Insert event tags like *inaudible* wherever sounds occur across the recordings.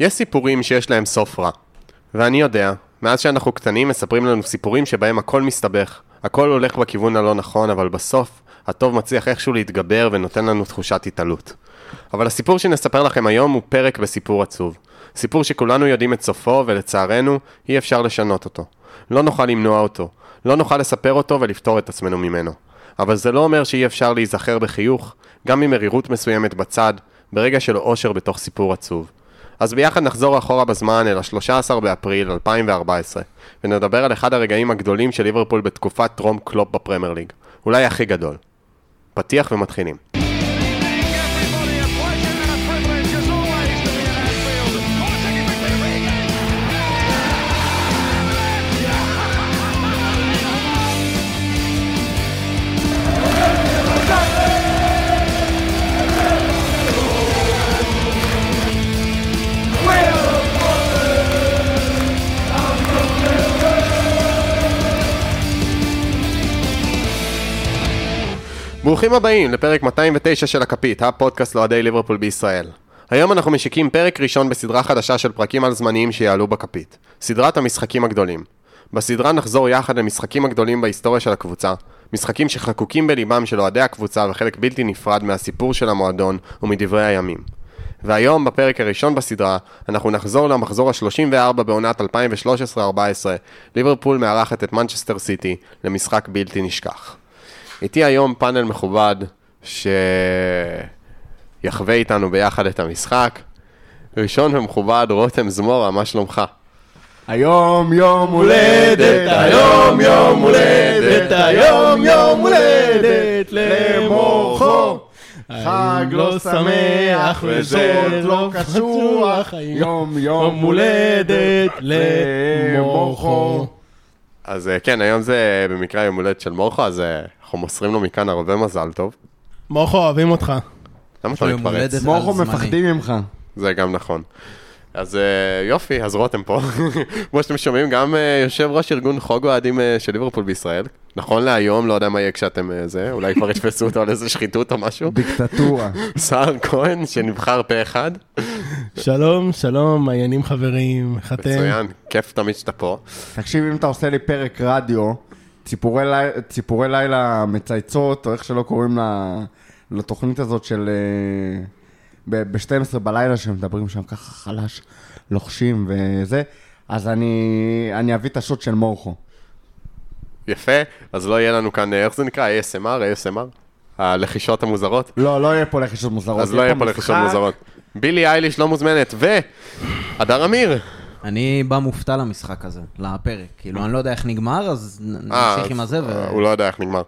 יש סיפורים שיש להם סוף רע. ואני יודע, מאז שאנחנו קטנים מספרים לנו סיפורים שבהם הכל מסתבך, הכל הולך בכיוון הלא נכון, אבל בסוף הטוב מצליח איכשהו להתגבר ונותן לנו תחושת התעלות. אבל הסיפור שנספר לכם היום הוא פרק בסיפור עצוב. סיפור שכולנו יודעים את סופו, ולצערנו, אי אפשר לשנות אותו. לא נוכל למנוע אותו. לא נוכל לספר אותו ולפתור את עצמנו ממנו. אבל זה לא אומר שאי אפשר להיזכר בחיוך, גם ממרירות מסוימת בצד, ברגע של אושר בתוך סיפור עצוב. אז ביחד נחזור אחורה בזמן אל ה-13 באפריל 2014, ונדבר על אחד הרגעים הגדולים של ליברפול בתקופת טרום קלופ בפרמייר ליג. אולי הכי גדול. פתיח ומתחילים. ברוכים הבאים לפרק 209 של הכפית, הפודקאסט לאוהדי ליברפול בישראל. היום אנחנו משיקים פרק ראשון בסדרה חדשה של פרקים על זמניים שיעלו בכפית, סדרת המשחקים הגדולים. בסדרה נחזור יחד למשחקים הגדולים בהיסטוריה של הקבוצה, משחקים שחקוקים בליבם של אוהדי הקבוצה וחלק בלתי נפרד מהסיפור של המועדון ומדברי הימים. והיום, בפרק הראשון בסדרה, אנחנו נחזור למחזור ה-34 בעונת 2013-2014, ליברפול מארחת את מנצ'סטר סיטי למשחק בלתי נשכח. איתי היום פאנל מכובד שיחווה איתנו ביחד את המשחק. ראשון ומכובד, רותם זמורה, מה שלומך? היום יום הולדת, היום יום הולדת, היום יום הולדת למוחו. חג לא שמח וזאת לא קשוח, יום יום הולדת למוחו. אז אה, כן, היום זה במקרה יום הולדת של מורכו, אז אה, אנחנו מוסרים לו מכאן הרבה מזל טוב. מוחו, אוהבים אותך. למה אתה מתפרץ? זמני. מפחדים ממך. זה גם נכון. אז אה, יופי, אז רותם פה. *laughs* כמו שאתם שומעים, גם אה, יושב ראש ארגון חוג אוהדים אה, של ליברפול בישראל. נכון להיום, לא יודע מה יהיה כשאתם זה, אולי כבר *laughs* יתפסו אותו על איזה שחיתות או משהו. דיקטטורה. *laughs* סער כהן, שנבחר פה אחד. שלום, שלום, מעיינים חברים, איך אתם? מצוין, כיף תמיד שאתה פה. תקשיב, אם אתה עושה לי פרק רדיו, ציפורי לי- ציפורי לילה מצייצות, או איך שלא קוראים לה- לתוכנית הזאת של... ב-12 בלילה, שמדברים שם ככה חלש, לוחשים וזה, אז אני אני אביא את השוט של מורכו. יפה, אז לא יהיה לנו כאן, אה, איך זה נקרא? ASMR? ASMR? הלחישות המוזרות? לא, לא יהיה פה לחישות מוזרות. אז לא יהיה פה לחישות. מוזרות. בילי אייליש לא מוזמנת, והדר אמיר. אני בא מופתע למשחק הזה, לפרק. כאילו, אני לא יודע איך נגמר, אז אה, נמשיך עם הזה ו... הוא לא יודע איך נגמר.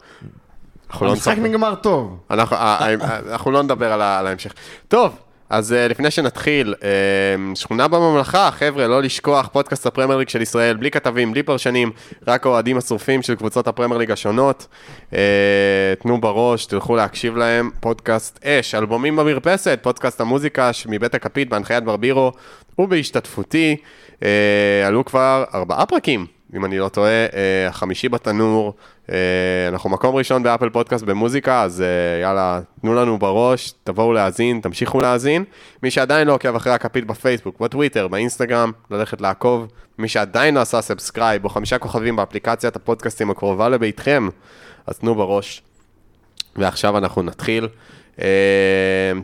אנחנו לא המשחק נגמר טוב. אנחנו, אה, אה, אנחנו לא נדבר על, ההמשך. טוב, אז אה, לפני שנתחיל, אה, שכונה בממלכה, חבר'ה, לא לשכוח, פודקאסט הפרמייר ליג של ישראל, בלי כתבים, בלי פרשנים, רק האוהדים השרופים של קבוצות הפרמייר ליג השונות. אה, תנו בראש, תלכו להקשיב להם, פודקאסט אש, אלבומים במרפסת, פודקאסט המוזיקה מבית הכפית בהנחיית ברבירו, ובהשתתפותי, אה, עלו כבר ארבעה פרקים. אם אני לא טועה, אה, החמישי בתנור, אה, אנחנו מקום ראשון באפל פודקאסט במוזיקה, אז אה, יאללה, תנו לנו בראש, תבואו להאזין, תמשיכו להאזין. מי שעדיין לא עוקב אחרי הכפית בפייסבוק, בטוויטר, באינסטגרם, ללכת לעקוב. מי שעדיין לא עשה subscribe או חמישה כוכבים באפליקציית הפודקאסטים הקרובה לביתכם, אז תנו בראש. ועכשיו אנחנו נתחיל.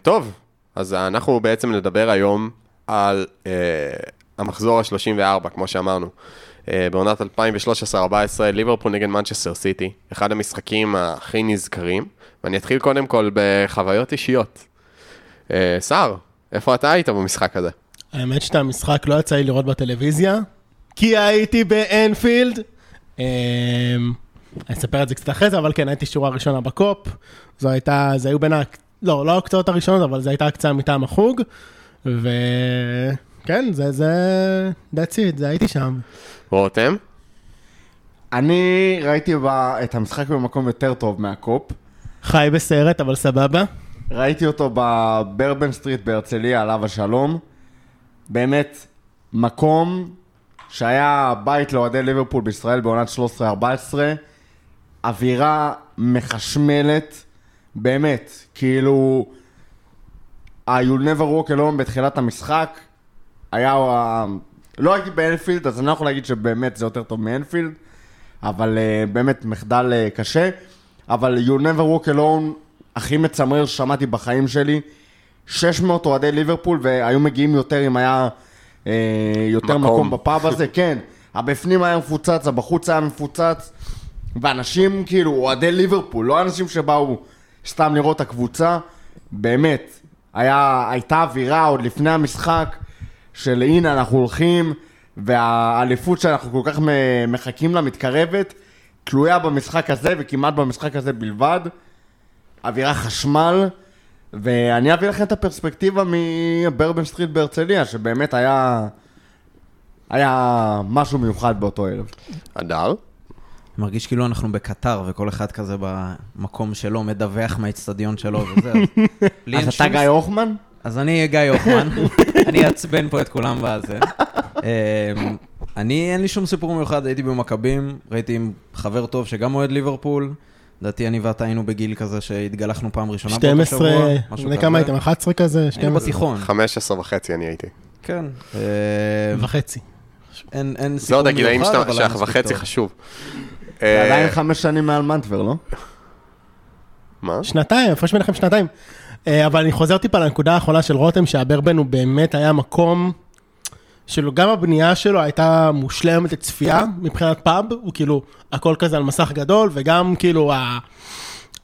טוב, אז אנחנו בעצם נדבר היום על המחזור ה-34, כמו שאמרנו. אה, בעונת 2013-2014, ליברפול נגד מנצ'סטר סיטי, אחד המשחקים הכי נזכרים, ואני אתחיל קודם כל בחוויות אישיות. אה, סער, איפה אתה היית במשחק הזה? האמת שאת המשחק לא יצא לי לראות בטלוויזיה, כי הייתי באנפילד. אמ, אני אספר את זה קצת אחרי זה, אבל כן, הייתי שורה ראשונה בקופ. זו הייתה, זה היו בין ה... לא, לא הקצאות הראשונות, אבל זו הייתה הקצאה מטעם החוג. וכן, זה, זה... That's it, זה הייתי שם. רותם? אני ראיתי ב- את המשחק במקום יותר טוב מהקופ. חי בסרט, אבל סבבה. ראיתי אותו בברבן סטריט בהרצליה, עליו השלום. באמת, מקום שהיה בית לאוהדי ליברפול בישראל בעונת 13-14. אווירה מחשמלת, באמת, כאילו... ה- You'll never walk alone בתחילת המשחק, היה... אה, לא הייתי באנפילד, אז אני לא יכול להגיד שבאמת זה יותר טוב מאנפילד, אבל אה, באמת מחדל אה, קשה. אבל You Never Walk Alone, הכי מצמרר ששמעתי בחיים שלי. 600 אוהדי ליברפול, והיו מגיעים יותר אם היה אה, יותר מקום. מקום בפאב הזה, *laughs* כן. הבפנים היה מפוצץ, הבחוץ היה מפוצץ, ואנשים כאילו, אוהדי ליברפול, לא אנשים שבאו סתם לראות את הקבוצה, באמת, היה, הייתה אווירה עוד לפני המשחק של הנה אנחנו הולכים, והאליפות שאנחנו כל כך מחכים לה מתקרבת, תלויה במשחק הזה וכמעט במשחק הזה בלבד. אווירה חשמל, ואני אביא לכם את הפרספקטיבה מברבן סטריט בהרצליה, שבאמת היה... היה משהו מיוחד באותו ערב. הדר? מרגיש כאילו אנחנו בקטר, וכל אחד כזה במקום שלו, מדווח מהאיצטדיון שלו וזה. *laughs* אז אתה גיא הוחמן? אז אני אהיה גיא הוחמן, *laughs* אני אעצבן פה את כולם בזה. אמ, אני, אין לי שום סיפור מיוחד, הייתי במכבים, ראיתי עם חבר טוב שגם אוהד ליברפול. לדעתי אני ואתה היינו בגיל כזה שהתגלחנו פעם ראשונה באותו 12, שבוע. משהו בני כזה. כמה הייתם? 11 כזה? היינו 12 בתיכון, 15 וחצי אני הייתי. כן. אמ, וחצי. אין אין זה סיפור עוד הגילאים מיוחד, אבל היה שאנחנו מספיק וחצי טוב. חשוב. זה עדיין חמש שנים מעל מנטבר, לא? מה? שנתיים, הפרש ביניכם שנתיים. אה, אבל אני חוזר טיפה לנקודה האחרונה של רותם, שהברבן הוא באמת היה מקום, שלו, גם הבנייה שלו הייתה מושלמת לצפייה מבחינת פאב, הוא כאילו, הכל כזה על מסך גדול, וגם כאילו ה...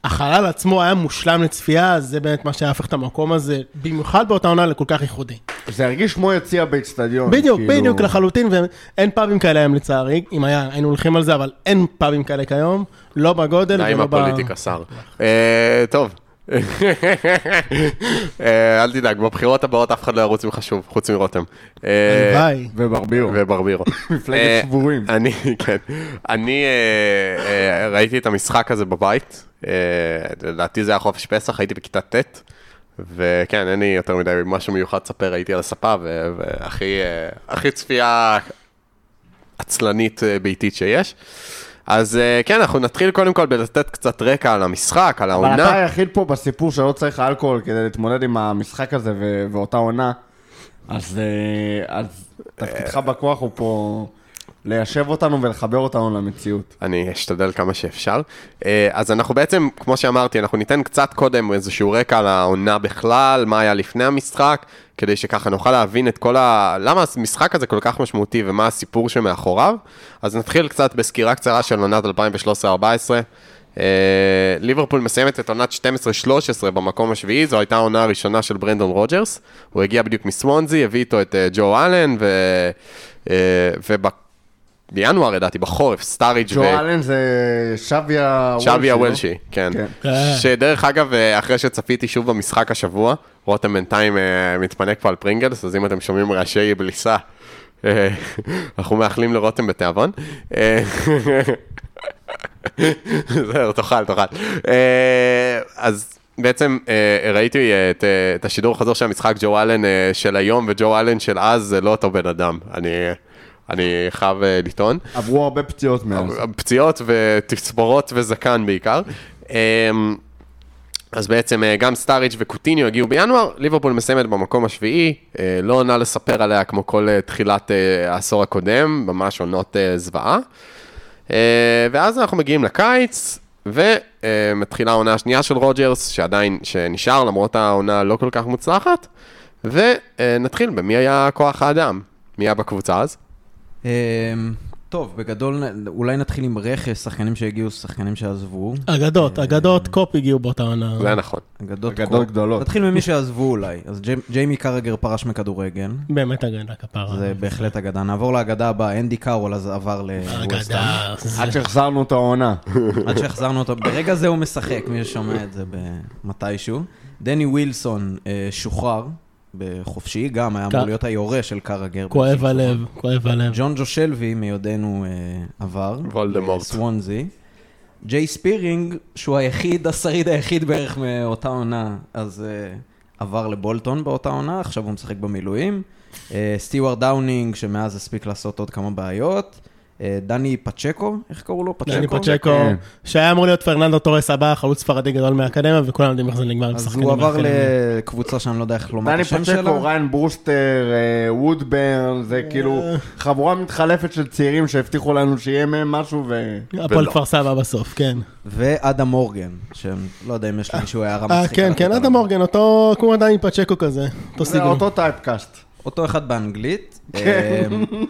החלל עצמו היה מושלם לצפייה, אז זה באמת מה שהיה הופך את המקום הזה, במיוחד באותה עונה, לכל כך ייחודי. זה הרגיש כמו יציע באצטדיון. בדיוק, כאילו- בדיוק, לחלוטין, ואין פאבים כאלה היום לצערי, אם היה, היינו הולכים על זה, אבל אין פאבים כאלה כיום, לא בגודל די עם ולא ב... הפוליטיקה, שר. אה, טוב. אה, אל תדאג, בבחירות הבאות אף אחד לא ירוץ ממך שוב, חוץ מרותם. אה, הלוואי. וברבירו. וברבירו. *laughs* מפלגת אה, שבורים. אני, כן. אני אה, אה, ראיתי את המשחק הזה בבית, אה, לדעתי זה היה חופש פסח, הייתי בכיתה ט', וכן, אין לי יותר מדי משהו מיוחד לספר, הייתי על הספה, והכי אה, הכי צפייה עצלנית אה, ביתית שיש. אז אה, כן, אנחנו נתחיל קודם כל בלתת קצת רקע על המשחק, על אבל אתה העונה. היחיד פה בסיפור שלא צריך אלכוהול כדי להתמודד עם המשחק הזה ו- ואותה עונה. אז אה, אז תפקידך בכוח הוא פה ליישב אותנו ולחבר אותנו למציאות. אני אשתדל כמה שאפשר. אה, אז אנחנו בעצם, כמו שאמרתי, אנחנו ניתן קצת קודם איזשהו רקע על העונה בכלל, מה היה לפני המשחק, כדי שככה נוכל להבין את כל ה... למה המשחק הזה כל כך משמעותי ומה הסיפור שמאחוריו. אז נתחיל קצת בסקירה קצרה של עונת 2013-2014. אה, ליברפול מסיימת את עונת 12-13 במקום השביעי, זו הייתה העונה הראשונה של ברנדון רוג'רס. הוא הגיע בדיוק מסוונזי, הביא איתו את אה, ג'ו אלן, ו... אה, וב... בינואר, לדעתי, בחורף, סטאריג' ג'ו אלן זה שביה שווי לא? הוולשי, כן. כן. כן. שדרך אגב, אה, אחרי שצפיתי שוב במשחק השבוע, רותם בינתיים אה, מתפנק פה על פרינגלס, אז אם אתם שומעים רעשי בליסה, אה, אנחנו מאחלים לרותם בתיאבון. אה, זהו, תאכל, תאכל. אה, אז בעצם אה, ראיתי את, אה, את השידור החזור של המשחק ג'ו אלן אה, של היום וג'ו אלן של אז, זה לא אותו בן אדם. אני, אני חייב אה, לטעון. עברו הרבה פציעות מאז. פציעות ותספורות וזקן בעיקר. אמ, אז בעצם אה, גם סטאריץ' וקוטיניו הגיעו בינואר, ליברפול מסיימת במקום השביעי, אה, לא עונה לספר עליה כמו כל אה, תחילת אה, העשור הקודם, ממש עונות אה, זוועה. אה, ואז אנחנו מגיעים לקיץ, ומתחילה העונה השנייה של רוג'רס, שעדיין, שנשאר למרות העונה הלא כל כך מוצלחת, ונתחיל במי היה כוח האדם, מי היה בקבוצה אז? אמ, טוב, בגדול, אולי נתחיל עם רכש, שחקנים שהגיעו, שחקנים שעזבו. אגדות, אגדות קופ הגיעו באותה עונה. זה נכון. אגדות אגדות קו. גדולות. נתחיל ממי שעזבו אולי. אז ג'י- ג'יימי קרגר פרש מכדורגל. באמת אגדה כפרה. זה בהחלט אגדה. נעבור לאגדה הבאה, אנדי קארול אז עבר לווסטהאם. עד שהחזרנו את העונה. עד שהחזרנו אותו, ברגע זה הוא משחק, מי ששומע את זה במתישהו. דני ווילסון אה, שוחרר בחופשי, גם היה אמור להיות היורש של קרגר. כואב הלב, כואב הלב. ג'ונג'ו שלבי מיודענו אה, עבר. וולדמורט. סוונזי. ג'יי ספירינג, שהוא היחיד, השריד היחיד בערך מאותה עונה, אז אה, עבר לבולטון באותה עונה, עכשיו הוא משחק במילואים. אה, סטיוארט דאונינג, שמאז הספיק לעשות עוד כמה בעיות. אה, דני פצ'קו, איך קראו לו? דני פצ'קו? פצ'קו, כן. שהיה אמור להיות פרננדו טורס הבא, חלוץ ספרדי גדול מהאקדמיה, וכולם יודעים איך זה נגמר עם אז שחקנים הוא עבר. לקבוצה שאני לא יודע איך לומר את דני השם פצ'קו, שלה. ריאן ברוסטר, אה, וודברן, זה כאילו חבורה מתחלפת של צעירים שהבטיחו לנו שיהיה מהם משהו ו... הפועל. כפר סבא בסוף, כן. ואדם מורגן, שלא יודע אם יש למישהו הערה אה, מצחיקה. כן, כן. אדם מורגן, אותו, כמו דני פצ'קו כזה, אותו זה סגנון. אותו typecast. אותו אחד באנגלית. כן. אמ,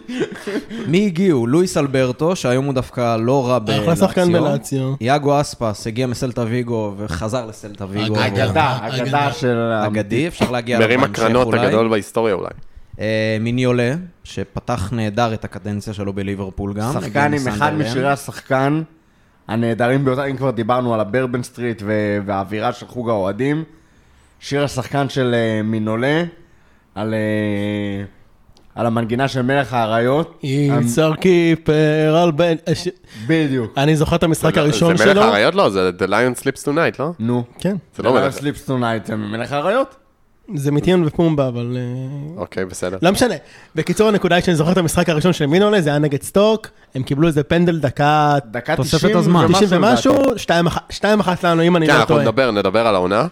מי הגיעו? לואיס אלברטו, שהיום הוא דווקא לא רע בלאציו. אחלה שחקן בלאציו. יאגו אספס הגיע מסלטה ויגו וחזר לסלטה ויגו. אגדה. אגדה, של... אגדי, אפשר להגיע אליו מרים הקרנות. הגדול בהיסטוריה אולי. אה, מיניולה, שפתח נהדר את הקדנציה שלו בליברפול גם. שחקן עם אחד. משירי השחקן הנהדרים ביותר, אם כבר דיברנו על הברבן סטריט ו- והאווירה של חוג האוהדים, שיר השחקן של אה, מינולה, על, אה, על המנגינה של מלך האריות. He's our keeper על בן... אה, בדיוק. אני זוכר את המשחק הראשון זה מלך שלו. האריות? לא, זה The Lion Sleeps Tonight, לא? נו. כן, זה לא מלך. sleeps tonight, זה מלך האריות? זה מטימון ופומבה, אבל... אה, אוקיי, בסדר. לא משנה. בקיצור, הנקודה היא שאני זוכר את המשחק הראשון של מינולה, זה היה נגד סטוק, הם קיבלו איזה פנדל דקה דקה תוספת 90 הזמן. 90 ומשהו, לדעתי. 2-1 לנו, אם אני כן, לא אנחנו טועה. נדבר, נדבר על העונה.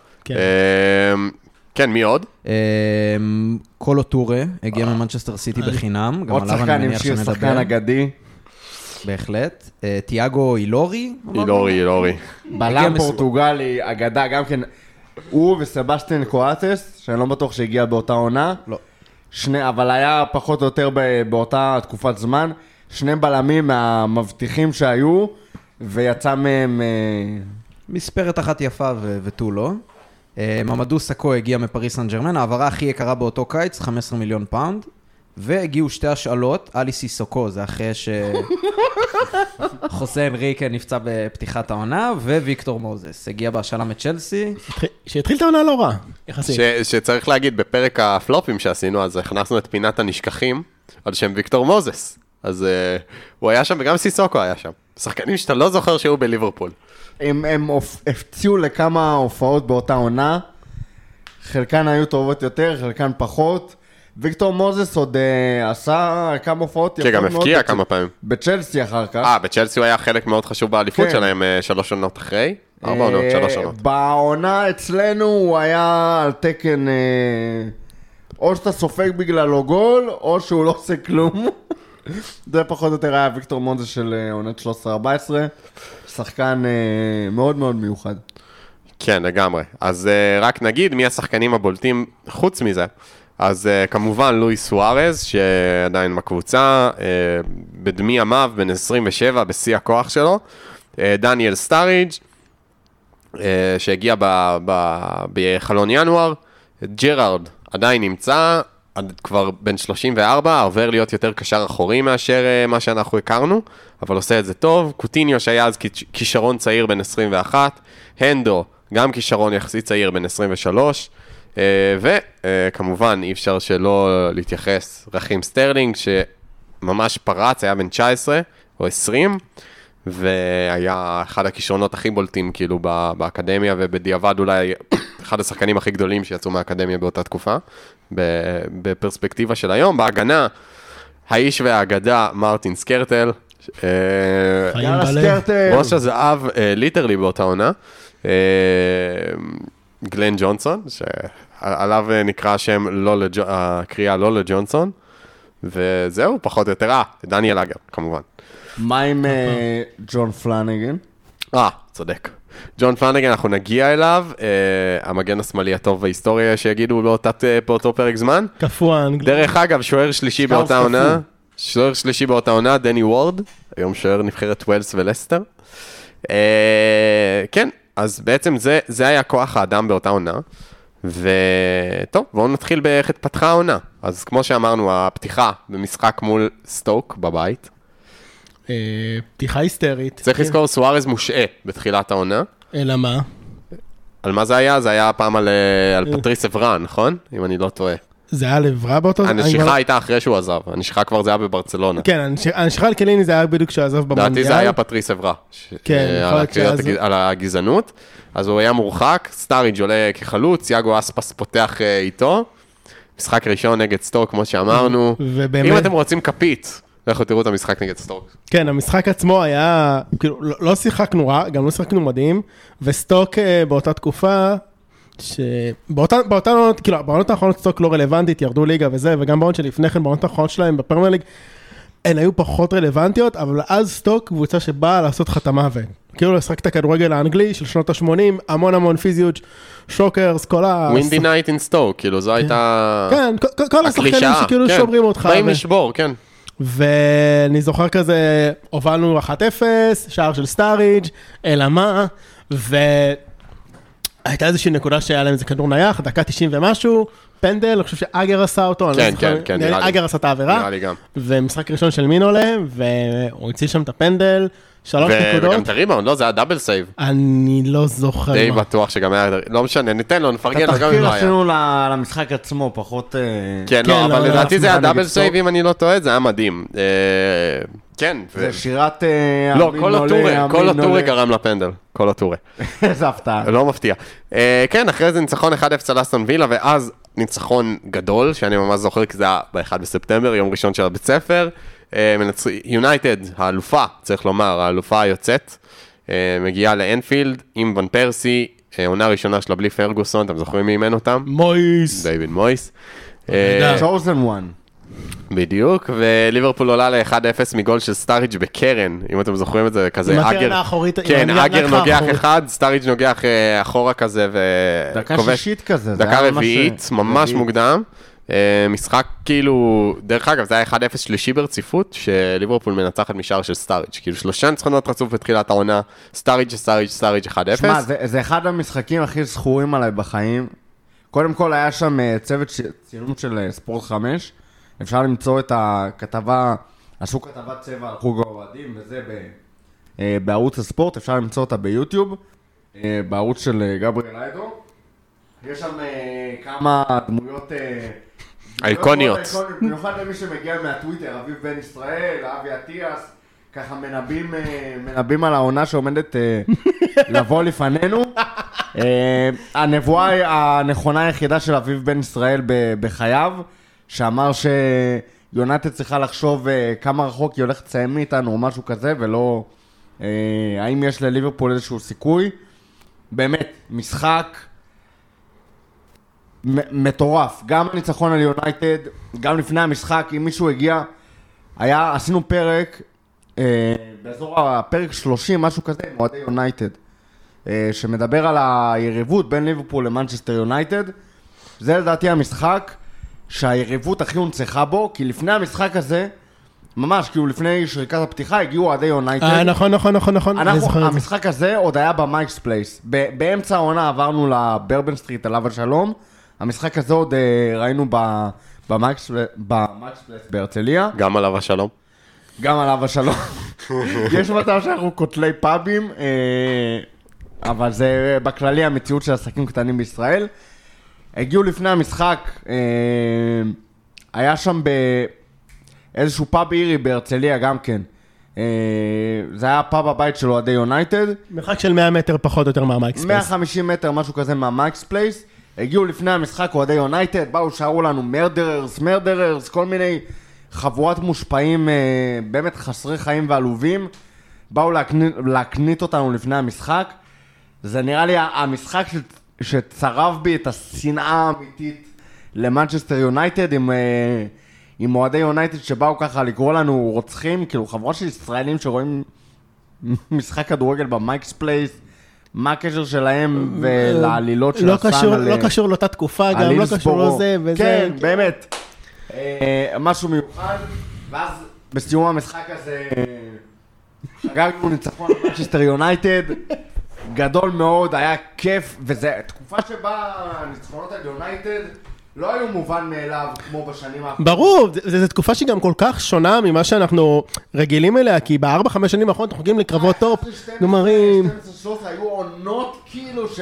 כן. מי עוד? אמ, קולו טורה, הגיע ממנצ'סטר סיטי בחינם, גם עוד עליו שחקן אני עם מניח שיר שחקן שנדבר. אגדי. בהחלט. אה, תיאגו אילורי? אילורי, אילורי. בלם פורטוגלי, אגדה, גם כן, הוא וסבסטיאן קואטס, שאני לא בטוח שהגיע באותה עונה. לא. שני, אבל היה פחות או יותר באותה תקופת זמן. שני בלמים מהמבטיחים שהיו, ויצא מהם... אה, מספרת אחת יפה ותו לא. אה, ממדו סקו הגיע מפריס סן ג'רמן, ההעברה הכי יקרה באותו קיץ, 15 מיליון פאונד. והגיעו שתי השאלות, אלי סיסוקו, זה אחרי ש... *laughs* חוסה אנריקה נפצע בפתיחת העונה, וויקטור מוזס הגיע בהשאלה מצ'לסי. התחיל- שהתחיל את העונה לא רע, יחסית. ש- שצריך להגיד, בפרק הפלופים שעשינו, אז הכנסנו את פינת הנשכחים על שם ויקטור מוזס. אז אה, הוא היה שם, וגם סיסוקו היה שם. שחקנים שאתה לא זוכר שהיו בליברפול. הם, הם הפציעו לכמה הופעות באותה עונה. חלקן היו טובות יותר, חלקן פחות. ויקטור מוזס עוד אה, עשה כמה הופעות כן, גם מאוד הבקיע בצ- כמה פעמים. בצ'לסי אחר כך. אה, בצ'לסי הוא היה חלק מאוד חשוב באליפות כן. שלהם אה, שלוש עונות אחרי. ארבע עונות, אה, שלוש עונות. בעונה אצלנו הוא היה על תקן... אה, או שאתה סופג בגללו גול, או שהוא לא עושה כלום. זה פחות או יותר היה ויקטור מונזה של אה, עונת 13-14. שחקן אה, מאוד מאוד מיוחד. כן, לגמרי. אז uh, רק נגיד מי השחקנים הבולטים חוץ מזה. אז uh, כמובן לואי סוארז, שעדיין בקבוצה, uh, בדמי ימיו, בן 27, בשיא הכוח שלו. Uh, דניאל סטאריג', uh, שהגיע בחלון ינואר. ג'רארד עדיין נמצא, כבר בן 34, עובר להיות יותר קשר אחורי מאשר אה, מה שאנחנו הכרנו, אבל עושה את זה טוב. קוטיניו שהיה אז כיש- כישרון צעיר בן 21, הנדו, גם כישרון יחסית צעיר בן 23, וכמובן אי אפשר שלא להתייחס, רחים סטרלינג, שממש פרץ, היה בן 19 או 20, והיה אחד הכישרונות הכי בולטים כאילו באקדמיה, ובדיעבד אולי אחד השחקנים הכי גדולים שיצאו מהאקדמיה באותה תקופה, בפרספקטיבה של היום. בהגנה, האיש והאגדה מרטין סקרטל. אה, חיים יאללה בלב. סקרטל. ראש הזהב, אה, ליטרלי באותה עונה, אה, גלן ג'ונסון, שעליו נקרא השם, לא לג'- הקריאה לא לג'ונסון, וזהו, פחות או יותר, אה, דניאל אגר, כמובן. מה עם ג'ון פלנגן? אה, צודק. ג'ון פלנגן, אנחנו נגיע אליו, אה, המגן השמאלי הטוב בהיסטוריה, שיגידו באותה, באותו פרק זמן. קפוא האנגלי. דרך אגב, שוער שלישי באותה. עונה, שוער שלישי באותה עונה, דני וורד, היום שוער נבחרת ווילס ולסטר. אה, כן, אז בעצם זה, זה היה כוח האדם באותה עונה. וטוב, בואו נתחיל באיך התפתחה העונה. אז כמו שאמרנו, הפתיחה במשחק מול סטוק בבית. אה, פתיחה היסטרית. צריך לזכור, סוארז מושעה בתחילת העונה. אלא מה? על מה זה היה? זה היה פעם על, אה, על פטריס אברה, נכון? אם אני לא טועה. זה היה לב רע באותו... אני הנשיכה הייתה אחרי שהוא עזב, הנשיכה כבר זה היה בברצלונה. כן, הנש- הנשיכה על קליני זה היה בדיוק כשהוא עזב במונדיאל. לדעתי זה היה פטריס אברה. כן, אה, יכול על להיות הקריאות שאז- הגז- על הגזענות. אז הוא היה מורחק, סטאריג' עולה כחלוץ, יאגו אספס פותח אה, איתו. משחק ראשון נגד סטוק, כמו שאמרנו. ובאמת- אם אתם רוצים כפית לכו תראו את המשחק נגד סטוק. כן, המשחק עצמו היה, כאילו, לא, לא שיחקנו רע, גם לא שיחקנו מדהים, וסטוק אה, באותה תקופה, באותה עונות, כאילו, בעונות האחרונות סטוק לא רלוונטית, ירדו ליגה וזה, וגם בעונות שלפני כן, בעונות האחרונות שלהם בפרמייר ליג, הן היו פחות רלוונטיות, אבל אז סטוק קבוצה שבאה לעשות לך את המוות. כאילו לשחק את הכדורגל האנגלי של שנות ה-80, המון המון פיזיות, שוקרוס, כל ה... windy night in Stoke, כאילו זו הייתה... כן, כל- השחקנים שכאילו כן. שומרים אותך. באים לשבור, כן. ואני זוכר כזה, הובלנו 1-0, שער של סטאריג', אלא מה, והייתה איזושהי נקודה שהיה להם איזה כדור נייח, דקה 90 ומשהו, פנדל, אני חושב שאגר עשה אותו, אני לא כן, זוכר, כן, כן, נראה לי נראה לי. אגר עשה את העבירה, נראה לי גם. ומשחק ראשון של מין עולה, והוא הציל שם את הפנדל, שלוש ו- נקודות, וגם את הריבאונד, לא, זה היה דאבל סייב. אני לא זוכר די מה. בטוח שגם היה, לא משנה, ניתן לו, נפרגן לו גם אם לא היה. עשינו ל- למשחק עצמו, פחות... אה, כן, כן, לא, אבל לא, לדעתי לא, זה היה דאבל. סייב, אם אני לא טועה, זה היה מדהים. אה, כן. ו- זה שירת... אה, לא, כל הטורי, כל הטורי. גרם לפנדל. כל הטורי. *laughs* איזה הפתעה. לא מפתיע. כן, אחרי זה ניצחון 1-0 על אסטון וילה, ואז ניצחון גדול, שאני ממש זוכר, כי זה היה ב-1 בספטמבר, יום ראשון של הבית ספר. יונייטד, האלופה, צריך לומר, האלופה היוצאת, אה, מגיעה לאנפילד עם ון פרסי, אה, עונה ראשונה שלה בלי פרגוסון, אתם זוכרים מי אימן אותם? מויס. דיוויד מויס. אה, chosen one. בדיוק, וליברפול עולה ל-1-0 מגול של סטאריג' בקרן, אם אתם זוכרים את זה, כזה עם אגר, הקרן האחורית, עם כן, אגר נוגח. אחד, סטאריג' נוגח אה, אחורה כזה, דקה וכובש, שישית כזה. זה דקה רביעית, ממש. מוקדם. אה, משחק כאילו, דרך אגב, זה היה 1-0 שלישי ברציפות, שליברפול מנצחת משער של סטאריג', כאילו שלושה ניצחונות רצוף בתחילת העונה, סטאריג', סטאריג', סטאריג' 1-0. שמע, זה, זה אחד המשחקים הכי זכורים עליי בחיים. קודם כל היה שם אה, צוות ש... צילום של אה, ספורט 5. אפשר למצוא את הכתבה, עשו כתבת צבע על חוג האוהדים וזה ב... בערוץ הספורט, אפשר למצוא אותה ביוטיוב, בערוץ של גבריאל איידו. יש שם כמה דמויות... אייקוניות. דמויות אייקוניות, במיוחד למי שמגיע מהטוויטר, אביב בן ישראל, אבי אטיאס, ככה מנבאים, אה, מנבאים על העונה שעומדת אה, *laughs* לבוא לפנינו. אה, הנבואה הנכונה היחידה של אביב בן ישראל בחייו, שאמר שיונתן צריכה לחשוב כמה רחוק היא הולכת לסיים מאיתנו או משהו כזה, ולא האם יש לליברפול איזשהו סיכוי. באמת, משחק מטורף. גם הניצחון על יונייטד, גם לפני המשחק, אם מישהו הגיע, היה, עשינו פרק, אה, באזור הפרק 30, משהו כזה, עם אוהדי יונייטד, אה, שמדבר על היריבות בין ליברפול למנצ'סטר יונייטד. זה לדעתי המשחק שהיריבות הכי הונצחה בו, כי לפני המשחק הזה, ממש, כאילו לפני שריקת הפתיחה, הגיעו אוהדי יונייטד. אה, נכון, נכון, נכון, נכון, אני אנחנו, זוכר את זה. המשחק הזה עוד היה במייקס פלייס. באמצע העונה עברנו לברבן סטריט, עליו השלום. המשחק הזה עוד אה, ראינו ב- במייקס במייקס פלייס בהרצליה. גם עליו השלום. גם עליו השלום. *laughs* יש מצב שאנחנו קוטלי פאבים, אה, אבל זה בכללי המציאות של עסקים קטנים בישראל. הגיעו לפני המשחק, אה, היה שם באיזשהו פאב אירי בהרצליה גם כן. זה היה פאב הבית של אוהדי יונייטד. מרחק של 100 מטר פחות או יותר מהמייקס פלייס. 150 מטר, משהו כזה מהמייקס פלייס. הגיעו לפני המשחק אוהדי יונייטד, באו, שרו לנו murderers, murderers, כל מיני חבורת מושפעים אה, באמת חסרי חיים ועלובים. באו להקניט, להקניט אותנו לפני המשחק. זה נראה לי המשחק ש, שצרב בי את השנאה האמיתית למנצ'סטר יונייטד עם, אה, עם אוהדי יונייטד שבאו ככה לקרוא לנו רוצחים, כאילו חבורה של ישראלים שרואים *laughs* משחק כדורגל במייקס פלייס, מה הקשר שלהם ולעלילות של לא הסאן קשור, על... לא קשור לאותה תקופה, גם לא קשור. לזה וזה. כן, באמת. אה, משהו מיוחד, ואז בסיום המשחק הזה אה, חגגנו ניצחון על מנצ'סטר יונייטד, גדול מאוד, היה כיף, וזו תקופה שבה הניצחונות על יונייטד לא היו מובן מאליו כמו בשנים האחרונות. ברור, זו תקופה שהיא גם כל כך שונה ממה שאנחנו רגילים אליה, כי בארבע, חמש שנים האחרונות אנחנו מגיעים לקרבות טופ, 12, גמרים. 12, 13 היו עונות כאילו ש...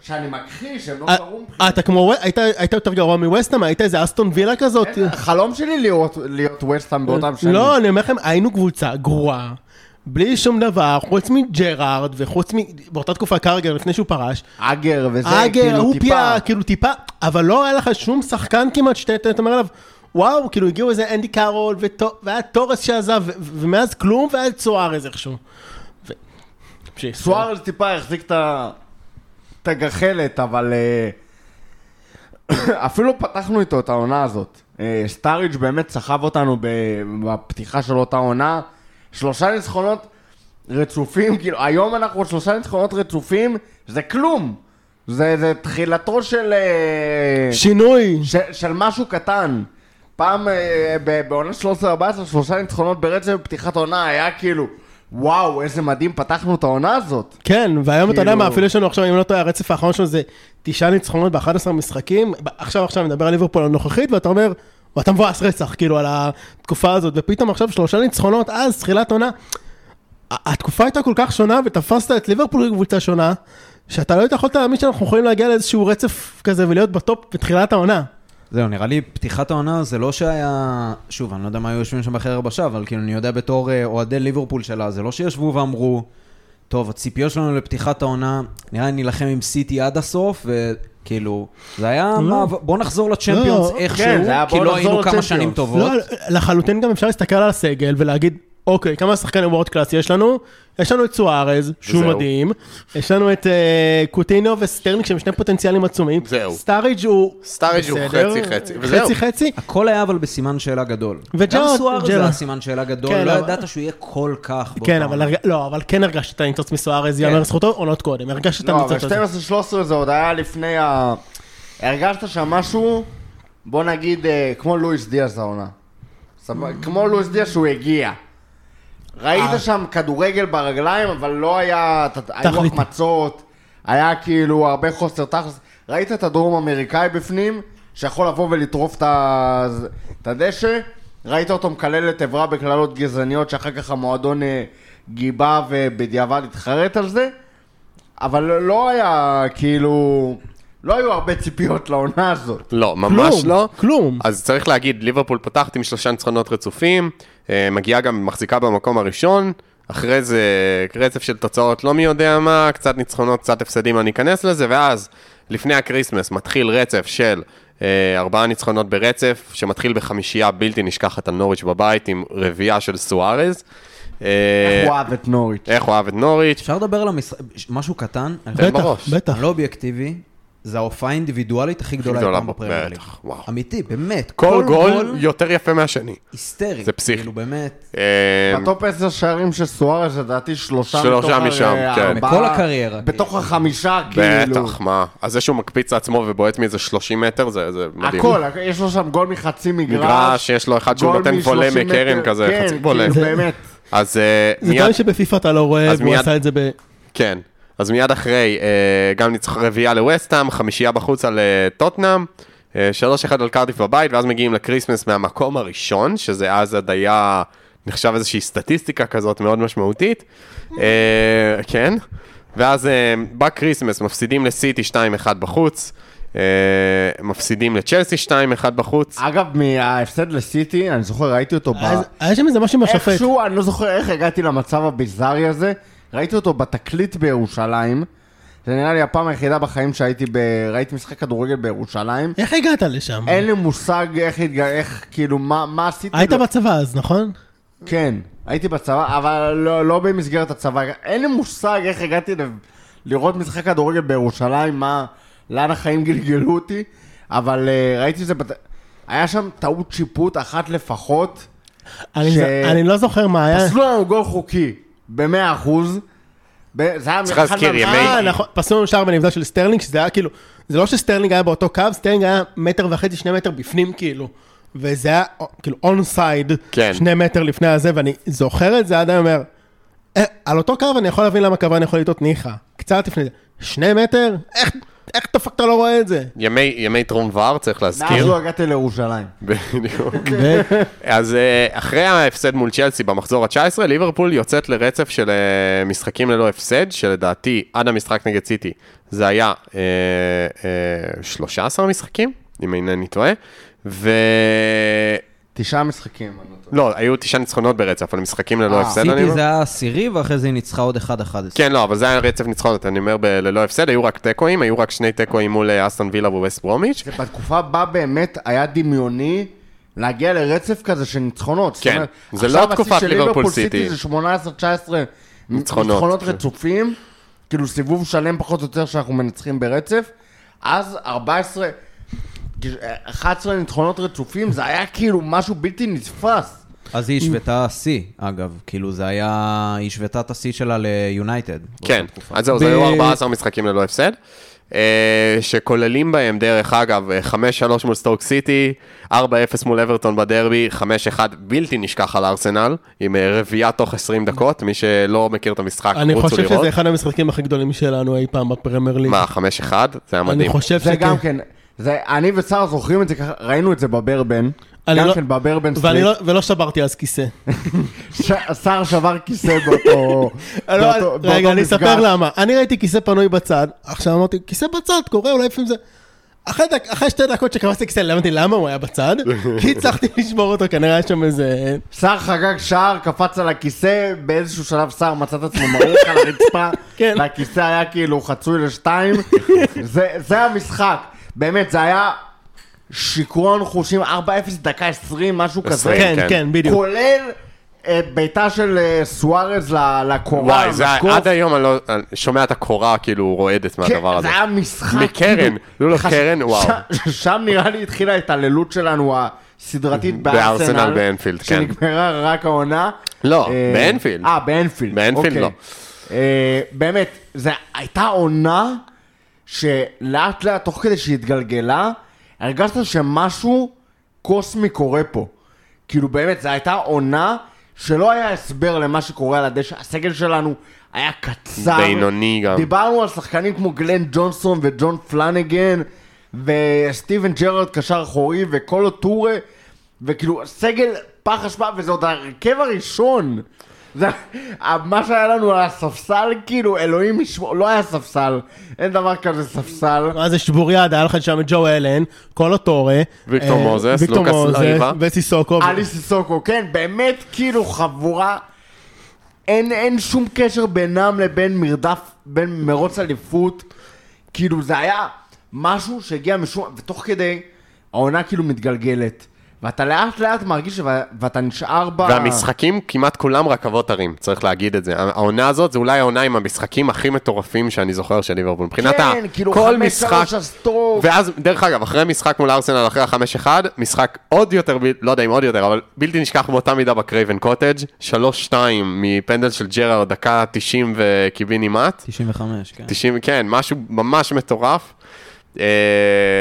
שאני מכחיש, הם לא אה, קרו מבחינתי. אתה כמו, היית יותר גרוע מווסטהאם, היית איזה אסטון וילה כזאת. החלום שלי להיות, להיות ווסטהאם באותם שנים. לא, אני אומר לכם, היינו קבוצה גרועה, בלי שום דבר, חוץ מג'רארד, וחוץ מ... באותה תקופה קרגר, לפני שהוא פרש. אגר וזה, אגר, כאילו הוא טיפה. פיה, כאילו טיפה, אבל לא היה לך שום שחקן כמעט שאתה אתה אומר עליו, וואו, כאילו הגיעו איזה אנדי קארול, וטו- והיה תורס שעזב, ו- ומאז כלום, והיה סוארז איכשהו. ו-. סוארז טיפה החזיק את הגחלת, אבל אה, *coughs* אפילו פתחנו איתו את העונה הזאת. אה, סטאריג' באמת סחב אותנו בפתיחה של אותה עונה. שלושה ניצחונות רצופים, כאילו, היום אנחנו שלושה ניצחונות רצופים, זה כלום. זה, זה תחילתו של... אה, שינוי. של, של משהו קטן. פעם אה, בעונה 13-14, שלושה ניצחונות ברצף בפתיחת עונה, היה כאילו, וואו, איזה מדהים פתחנו את העונה הזאת. כן, והיום אתה יודע כאילו- מה, אפילו יש לנו עכשיו, אם לא טועה, הרצף האחרון שלנו זה תשעה ניצחונות ב-11 משחקים. עכשיו, עכשיו נדבר על ליברפול הנוכחית, ואתה אומר, ואתה מבואס רצח, כאילו, על התקופה הזאת, ופתאום עכשיו שלושה ניצחונות, אז, תחילת עונה. התקופה הייתה כל כך שונה, ותפסת את ליברפול כקבוצה שונה, שאתה לא יכולת להאמין שאנחנו יכולים להגיע לאיזשהו רצף כזה ולהיות בטופ בתחילת העונה. זהו, נראה לי פתיחת העונה זה לא שהיה... שוב, אני לא יודע מה היו יושבים שם בחדר בשעה, אבל כאילו, אני יודע בתור אה, אוהדי ליברפול שלה, זה לא שישבו ואמרו, טוב, הציפיות שלנו לפתיחת העונה, נראה לי נילחם עם סיטי עד הסוף, וכאילו, זה היה, מה, בוא נחזור לצ'מפיונס לא, איכשהו, כן, כי בוא לא היינו כמה. שנים טובות. לא, לחלוטין גם אפשר להסתכל על הסגל ולהגיד, אוקיי, כמה שחקני world class יש לנו? יש לנו את סוארז, שהוא וזהו. מדהים, יש לנו את אה, קוטינו וסטרלינג שהם שני פוטנציאלים עצומים, זהו. סטאריג' הוא סטאריג' הוא בסדר, חצי חצי, וזהו. חצי חצי, הכל היה אבל בסימן שאלה גדול. וג'ארד- גם סואר זה ג'ארד. היה סימן שאלה גדול, כן, לא אבל- ידעת שהוא יהיה כל כך באותה כן, עונה. אבל הרג- לא, אבל כן הרגשת את הניצוץ מסוארז, כן. יאמר לזכותו, עונות קודם, הרגשת את לא, אבל הניצוץ הזה. 12-13 זה עוד היה לפני ה... הרגשת שם משהו, בוא נגיד, אה, כמו לואיס דיאס העונה. סבבה? כמו לואיס דיאס שהוא הגיע. ראית אה. שם כדורגל ברגליים, אבל לא היה... היו. החמצות, היה כאילו הרבה חוסר תכלס. ראית את הדרום אמריקאי בפנים, שיכול לבוא ולטרוף את הדשא? ראית אותו מקלל את אברה בקללות גזעניות, שאחר כך המועדון אה, גיבה ובדיעבד התחרט על זה? אבל לא היה, כאילו... לא היו הרבה ציפיות לעונה הזאת. לא, ממש כלום, לא. כלום. אז צריך להגיד, ליברפול פותחת עם שלושה ניצחונות רצופים, מגיעה גם, מחזיקה במקום הראשון, אחרי זה רצף של תוצאות לא מי יודע מה, קצת ניצחונות, קצת הפסדים, אני אכנס לזה, ואז לפני ה Christmas מתחיל רצף של אה, ארבעה ניצחונות ברצף, שמתחיל בחמישייה בלתי נשכחת על נוריץ' בבית עם רביעייה של סוארז. אה, איך הוא אהב את נוריץ'. איך הוא אהב את נוריץ'. אפשר לדבר על המשחק, משהו קטן? בטח. בטח. לא אובייקטיבי, זה ההופעה האינדיבידואלית הכי גדולה גדולה אי פעם בפרמייר ליג. אמיתי, באמת. כל גול יותר יפה מהשני. היסטרי. זה פסיכי. כאילו, באמת. אה, בטופ 10 שערים של סוארז, לדעתי שלושה שלושה מתוך משם, הר- כן. מכל הקריירה, בתוך כאילו. החמישה, כאילו. בטח, מה? אז זה שהוא מקפיץ לעצמו ובועט מאיזה 30 מטר, זה זה מדהים. הכל, יש לו שם גול מחצי מגרש. מגרש, יש לו אחד שהוא נותן וולה מ-30 מ' קרן. כזה, כן, חצי וולה. כאילו, באמת. אז אה, זה מיד, דברים שבפיפ"א אתה לא רואה, אז והוא עשה את זה ב... כן. אז מיד אחרי, אה, גם ניצח רביעייה לווסטהאם, חמישייה בחוץ על אה, טוטנאם, אה, שלוש אחד על קרדיף בבית, ואז מגיעים לקריסמס מהמקום הראשון, שזה אז עוד היה, נחשב איזושהי סטטיסטיקה כזאת מאוד משמעותית. אה, כן. ואז אה, בקריסמס מפסידים לסיטי 2-1 בחוץ, אה, מפסידים לצ'לסי 2-1 בחוץ. אגב, מההפסד לסיטי, אני זוכר, ראיתי אותו ב... היה שם איזה משהו עם השופט. איכשהו, אני לא זוכר איך הגעתי למצב הביזארי הזה. ראיתי אותו בתקליט בירושלים. זה נראה לי הפעם היחידה בחיים שהייתי ב... ראיתי משחק כדורגל בירושלים. איך הגעת לשם? אין לי מושג איך, התג... איך כאילו, מה, מה עשיתי. היית לו- בצבא אז, נכון? כן, הייתי בצבא, אבל לא, לא במסגרת הצבא. אין לי מושג איך הגעתי ל... לראות משחק כדורגל בירושלים, מה... לאן החיים גלגלו אותי, אבל uh, ראיתי את זה... בת... היה שם טעות שיפוט אחת לפחות. אני ש- ז- אני לא זוכר מה היה. פסלו לנו גול חוקי, במאה אחוז. ב- זה היה צריך להזכיר, ימי- אה, נכון, פסלו לנו שער בנבדל של סטרלינג, שזה היה כאילו, זה לא שסטרלינג היה באותו קו, סטרלינג היה מטר וחצי, שני מטר בפנים כאילו. וזה היה כאילו on side, כן. שני מטר לפני הזה, ואני זוכר את זה עד היום אומר, "אה, על אותו קו אני יכול להבין למה קוון יכול לטעות ניחא. קצת לפני זה. שני מטר? איך, איך the fuck אתה לא רואה את זה? ימי, ימי טרום VAR, צריך מאז להזכיר. לא הגעתי לירושלים. *laughs* בדיוק. ו- אז אה, אחרי ההפסד מול צ'לסי במחזור ה-19, ליברפול יוצאת לרצף של אה, משחקים ללא הפסד, שלדעתי עד המשחק נגד סיטי זה היה אה, אה, 13 משחקים, אם אינני טועה, ו... תשעה משחקים. לא. לא, היו תשעה ניצחונות ברצף, אבל משחקים ללא אה, הפסד, אני סיטי אומר. זה היה עשירי, ואחרי זה היא ניצחה עוד 1-11. כן, לא, אבל זה היה רצף ניצחונות, אני אומר ב- ללא הפסד, היו רק תיקואים, היו רק שני תיקואים מול אה, אסטון וילה וווסט ברומיץ'. בתקופה בה באמת היה דמיוני להגיע לרצף כזה של ניצחונות. כן, זה עכשיו לא השיא תקופת של ליברפול ליברפול סיטי. זה 18-19 ניצחונות. ניצחונות רצופים, כאילו סיבוב שלם פחות או יותר שאנחנו מנצחים ברצף, אז 14, 11 ניצחונות רצופים, זה היה כאילו משהו בלתי נתפס. אז היא השוותה שיא, אגב. כאילו זה היה... היא השוותה את השיא שלה ליונייטד. כן. אז זהו, זה היו 14 משחקים ללא הפסד. אה, שכוללים בהם, דרך אגב, אה, 5-3 מול סטוק סיטי, 4-0 מול אברטון בדרבי, 5-1 בלתי נשכח על ארסנל, עם אה, רביעייה תוך 20 דקות, מי שלא מכיר את המשחק, אני רוצו חושב לראות. שזה אחד המשחקים הכי גדולים שלנו אי פעם בפרמייר ליג. מה, 5-1? זה היה אני מדהים. חושב זה שכן. זה, אני ושרה זוכרים את זה ככה, ראינו את זה בברבן, גם לא- כן בברבן סטריט, לא- ולא שברתי אז כיסא. שר שבר כיסא באותו *laughs* לא, באותו- באותו רגע, אני. אספר למה. אני ראיתי כיסא פנוי בצד, עכשיו אמרתי, כיסא בצד, קורה, אולי לפעמים זה... אחרי דק- אחרי שתי דקות שקפצתי כיסא, הבנתי למה הוא היה בצד, *laughs* כי הצלחתי לשמור אותו, כנראה היה שם איזה... שר חגג שער, קפץ על הכיסא, באיזשהו שלב שר מצא את עצמו מרוח על הרצפה, *laughs* כן. והכיסא היה כאילו חצוי לשתיים. זה, זה המשחק. באמת, זה היה שיכרון חושים 4-0 דקה 20, משהו כזה. כן, כן. כן, בדיוק. כולל אה, בעיטה של אה, סוארז לקורה. וואי, זה היה. עד היום אני לא אני שומע את הקורה כאילו רועדת מהדבר כן, הזה. זה היה משחק. מקרן, כאילו, לא, לא, חש- קרן, וואו. שם- שם נראה לי התחילה ההתעללות שלנו הסדרתית בארסנל. בארסנל באנפילד, כן. שנגמרה רק העונה. לא, אה, באנפילד. אה, באנפילד. באנפילד אוקיי. לא. באמת, זו הייתה עונה שלאט לאט, תוך כדי שהיא התגלגלה, הרגשת שמשהו קוסמי קורה פה. כאילו באמת, זו הייתה עונה שלא היה הסבר למה שקורה על הדשא. הסגל שלנו היה קצר. בינוני גם. דיברנו על שחקנים כמו גלן ג'ונסון וג'ון פלנגן, וסטיבן ג'רארד קשר אחורי, וקולו טורה, וכאילו סגל פח אשפה, וזה עוד ההרכב הראשון. זה, מה שהיה לנו על הספסל, כאילו, אלוהים ישמור, לא היה ספסל, אין דבר כזה ספסל. מה זה שבוריאד, היה לך שם את ג'ו אלן, קולו טורה, ויקטור אה, מוזס, ויקטור לוקאס מוזס, לריבה. וסיסוקו. אלי סיסוקו, כן, באמת כאילו חבורה, אין, אין שום קשר בינם לבין מרדף, בין מרוץ אליפות, כאילו זה היה משהו שהגיע משום, ותוך כדי העונה כאילו מתגלגלת, ואתה לאט לאט מרגיש, ו- ואתה נשאר ב... והמשחקים כמעט כולם רכבות הרים, צריך להגיד את זה. העונה הזאת זה אולי העונה עם המשחקים הכי מטורפים שאני זוכר של ליברפול. מבחינת ה... כן, כאילו כל חמש משחק... הסטרוק. ואז, דרך אגב, אחרי משחק מול ארסנל, אחרי החמש אחד, משחק עוד יותר, ב- לא יודע אם עוד יותר, אבל בלתי נשכח באותה מידה בקרייבן קוטג', שלוש שתיים מפנדל של ג'רארד, דקה 90 וקיבינימט. 95, כן. 90, כן, משהו ממש מטורף. אה,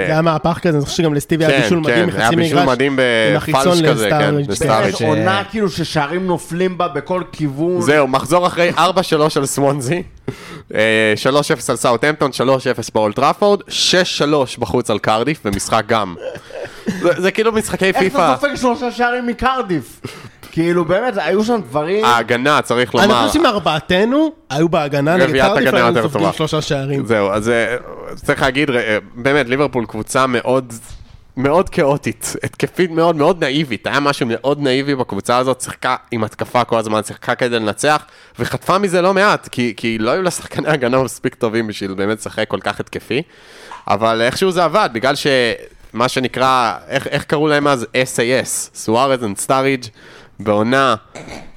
זה היה מהפך כזה, אני חושב שגם לסטיבי היה כן, בישול מדהים כן, מחצי היה מגרש. בישול מדהים עם החיצון בפלש כזה, כן, ש- עונה כאילו ששערים נופלים בה בכל כיוון. זהו, מחזור אחרי 4-3 על סוונזי, אה, 3-0 על סאוטהמפטון, 3-0 באולד טראפורד, 6-3 בחוץ על קרדיף, ומשחק גם. זה כאילו משחקי איך פיפ"א. אתה סופג שלושה שערים מקרדיף? כאילו באמת, היו שם דברים... ההגנה, צריך אני לומר. חושב שאם ארבעתנו היו בהגנה נגד קרדיף, היינו סופגים. שלושה שערים. זהו, אז אה, צריך להגיד, אה, באמת, ליברפול קבוצה מאוד... מאוד כאוטית, התקפית מאוד מאוד נאיבית, היה משהו מאוד נאיבי בקבוצה הזאת, שיחקה עם התקפה כל הזמן, שיחקה כדי לנצח, וחטפה מזה לא מעט, כי, כי לא היו לה שחקני הגנה מספיק טובים בשביל באמת לשחק כל כך התקפי, אבל איכשהו זה עבד, בגלל שמה שנקרא, איך, איך קראו להם אז? SAS, סוארז and סטארידג' בעונה,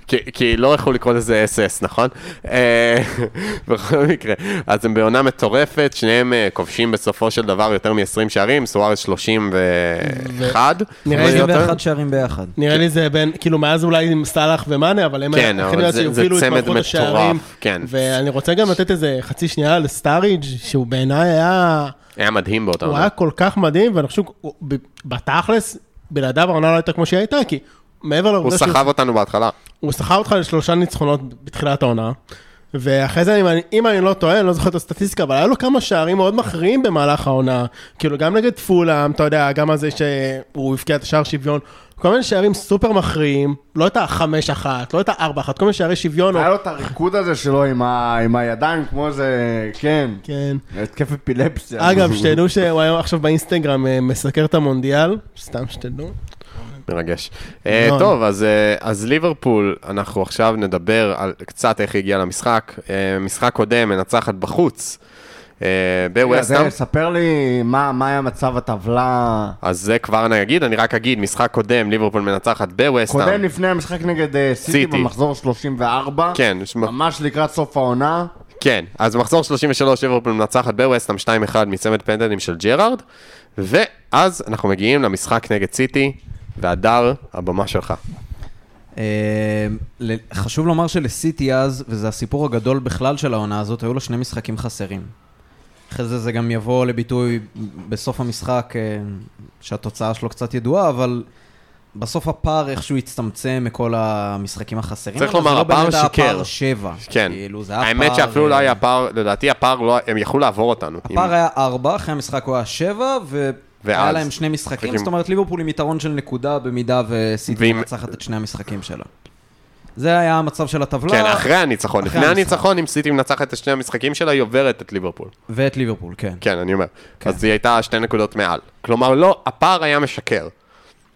כי, כי לא יכלו לקרוא לזה SS, נכון? אה, *laughs* בכל מקרה, אז הם בעונה מטורפת, שניהם אה, כובשים בסופו של דבר יותר מ-20 שערים, סוארז 31. נראה לי אם אני לא טועה. 21 שערים ביחד. נראה לי זה בין, כאילו מאז אולי עם סאלח ומאנה, אבל הם כן, הכי אבל להיות זה- זה שהובילו את צמד מערכות מטורף, השערים. כן. ואני רוצה גם לתת איזה חצי שנייה לסטאריג' שהוא בעיניי היה, היה מדהים באותה הוא עונה. היה כל כך מדהים, ואני חושב, הוא- בתכלס, בלעדיו העונה לא הייתה כמו שהיא הייתה, כי מעבר הוא לעובדה שהוא סחב אותנו בהתחלה. הוא שכר אותך לשלושה ניצחונות בתחילת העונה, ואחרי זה, אם אני, אם אני לא טועה, אני לא זוכר את הסטטיסטיקה, אבל היה לו כמה שערים מאוד מכריעים במהלך העונה. כאילו, גם נגד פולאם, אתה יודע, גם על זה שהוא הבקיע את השער שוויון, כל מיני שערים סופר מכריעים, לא את החמש אחת, לא את הארבע אחת, כל מיני שערי שוויון. היה. לו את הריקוד הזה שלו עם, ה... עם הידיים, כמו איזה, כן, כן. התקף אפילפסיה. אגב, שתדעו שהוא היום עכשיו באינסטגרם אה, מסקר את המונדיאל, סתם שתדעו. מרגש. אה. טוב, אז, אה, אז ליברפול, אנחנו עכשיו נדבר על קצת איך היא הגיעה למשחק. אה, משחק קודם, מנצחת בחוץ. בווסטהאם. זה, ספר לי מה מה היה מצב הטבלה אז זה כבר אני אגיד, אני רק אגיד, משחק קודם, ליברפול מנצחת בווסטהאם. קודם לפני המשחק נגד סיטי סיטי. במחזור 34. כן, ממש לקראת סוף העונה. כן, אז מחזור 33 ליברפול מנצחת בווסטהאם 2-1 מצמד פנדלים של ג'רארד, ואז אנחנו מגיעים למשחק נגד סיטי, והדר, הבמה שלך. אה, חשוב לומר שלסיטי אז, וזה הסיפור הגדול בכלל של העונה הזאת, היו לו שני משחקים חסרים. אחרי זה זה גם יבוא לביטוי בסוף המשחק, אה, שהתוצאה שלו קצת ידועה, אבל בסוף הפער איכשהו הצטמצם מכל המשחקים החסרים. צריך זה לומר, לא הפער באמת היה שיקר. פער שבע. כן, כאילו, זה היה האמת פער, שאפילו לא אה, היה פער, לדעתי הפער לא, הם יכלו לעבור אותנו. הפער אם- היה ארבע, אחרי המשחק הוא היה שבע, והיה ואז- להם שני משחקים, משחקים. זאת אומרת ליברפול עם יתרון של נקודה במידה וסיטי ואם- מנצחת את שני המשחקים שלה. זה היה המצב של הטבלה. כן, אחרי הניצחון. אחרי לפני. הניצחון, אם סיטי מנצחת את שני המשחקים שלה, היא עוברת את ליברפול. ואת ליברפול, כן. כן, אני אומר. כן. אז היא הייתה שתי נקודות מעל. כלומר, לא, הפער היה משקר.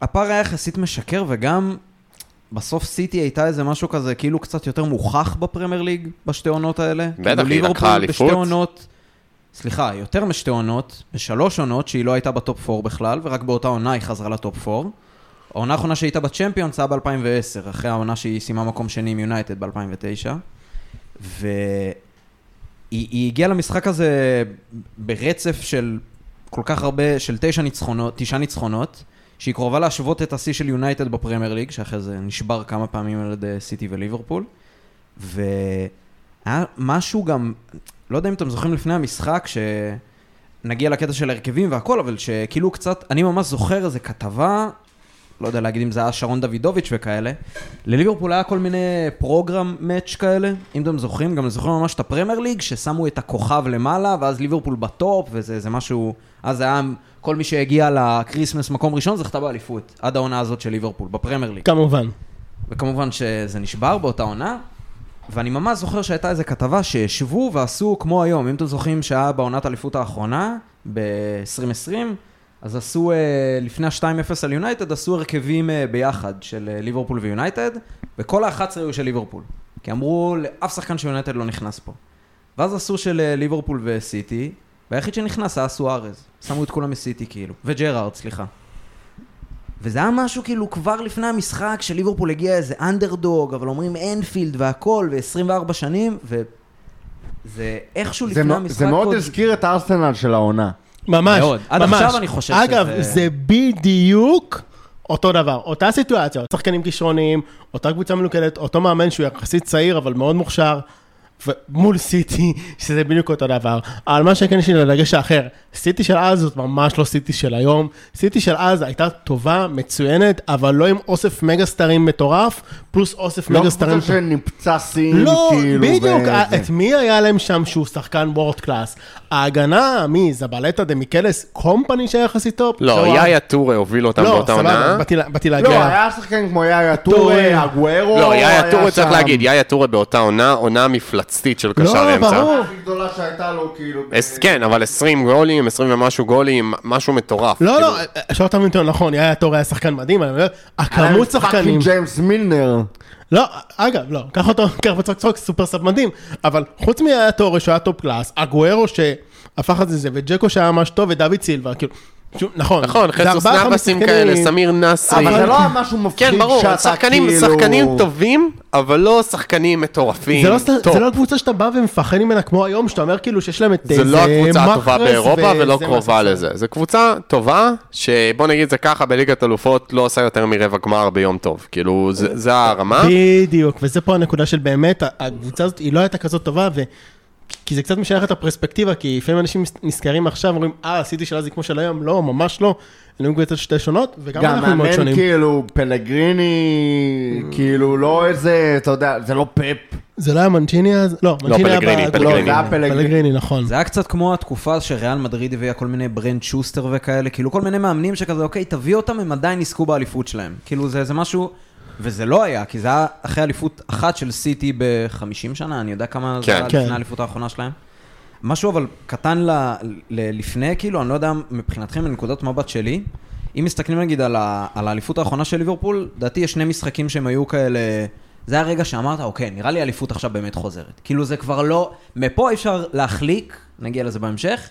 הפער היה יחסית משקר, וגם בסוף סיטי הייתה איזה משהו כזה, כאילו קצת יותר מוכח בפרמייר ליג בשתי עונות האלה. בטח, כאילו היא לקחה אליפות. בשתי עונות, סליחה, יותר משתי עונות, בשלוש עונות שהיא לא הייתה בטופ 4 בכלל, ורק באותה עונה היא חזרה לטופ 4. העונה האחרונה שהייתה בצ'מפיונס היה ב-2010, אחרי העונה שהיא סיימה מקום שני עם יונייטד ב-2009. והיא היא הגיעה למשחק הזה ברצף של כל כך הרבה, של תשע ניצחונות, תשעה ניצחונות, שהיא קרובה להשוות את השיא של יונייטד בפרמייר ליג, שאחרי זה נשבר כמה פעמים על ידי סיטי וליברפול. והיה משהו גם, לא יודע אם אתם זוכרים לפני המשחק, שנגיע לקטע של ההרכבים והכל, אבל שכאילו קצת, אני ממש זוכר איזה כתבה, לא יודע להגיד אם זה היה שרון דוידוביץ' וכאלה, לליברפול היה כל מיני program match כאלה, אם אתם זוכרים, גם זוכרים ממש את הפרמייר ליג, ששמו את הכוכב למעלה, ואז ליברפול בטופ, וזה זה משהו, אז היה, כל מי שהגיע לקריסמס מקום ראשון זכתה באליפות, עד העונה הזאת של ליברפול, בפרמייר ליג. כמובן. וכמובן שזה נשבר באותה עונה, ואני ממש זוכר שהייתה איזו כתבה שישבו ועשו כמו היום, אם אתם זוכרים שהיה בעונת האליפות האחרונה, ב-2020, אז עשו, אה, לפני ה-2-0 על יונייטד, עשו הרכבים אה, ביחד של אה, ליברפול ויונייטד, וכל ה-11 היו של ליברפול. כי אמרו, לאף שחקן של יונייטד לא נכנס פה. ואז עשו של ליברפול וסיטי, והיחיד שנכנס היה סוארז. שמו את כולם מסיטי כאילו, וג'רארד, סליחה. וזה היה משהו כאילו כבר לפני המשחק, שליברפול הגיע איזה אנדרדוג, אבל אומרים אנפילד והכל, ו-24 שנים, וזה איכשהו לפני מ- המשחק זה מאוד עוד- הזכיר את הארסנל של העונה. ממש, מאוד. עד ממש. עכשיו אני חושב אגב, שזה- זה בדיוק אותו דבר, אותה סיטואציה, שחקנים כישרוניים, אותה קבוצה מלוכדת, אותו מאמן שהוא יחסית צעיר אבל מאוד מוכשר. ומול סיטי, שזה בדיוק אותו דבר. אבל מה שכן יש לי לדגש האחר, סיטי של אז זאת ממש לא סיטי של היום. סיטי של אז הייתה טובה, מצוינת, אבל לא עם אוסף מגה סטרים מטורף, פלוס אוסף לא מגה סטרים... קבוצה שניפצה שיאים, לא, כאילו. בדיוק, וזה. את מי היה להם שם שהוא שחקן world class? ההגנה, מי? זבלטה דמיקליס, קומפני שהיה יחסית טופ? לא, זהו, יאיה טורה הוביל אותם לא, באותה עונה. באתי לא, להגיד. היה שחקן כמו יאיה טורה. אגוארו. לא, יאיה היה טורה, צריך שם. להגיד, יאיה טורה באותה עונה, עונה מפלצתית של לא, קשר אמצע. ברור. הכי גדולה שהייתה לו, כאילו. כן, אבל 20 גולים, 20 ומשהו גולים, משהו מטורף. לא, כאילו, לא, שלא תבין אותי לא נכון, יאיה טורה היה שחקן מדהים, אני אומר, הכמות שחקנים... fucking ג'יימס מילנר. לא, אגב, לא, קח אותו, קח בצחוק צחוק, super sub מדהים, אבל חוץ מיאיה טורה שהוא היה top class, אגוארו שהפך את זה, וג'קו שהיה ממש טוב, ודוד סילבה, כאילו, נכון. נכון, זה חצוס נאבסים. כאלה, סמיר נסרי. אבל זה לא היה משהו מפחיד כן, ברור, שחקנים, כאילו... שחקנים טובים, אבל לא שחקנים מטורפים. זה לא. זה לא קבוצה שאתה בא ומפחד ממנה כמו היום, שאתה אומר כאילו שיש להם את זה לא הקבוצה הטובה באירופה ולא קרובה לזה. זו קבוצה טובה, שבוא נגיד זה ככה, בליגת אלופות לא עושה יותר מרבע גמר ביום טוב. כאילו, זה זה הרמה. בדיוק, וזה פה הנקודה של באמת, הקבוצה הזאת היא לא הייתה כזאת טובה, ו... כי זה קצת משייך את הפרספקטיבה, כי לפעמים אנשים נזכרים עכשיו, אומרים, אה, הסיטי של אז היא כמו של היום, לא, ממש לא. הם היו קבוצות שתי שונות, וגם גם אנחנו מאוד מאמן שונים. כאילו פלגריני, כאילו לא איזה, אתה יודע, זה לא פפ. זה לא היה מנצ'יני אז? לא, מנצ'יני היה... פלגריני, פלגריני. לא, זה היה פלגריני. פלגריני, נכון. זה היה קצת כמו התקופה שריאל מדריד הביאה כל מיני ברנד שוסטר וכאלה, כאילו כל מיני מאמנים שכזה, אוקיי, תביא אותם, הם עדיין יזכו באליפות שלהם. כאילו זה, זה משהו, וזה לא היה, כי זה היה אחרי אליפות אחת של סיטי ב-50 שנה, אני יודע כמה כן. זה היה כן. לפני האליפות האחרונה שלהם. משהו אבל קטן ל, ל, לפני, כאילו, אני לא יודע מבחינתכם, מנקודת מבט שלי, אם מסתכלים נגיד על, ה, על האליפות האחרונה של ליברפול, לדעתי יש שני משחקים שהם היו כאלה... זה היה רגע שאמרת, אוקיי, נראה לי האליפות עכשיו באמת חוזרת. כאילו זה כבר לא... מפה אי אפשר להחליק נגיע לזה בהמשך.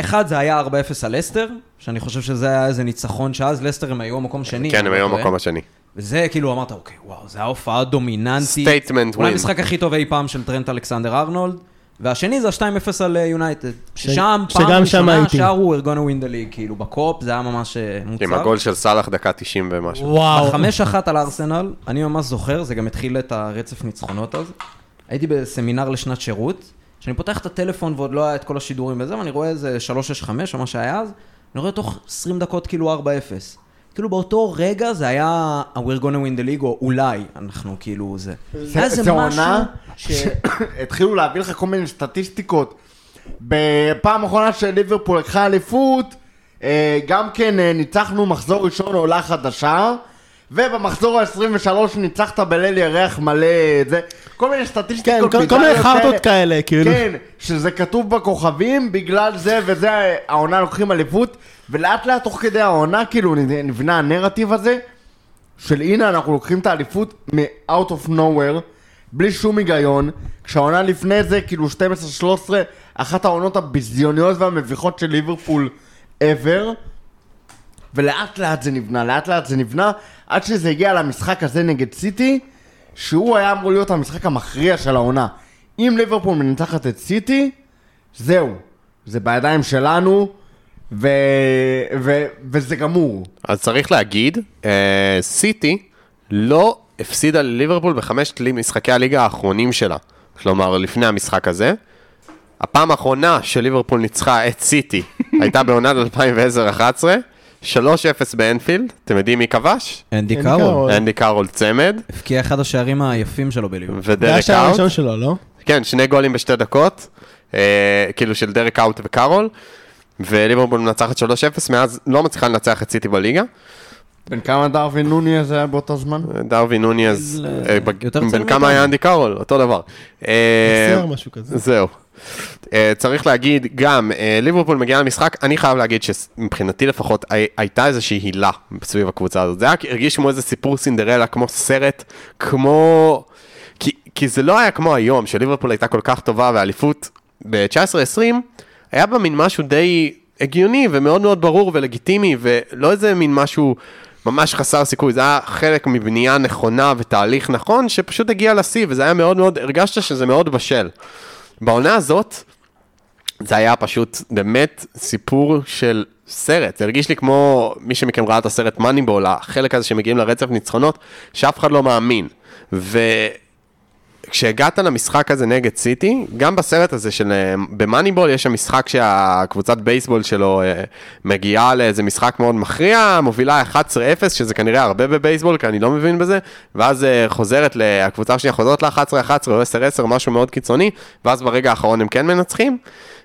אחד, זה היה 4-0 על לסטר, שאני חושב שזה היה איזה ניצחון, שאז לסטר הם היו המקום שני. כן, הם היו לא. המקום השני. וזה כאילו אמרת, אוקיי, וואו, זה היה הופעה דומיננטית. Statement אולי. המשחק הכי טוב אי פעם של טרנט אלכסנדר ארנולד. והשני זה ה-2-0 על יונייטד. ששם, פעם שם ראשונה. שרו We're gonna win the league, כאילו בקופ, זה היה ממש אה, מוצר. עם הגול של סאלח דקה 90 ומשהו. וואו. בחמש אחת על ארסנל, אני ממש זוכר, זה גם התחיל את הרצף ניצחונות אז. הייתי בסמינר לשנת שירות, שאני פותח את הטלפון ועוד לא היה את כל השידורים וזה, ואני רואה איזה 365 או מה שהיה אז, אני רואה תוך 20 דקות כאילו 4-0. כאילו באותו רגע זה היה We're gonna win the league, או אולי אנחנו כאילו זה. זה- היה איזה זה משהו. שהתחילו להביא לך כל מיני סטטיסטיקות. בפעם האחרונה שליברפול לקחה אליפות, אה, גם כן אה, ניצחנו מחזור ראשון עולה חדשה, ובמחזור ה-23 ניצחת בליל ירח מלא זה, כל מיני כן, סטטיסטיקות. כל- כל מיני חרטות כאלה, כאילו. כן, שזה כתוב בכוכבים, בגלל זה וזה העונה לוקחים אליפות, ולאט לאט תוך כדי העונה כאילו נבנה הנרטיב הזה, של הנה אנחנו לוקחים את האליפות מ-out of nowhere, בלי שום היגיון, כשהעונה לפני זה כאילו 12-13, אחת העונות הביזיוניות והמביכות של ליברפול ever, ולאט לאט זה נבנה, לאט לאט זה נבנה, עד שזה הגיע למשחק הזה נגד סיטי, שהוא היה אמור להיות המשחק המכריע של העונה. אם ליברפול מנצחת את סיטי, זהו, זה בידיים שלנו, ו... ו... וזה גמור. אז צריך להגיד, אה, סיטי לא הפסידה לליברפול בחמשת משחקי הליגה האחרונים שלה. כלומר, לפני המשחק הזה. הפעם האחרונה שליברפול ניצחה את סיטי *laughs* הייתה בעונת 2010-2011, 3-0 באנפילד, אתם יודעים מי כבש? אנדי אנדי קארול. אנדי קארול צמד, הבקיע אחד השערים היפים שלו בליברפול. זה היה ודירק השער קאוט. הראשון שלו, לא? כן, שני גולים בשתי דקות, אה, כאילו של דירק קאוט וקארול, וליברפול מנצחת 3-0, מאז לא מצליחה לנצח את סיטי בליגה. בן כמה דרווין נונייס הזה היה באותו זמן? דרווין נוניאז, גיל, אה, בג- יותר בן כמה. היה אנדי קארול? אותו דבר. אה, משהו כזה. זהו. אה, צריך להגיד גם, אה, ליברפול מגיעה למשחק, אני חייב להגיד שמבחינתי לפחות הי- הייתה איזושהי הילה סביב הקבוצה הזאת. זה היה הרגיש כמו איזה סיפור סינדרלה, כמו סרט, כמו... כי, כי זה לא היה כמו היום, שליברפול הייתה כל כך טובה והאליפות ב-19-20, היה בה מין משהו די הגיוני ומאוד מאוד ברור ולגיטימי, ולא איזה מין משהו ממש חסר סיכוי, זה היה חלק מבנייה נכונה ותהליך נכון, שפשוט הגיע לשיא, וזה היה מאוד מאוד, הרגשת שזה מאוד בשל. בעונה הזאת, זה היה פשוט באמת סיפור של סרט, זה הרגיש לי כמו מי שמכם ראה את הסרט מאניבול, החלק הזה שמגיעים לרצף ניצחונות, שאף אחד לא מאמין. וכשהגעת למשחק הזה נגד סיטי, גם בסרט הזה של אה, במאניבול יש שם משחק שהקבוצת בייסבול שלו אה, מגיעה לאיזה משחק מאוד מכריע, מובילה 11-0, שזה כנראה הרבה בבייסבול, כי אני לא מבין בזה, ואז אה, חוזרת, הקבוצה השנייה חוזרת ל-11-11 או 10-10, משהו מאוד קיצוני, ואז ברגע האחרון הם כן מנצחים.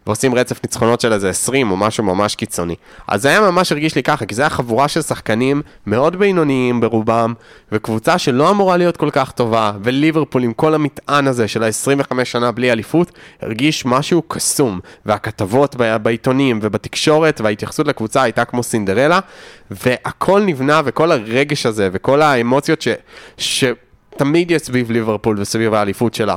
ועושים רצף ניצחונות של איזה 20 או משהו ממש קיצוני. אז זה היה ממש הרגיש לי ככה, כי זה היה חבורה של שחקנים מאוד בינוניים ברובם, וקבוצה שלא אמורה להיות כל כך טובה, וליברפול עם כל המטען הזה של ה-25 שנה בלי אליפות, הרגיש משהו קסום. והכתבות בעיתונים ובתקשורת וההתייחסות לקבוצה הייתה כמו סינדרלה, והכל נבנה וכל הרגש הזה וכל האמוציות ש... ש... תמיד יש סביב ליברפול וסביב האליפות שלה.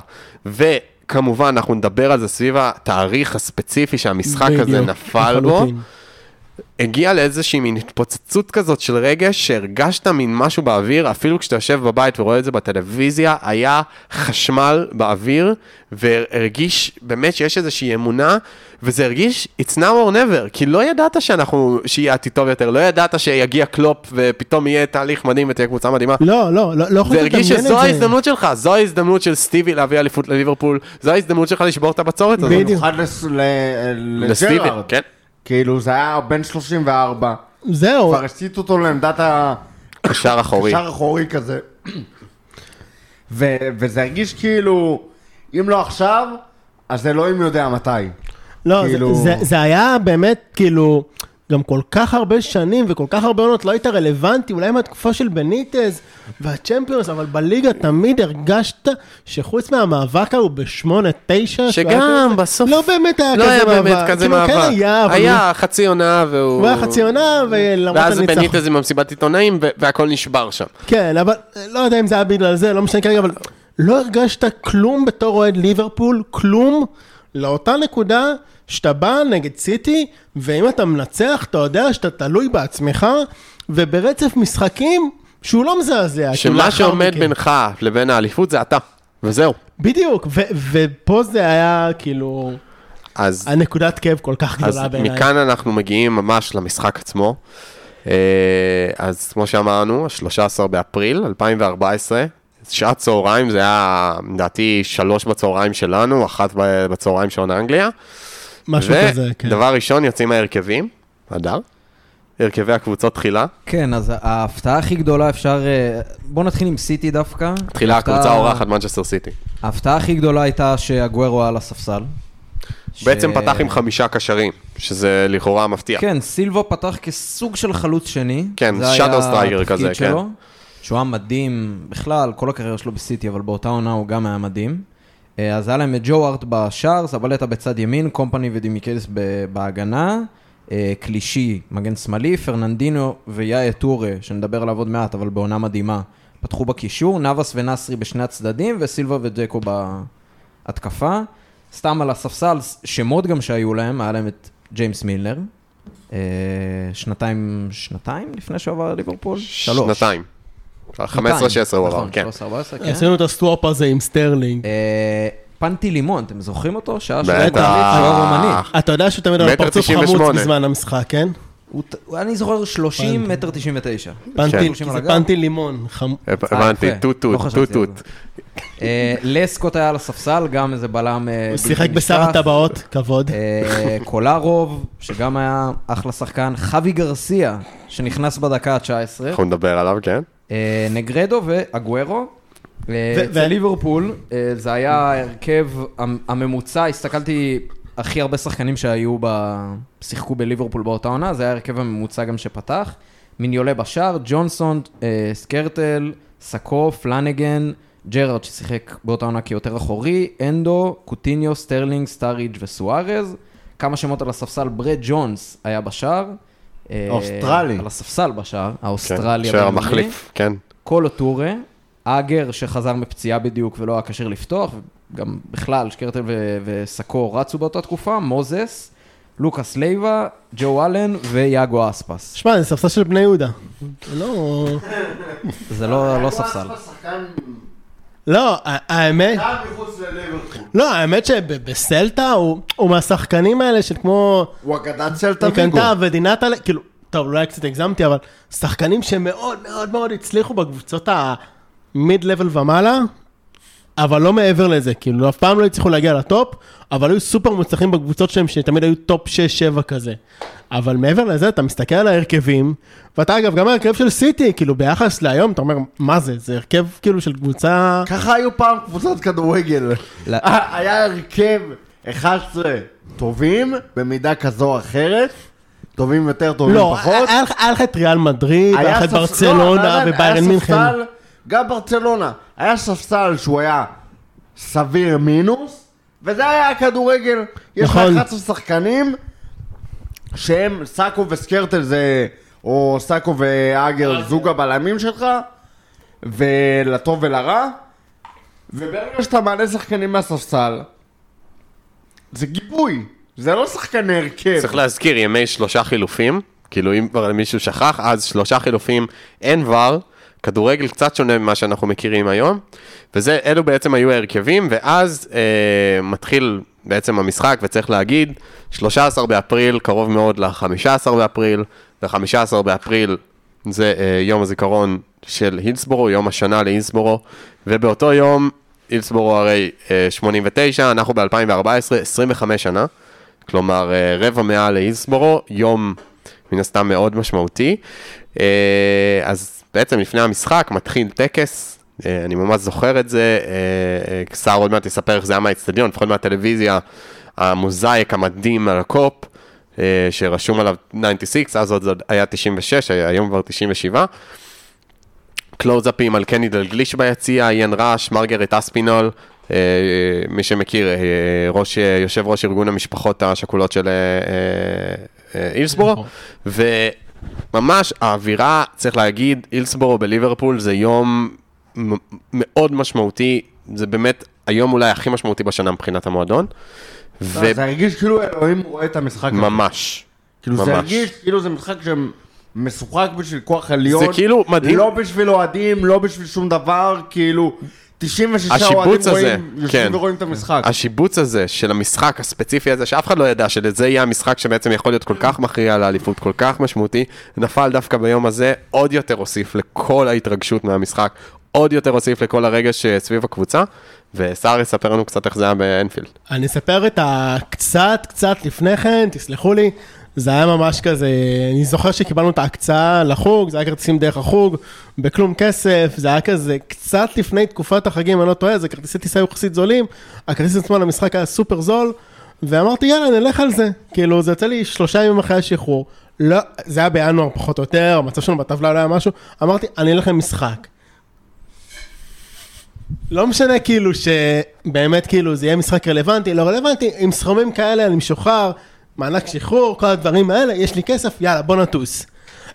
וכמובן, אנחנו נדבר על זה סביב התאריך הספציפי שהמשחק הזה בדיוק, נפל בו. הגיע לאיזושהי מין התפוצצות כזאת של רגש, שהרגשת מין משהו באוויר, אפילו כשאתה יושב בבית ורואה את זה בטלוויזיה, היה חשמל באוויר, והרגיש באמת שיש איזושהי אמונה, וזה הרגיש it's now or never, כי לא ידעת שאנחנו, שיהיה עתיד טוב יותר, לא ידעת שיגיע קלופ ופתאום יהיה תהליך מדהים ותהיה קבוצה מדהימה. לא, לא, לא לא יכול זה הרגיש לדמיין את שזו זה. ההזדמנות שלך, זו ההזדמנות של סטיבי להביא אליפות לליברפול, זו ההזדמנות שלך לשבור את הבצורת הזאת. במיוחד לג'רארד. כן. כאילו זה היה בן 34, זהו, כבר הסיט אותו לעמדת ה... קשר אחורי. קשר אחורי כזה. ו- וזה הרגיש כאילו, אם לא עכשיו, אז אלוהים יודע מתי. לא, זה- כאילו- זה- זה היה באמת, כאילו, גם כל כך הרבה שנים וכל כך הרבה עונות לא היית רלוונטי, אולי מהתקופה של בניטז והצ'מפיונס, אבל בליגה תמיד הרגשת שחוץ מהמאבק ההוא בשמונה, תשע, היה שגם בסוף לא באמת היה לא כזה היה מאבק. באמת כזה כאילו, מאבק. כן היה, אבל היה חצי עונה והוא... הוא היה חצי עונה, ולמרות ואז הניצחון. בניטז עם המסיבת עיתונאים והכל נשבר שם. כן, אבל לא יודע אם זה היה בגלל זה, לא משנה כרגע, אבל לא הרגשת כלום בתור אוהד ליברפול, כלום, לאותה נקודה שאתה בא נגד סיטי, ואם אתה מנצח, אתה יודע שאתה תלוי בעצמך, וברצף משחקים שהוא לא מזעזע. שמה שעומד מכן. בינך לבין האליפות זה אתה, וזהו. בדיוק, ו- ופה זה היה כאילו, אז הנקודת כאב כל כך אז גדולה בעיניי. מכאן אנחנו מגיעים ממש למשחק עצמו. אה, אז כמו שאמרנו, 13 באפריל 2014, שעת צהריים, זה היה לדעתי שלוש בצהריים שלנו, אחת בצהריים שעון אנגליה. משהו כזה, כן. ודבר ראשון, יוצאים ההרכבים, אדר, הרכבי הקבוצות תחילה. כן, אז ההפתעה הכי גדולה אפשר... אה, בוא נתחיל עם סיטי דווקא. תחילה ההפתעה- הקבוצה האורחת מנצ'סטר סיטי. ההפתעה הכי גדולה הייתה שאגוארו על הספסל. בעצם ש- פתח עם חמישה קשרים, שזה לכאורה מפתיע. כן, סילבה פתח כסוג של חלוץ שני. כן, striker התפקיד כזה, שלו, כן. שהוא היה מדהים, בכלל, כל הקריירה שלו בסיטי, אבל באותה עונה הוא גם היה מדהים. אה, אז היה להם את ג'ו הארט בשער, זבלטה בצד ימין, קומפני ודמיקליס ב- בהגנה, אה, קלישי, מגן שמאלי, פרננדינו ויאיה טורה, שנדבר עליו עוד מעט, אבל בעונה מדהימה, פתחו בקישור, נבאס ונסרי בשני הצדדים, וסילבה וג'קו בהתקפה. סתם על הספסל, שמות גם שהיו להם, היה להם את ג'יימס מילנר, אה, שנתיים, שנתיים לפני שהוא עבר לליברפול? שלוש. שנתיים. 15-16 הוא עבר, נכון, כן. 13, 14, כן. עשינו את ה swap הזה עם סטרלינג. אה, פנטילימון, אתם זוכרים אותו? שוער אנגלית, שוער רומני. אתה יודע שהוא תמיד על פרצוף 98. חמוץ בזמן המשחק, כן? אני זוכר 30 מטר 99. פנטי, לימון. חמ- הבנתי, יפה. טוט לא טוט, חשבתי טוט על טוט. אה, לסקוט היה על הספסל, גם איזה בלם אה, הוא שיחק בשר. הטבעות, כבוד. אה, קולרוב, שגם היה אחלה שחקן. חווי גרסיה, שנכנס בדקה ה-19. אנחנו נדבר עליו, כן? אה, נגרדו ואגוורו. אה, אצל ליברפול, אה, זה היה ההרכב המ- הממוצע, הסתכלתי הכי הרבה שחקנים שהיו, ב... שיחקו בליברפול באותה עונה, זה היה ההרכב הממוצע גם שפתח. מיניולה בשער, ג'ונסון, סקרטל, סאקו, פלנגן, ג'רארד ששיחק באותה עונה כיותר אחורי, הנדרסון, קוטיניו, סטרלינג, סטארידג' וסוארז. כמה שמות על הספסל, ברד ג'ונס היה בשער. אה, האוסטרלי. על הספסל בשער, כן. האוסטרלי. הבינלאומי. המחליף, כן. קולו טורה, אגר שחזר מפציעה בדיוק ולא היה כשיר לפתוח, גם בכלל שקרטל ו- וסקו רצו באותה תקופה, מוזס, לוקאס לייבה, ג'ו אלן ויאגו אספס. שמע, זה ספסל של בני יהודה. זה לא... זה לא, לא ספסל. לא, האמת... לא, האמת שבסלטה הוא הוא מהשחקנים האלה של כמו... הוא אגדת סלטה ויגו. קנטה ודינתה, כאילו, טוב, אולי קצת הגזמתי, אבל שחקנים שמאוד מאוד מאוד הצליחו בקבוצות ה mid-level ומעלה, אבל לא מעבר לזה, כאילו, אף פעם לא הצליחו להגיע ל top, אבל היו סופר מוצלחים בקבוצות שלהם, שתמיד היו top 6-7 כזה. אבל מעבר לזה, אתה מסתכל על ההרכבים, ואתה אגב, גם ההרכב של סיטי, כאילו, ביחס להיום, אתה אומר, מה זה? זה הרכב כאילו של קבוצה... ככה היו פעם קבוצות כדורגל. לא. אה, היה הרכב 11 טובים, במידה כזו או אחרת. טובים יותר, טובים לא, פחות. לך- היה לך את ריאל מדריד, היה לך את לא, ברצלונה אבל וביירן היה מינכן. גם ברצלונה. היה ספסל שהוא היה סביר מינוס, וזה היה הכדורגל. יש לך נכון. 11 שחקנים שהם סאקו וסקרטל זה, או סאקו ואגר זוג הבלמים שלך, ולטוב ולרע. וברגע שאתה מעלה שחקנים מהספסל, זה גיבוי, זה לא שחקני הרכב. צריך להזכיר, ימי שלושה חילופים, כאילו אם כבר מישהו שכח, אז שלושה חילופים, אין ור, כדורגל קצת שונה ממה שאנחנו מכירים היום, וזה, אלו בעצם היו ההרכבים, ואז אה, מתחיל בעצם המשחק, וצריך להגיד, 13 באפריל, קרוב מאוד ל-15 באפריל, ו-15 באפריל זה אה, יום הזיכרון של הילסבורו, יום השנה להילסבורו, ובאותו יום, הילסבורו הרי אה, 89, אנחנו ב-2014, 25 שנה. כלומר אה, רבע מאה להילסבורו, יום מן הסתם מאוד משמעותי. אז בעצם לפני המשחק מתחיל טקס, אה, אני ממש זוכר את זה, אה, אה, סער עוד מעט יספר איך זה היה מהאצטדיון, לפחות מהטלוויזיה, המוזאיק המדהים על הקופ, אה, שרשום עליו 96, אז עוד זה היה 96, היום כבר 97. קלוזאפים על קני דלגליש ביציע, איין ראש, מרגרט אספינול, אה, מי שמכיר, אה, ראש, אה, יושב ראש ארגון המשפחות השכולות של אה, אה, אה, וממש האווירה, צריך להגיד, אילסבורו בליברפול זה יום מאוד משמעותי, זה באמת היום אולי הכי משמעותי בשנה מבחינת המועדון, ו- זה הרגיש כאילו אלוהים רואה את המשחק הזה. ממש. כאילו זה ממש. הרגיש כאילו זה משחק שמשוחק בשביל כוח עליון. זה כאילו מדהים. לא בשביל אוהדים, לא בשביל שום דבר, כאילו 96 השיבוץ אוהדים הזה, רואים, יושבים כן. ורואים את המשחק. השיבוץ הזה של המשחק הספציפי הזה, שאף אחד לא ידע שזה יהיה המשחק שבעצם יכול להיות כל כך מכריע לאליפות, כל כך משמעותי, נפל דווקא ביום הזה, עוד יותר הוסיף לכל ההתרגשות מהמשחק, עוד יותר הוסיף לכל הרגש אה, סביב הקבוצה, וסער יספר לנו קצת איך זה היה באנפילד. אני אספר את הקצת, קצת לפני כן, תסלחו לי, זה היה ממש כזה, אני זוכר שקיבלנו את ההקצאה לחוג, זה היה כרטיסים דרך החוג, בכלום כסף, זה היה כזה קצת לפני תקופת החגים, אני לא טועה, זה כרטיסי טיסה יחסית זולים, הכרטיס עצמו למשחק היה סופר זול, ואמרתי יאללה נלך על זה, כאילו זה יוצא לי שלושה ימים אחרי השחרור, לא, זה היה בינואר פחות או יותר, המצב שלנו בטבלה לא היה משהו, אמרתי אני אלך למשחק. לא משנה כאילו שבאמת כאילו זה יהיה משחק רלוונטי, לא רלוונטי, עם סכומים כאלה אני משוחרר, מענק שחרור, כל הדברים האלה, יש לי כסף, יאללה בוא נטוס.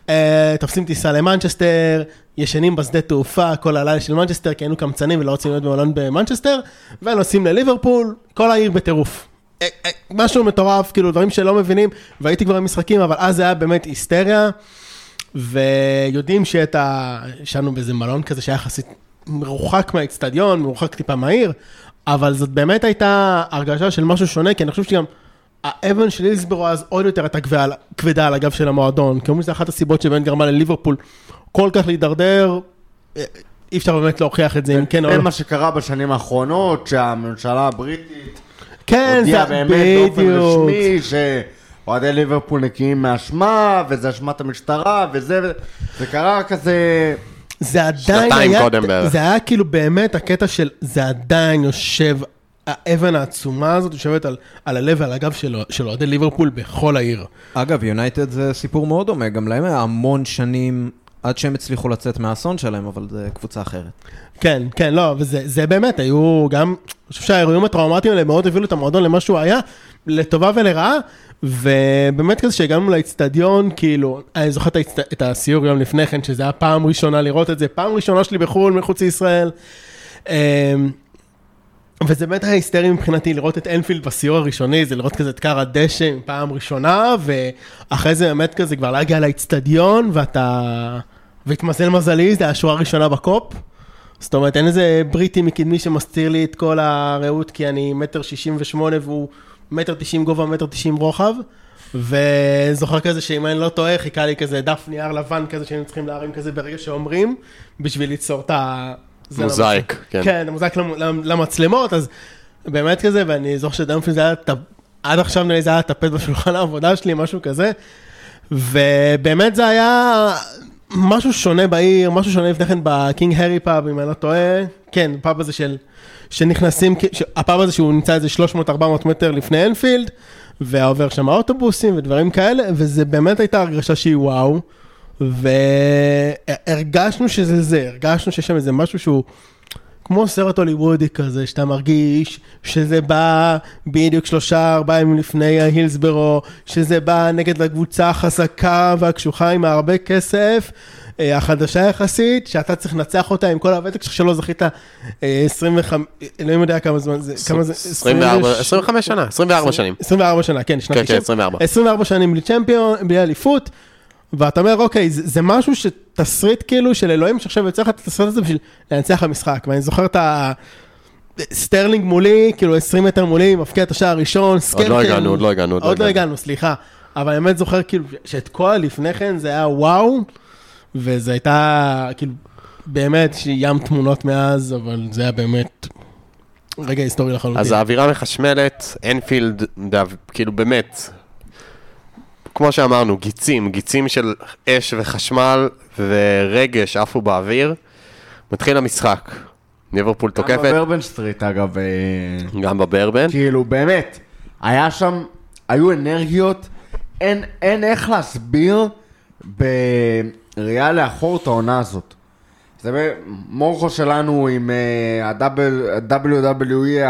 אה, תופסים טיסה למנצ'סטר, ישנים בשדה תעופה כל הלילה של מנצ'סטר, כי היינו קמצנים ולא רוצים להיות במלון במנצ'סטר, ונוסעים לליברפול, כל העיר בטירוף. אה, אה, משהו מטורף, כאילו דברים שלא מבינים, והייתי כבר במשחקים, אבל אז זה היה באמת היסטריה, ויודעים שאת ה... ישנו באיזה מלון כזה שהיה יחסית מרוחק מהאיצטדיון, מרוחק טיפה מהעיר, אבל זאת באמת הייתה הרגשה של משהו שונה, כי אני חושב שגם האבן של הילסבורו אז עוד יותר הייתה כבדה על- הגב של המועדון, כי אומרים שזו אחת הסיבות שבאמת גרמה לליברפול כל כך להידרדר, אה, אי אפשר באמת להוכיח את זה אם כן או זה לא. מה שקרה בשנים האחרונות, שהממשלה הבריטית כן, הודיעה זה באמת באופן. רשמי שאוהדי ליברפול נקיים מאשמה, וזה אשמת המשטרה, וזה, זה קרה כזה... זה עדיין שנתיים היה, קודם בערך. זה היה כאילו באמת הקטע של, זה עדיין יושב, האבן העצומה הזאת יושבת על, על הלב ועל הגב של אוהדי ליברפול בכל העיר. אגב, יונייטד זה סיפור מאוד דומה, גם להם היה המון שנים עד שהם הצליחו לצאת מהאסון שלהם, אבל זה קבוצה אחרת. כן, כן, לא, וזה זה באמת, היו גם, אני חושב שהאירועים הטראומטיים האלה מאוד הובילו את המועדון למה שהוא היה, לטובה ולרעה, ובאמת כזה שהגענו לאצטדיון, כאילו, אני זוכר את, האצט... את הסיור יום לפני כן, שזה היה פעם ראשונה לראות את זה, פעם ראשונה שלי בחו"ל, מחוץ לישראל. וזה באמת היה היסטרי מבחינתי לראות את אנפילד בסיור הראשוני, זה לראות כזה את כר הדשא פעם ראשונה, ואחרי זה באמת כזה כבר להגיע לאצטדיון, ואתה... והתמזל מזלי, זה היה השורה הראשונה בקופ. זאת אומרת, אין איזה בריטי מקדמי שמסתיר לי את כל הרעות, כי אני מטר שישים ושמונה והוא מטר תשעים גובה, מטר תשעים רוחב. וזוכר כזה שאם אני לא טועה, חיכה לי כזה דף נייר לבן כזה שהיינו צריכים להרים כזה ברגע שאומרים, בשביל ליצור את ה... מוזאיק, כן. כן, מוזאיק למ- למ- למצלמות, אז באמת כזה, ואני זוכר שדמפלי זה היה, עד עכשיו נראה לי זה היה טפט בשולחן *laughs* העבודה שלי, משהו כזה. ובאמת זה היה משהו שונה בעיר, משהו שונה לפני כן ב King Harry Pub, אם אני לא טועה. כן, פאב הזה של... שנכנסים, הפאב הזה שהוא נמצא איזה 300-400 מטר לפני אנפילד, ועובר שם האוטובוסים ודברים כאלה, וזה באמת הייתה הרגשה שהיא וואו. והרגשנו שזה זה, הרגשנו שיש שם איזה משהו שהוא כמו סרט הוליוודי כזה, שאתה מרגיש שזה בא בדיוק שלושה ארבעה ימים לפני ההילסבורו, שזה בא נגד הקבוצה החזקה והקשוחה עם הרבה כסף, אה, החדשה יחסית, שאתה צריך לנצח אותה עם כל הוותק שלך שלא זכית אה, 25, אלוהים יודע כמה זמן זה, כמה זה, 24, 25 שנה, 24 שנים. 24 שנה, כן, שנת כן, כן, 90. 24. 24 שנים בלי צ'מפיון, בלי אליפות, ואתה אומר, אוקיי, זה, זה משהו שתסריט כאילו של אלוהים שעכשיו יוצא לך את התסריט הזה בשביל לנצח במשחק, ואני זוכר את ה... סטרלינג מולי, כאילו 20 מטר מולי, מבקיע את השער הראשון, סקרטל. לא הגענו, עוד לא הגענו, עוד לא עוד לא הגענו. סליחה. אבל אני באמת זוכר כאילו שאת כל הלפני כן זה היה וואו, וזה הייתה כאילו באמת ים תמונות מאז, אבל זה היה באמת רגע היסטורי לחלוטין. אז האווירה מחשמלת, אנפילד, כאילו באמת, כמו שאמרנו, גיצים, גיצים של אש וחשמל ורגש עפו באוויר. מתחיל המשחק. ליברפול גם תוקפת, בברבן סטריט אגב, אה, גם בברבן. כאילו באמת, היה שם, היו אנרגיות, אין, אין איך להסביר בראייה לאחור את העונה הזאת. זה מורכו שלנו עם אה, ה-WWE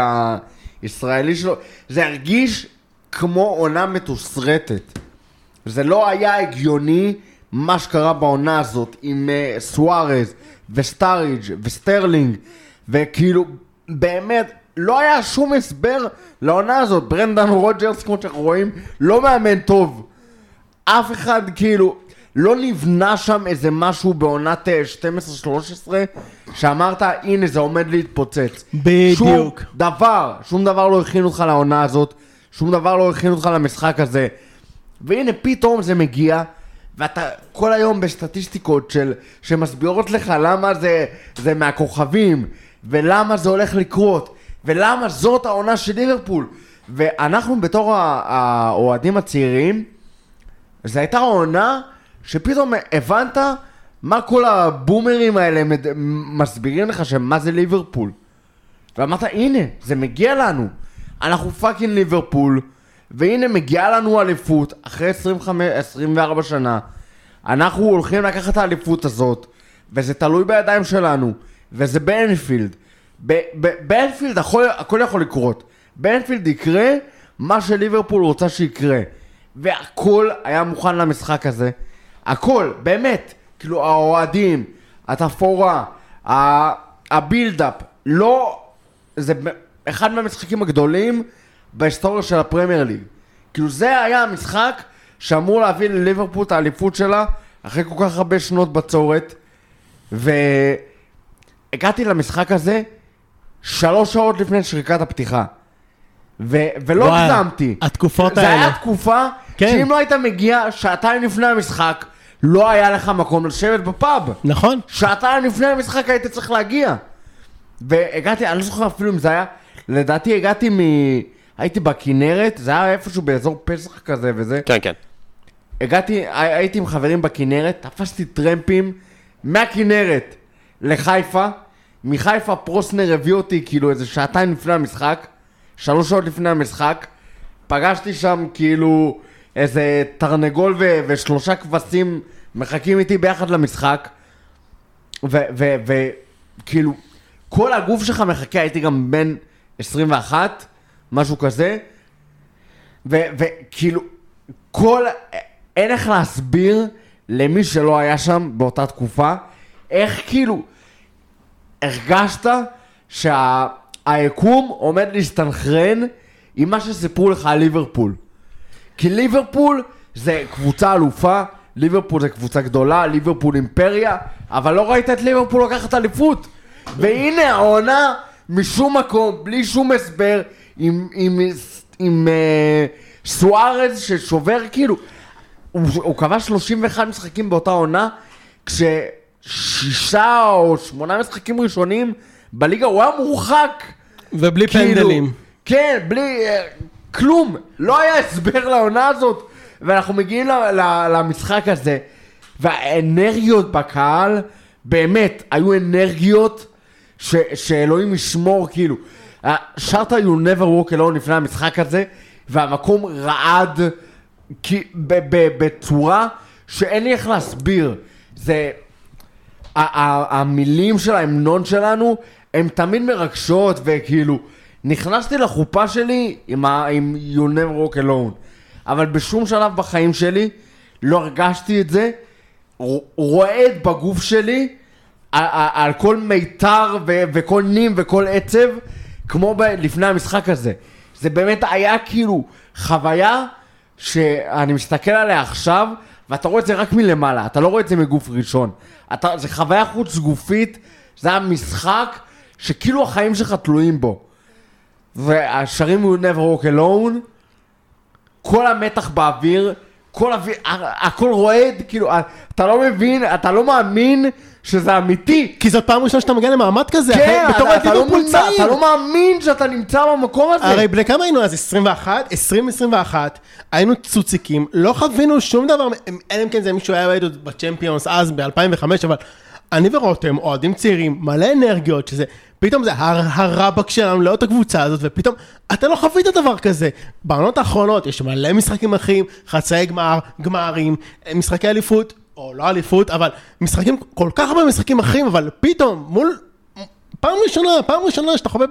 הישראלי שלו, זה הרגיש כמו עונה מתוסרטת. זה לא היה הגיוני מה שקרה בעונה הזאת עם אה, סוארז וסטארידג' וסטרלינג וכאילו באמת לא היה שום הסבר לעונה הזאת. ברנדן רוג'רס, כמו שאנחנו רואים, לא מאמן טוב. אף אחד כאילו, לא נבנה שם איזה משהו בעונת אה, 12-13, שאמרת, הנה זה עומד להתפוצץ. בדיוק. שום דבר, שום דבר לא הכין אותך לעונה הזאת, שום דבר לא הכין אותך למשחק הזה. והנה פתאום זה מגיע, ואתה כל היום בסטטיסטיקות של, שמסבירות לך למה זה, זה מהכוכבים, ולמה זה הולך לקרות, ולמה זאת העונה של ליברפול. ואנחנו בתור האוהדים הצעירים, זו הייתה עונה שפתאום הבנת מה כל הבומרים האלה. מסבירים לך שמה זה ליברפול. ואמרת, הנה, זה מגיע לנו. אנחנו fucking ליברפול, והנה מגיעה לנו אליפות אחרי 25, 24 שנה. אנחנו הולכים לקחת את האליפות הזאת, וזה תלוי בידיים שלנו, וזה באנפילד. באנפילד הכל, הכל יכול לקרות. באנפילד יקרה מה שליברפול רוצה שיקרה. והכל היה מוכן למשחק הזה. הכל, באמת. כאילו, האוהדים, התפאורה, הבילדאפ, לא... זה אחד מהמשחקים הגדולים בהיסטוריה של הפרמייר ליג. כאילו, זה היה המשחק שאמור להביא לליברפול את האליפות שלה אחרי כל כך הרבה שנות בצורת. והגעתי למשחק הזה שלוש שעות לפני שריקת הפתיחה. ו- ולא הגזמתי. התקופות זה האלה. היה תקופה כן. שאם לא היית מגיע שעתיים לפני המשחק, לא היה לך מקום לשבת בפאב. נכון? שעתיים לפני המשחק היית צריך להגיע. והגעתי, אני לא זוכר אפילו אם זה היה, לדעתי הגעתי מ... הייתי בכנרת, זה היה איפשהו באזור פסח כזה וזה. כן, כן. הגעתי, הי- הייתי עם חברים בכנרת, תפסתי טרמפים מהכנרת לחיפה. מחיפה פרוסנר הביא אותי כאילו איזה שעתיים לפני המשחק, שלוש שעות לפני המשחק. פגשתי שם כאילו איזה תרנגול ו- ושלושה כבשים מחכים איתי ביחד למשחק. וכאילו, כל הגוף שלך מחכה, הייתי גם בן 21, משהו כזה. וכאילו, כל... אין איך להסביר למי שלא היה שם באותה תקופה, איך כאילו הרגשת שהיקום עומד להסתנכרן עם מה שסיפרו לך על ליברפול. כי ליברפול זה קבוצה אלופה, ליברפול זה קבוצה גדולה, ליברפול אימפריה, אבל לא ראית את ליברפול לקחת אליפות. והנה העונה משום מקום, בלי שום הסבר, עם, עם, עם, עם אה, סוארז ששובר כאילו, הוא, הוא כבש 31 משחקים באותה עונה, כששישה או שמונה משחקים ראשונים בליגה הוא היה מורחק. ובלי כאילו, פנדלים. כן, בלי... אה, כלום. לא היה הסבר לעונה הזאת. ואנחנו מגיעים ל- ל- למשחק הזה, והאנרגיות בקהל, באמת, היו אנרגיות ש- שאלוהים ישמור, כאילו. אה, שרת You never walk alone לפני המשחק הזה, והמקום רעד בצורה שאין לי איך להסביר. זה... המילים של ההמנון שלנו הן תמיד מרגשות וכאילו נכנסתי לחופה שלי עם, עם You never walk alone אבל בשום שלב בחיים שלי לא הרגשתי את זה רועד בגוף שלי על, על כל מיתר ו- וכל נים וכל עצב כמו ב- לפני המשחק הזה זה באמת היה כאילו חוויה שאני מסתכל עליה עכשיו, ואתה רואה את זה רק מלמעלה, אתה לא רואה את זה מגוף ראשון. אתה, זה חוויה חוץ גופית, זה היה משחק שכאילו החיים שלך תלויים בו. והשרים You never walk alone, כל המתח באוויר, כל אוויר, הכל רועד, כאילו, אתה לא מבין, אתה לא מאמין שזה אמיתי. כי זאת פעם ראשונה שאתה מגיע למעמד כזה, כן, אחרי- בתור אתה, אתה, לא נמצא, צעיר. אתה לא מאמין שאתה נמצא במקום הזה. הרי בני כמה היינו אז? 21? 2021, היינו צוציקים, לא חווינו שום דבר, אלא אם כן זה מישהו היה בצ'מפיונס אז ב-2005, אבל אני ורותם, אוהדים צעירים, מלא אנרגיות, שזה, פתאום זה הר- הרבק שלנו לאותה קבוצה הזאת, ופתאום אתה לא חווית דבר כזה. בעונות האחרונות יש מלא משחקים אחרים, חצאי גמר, גמרים, משחקי אליפות, או לא אליפות, אבל משחקים, כל כך הרבה משחקים אחרים, אבל פתאום, מול פעם ראשונה, פעם ראשונה שאתה חווה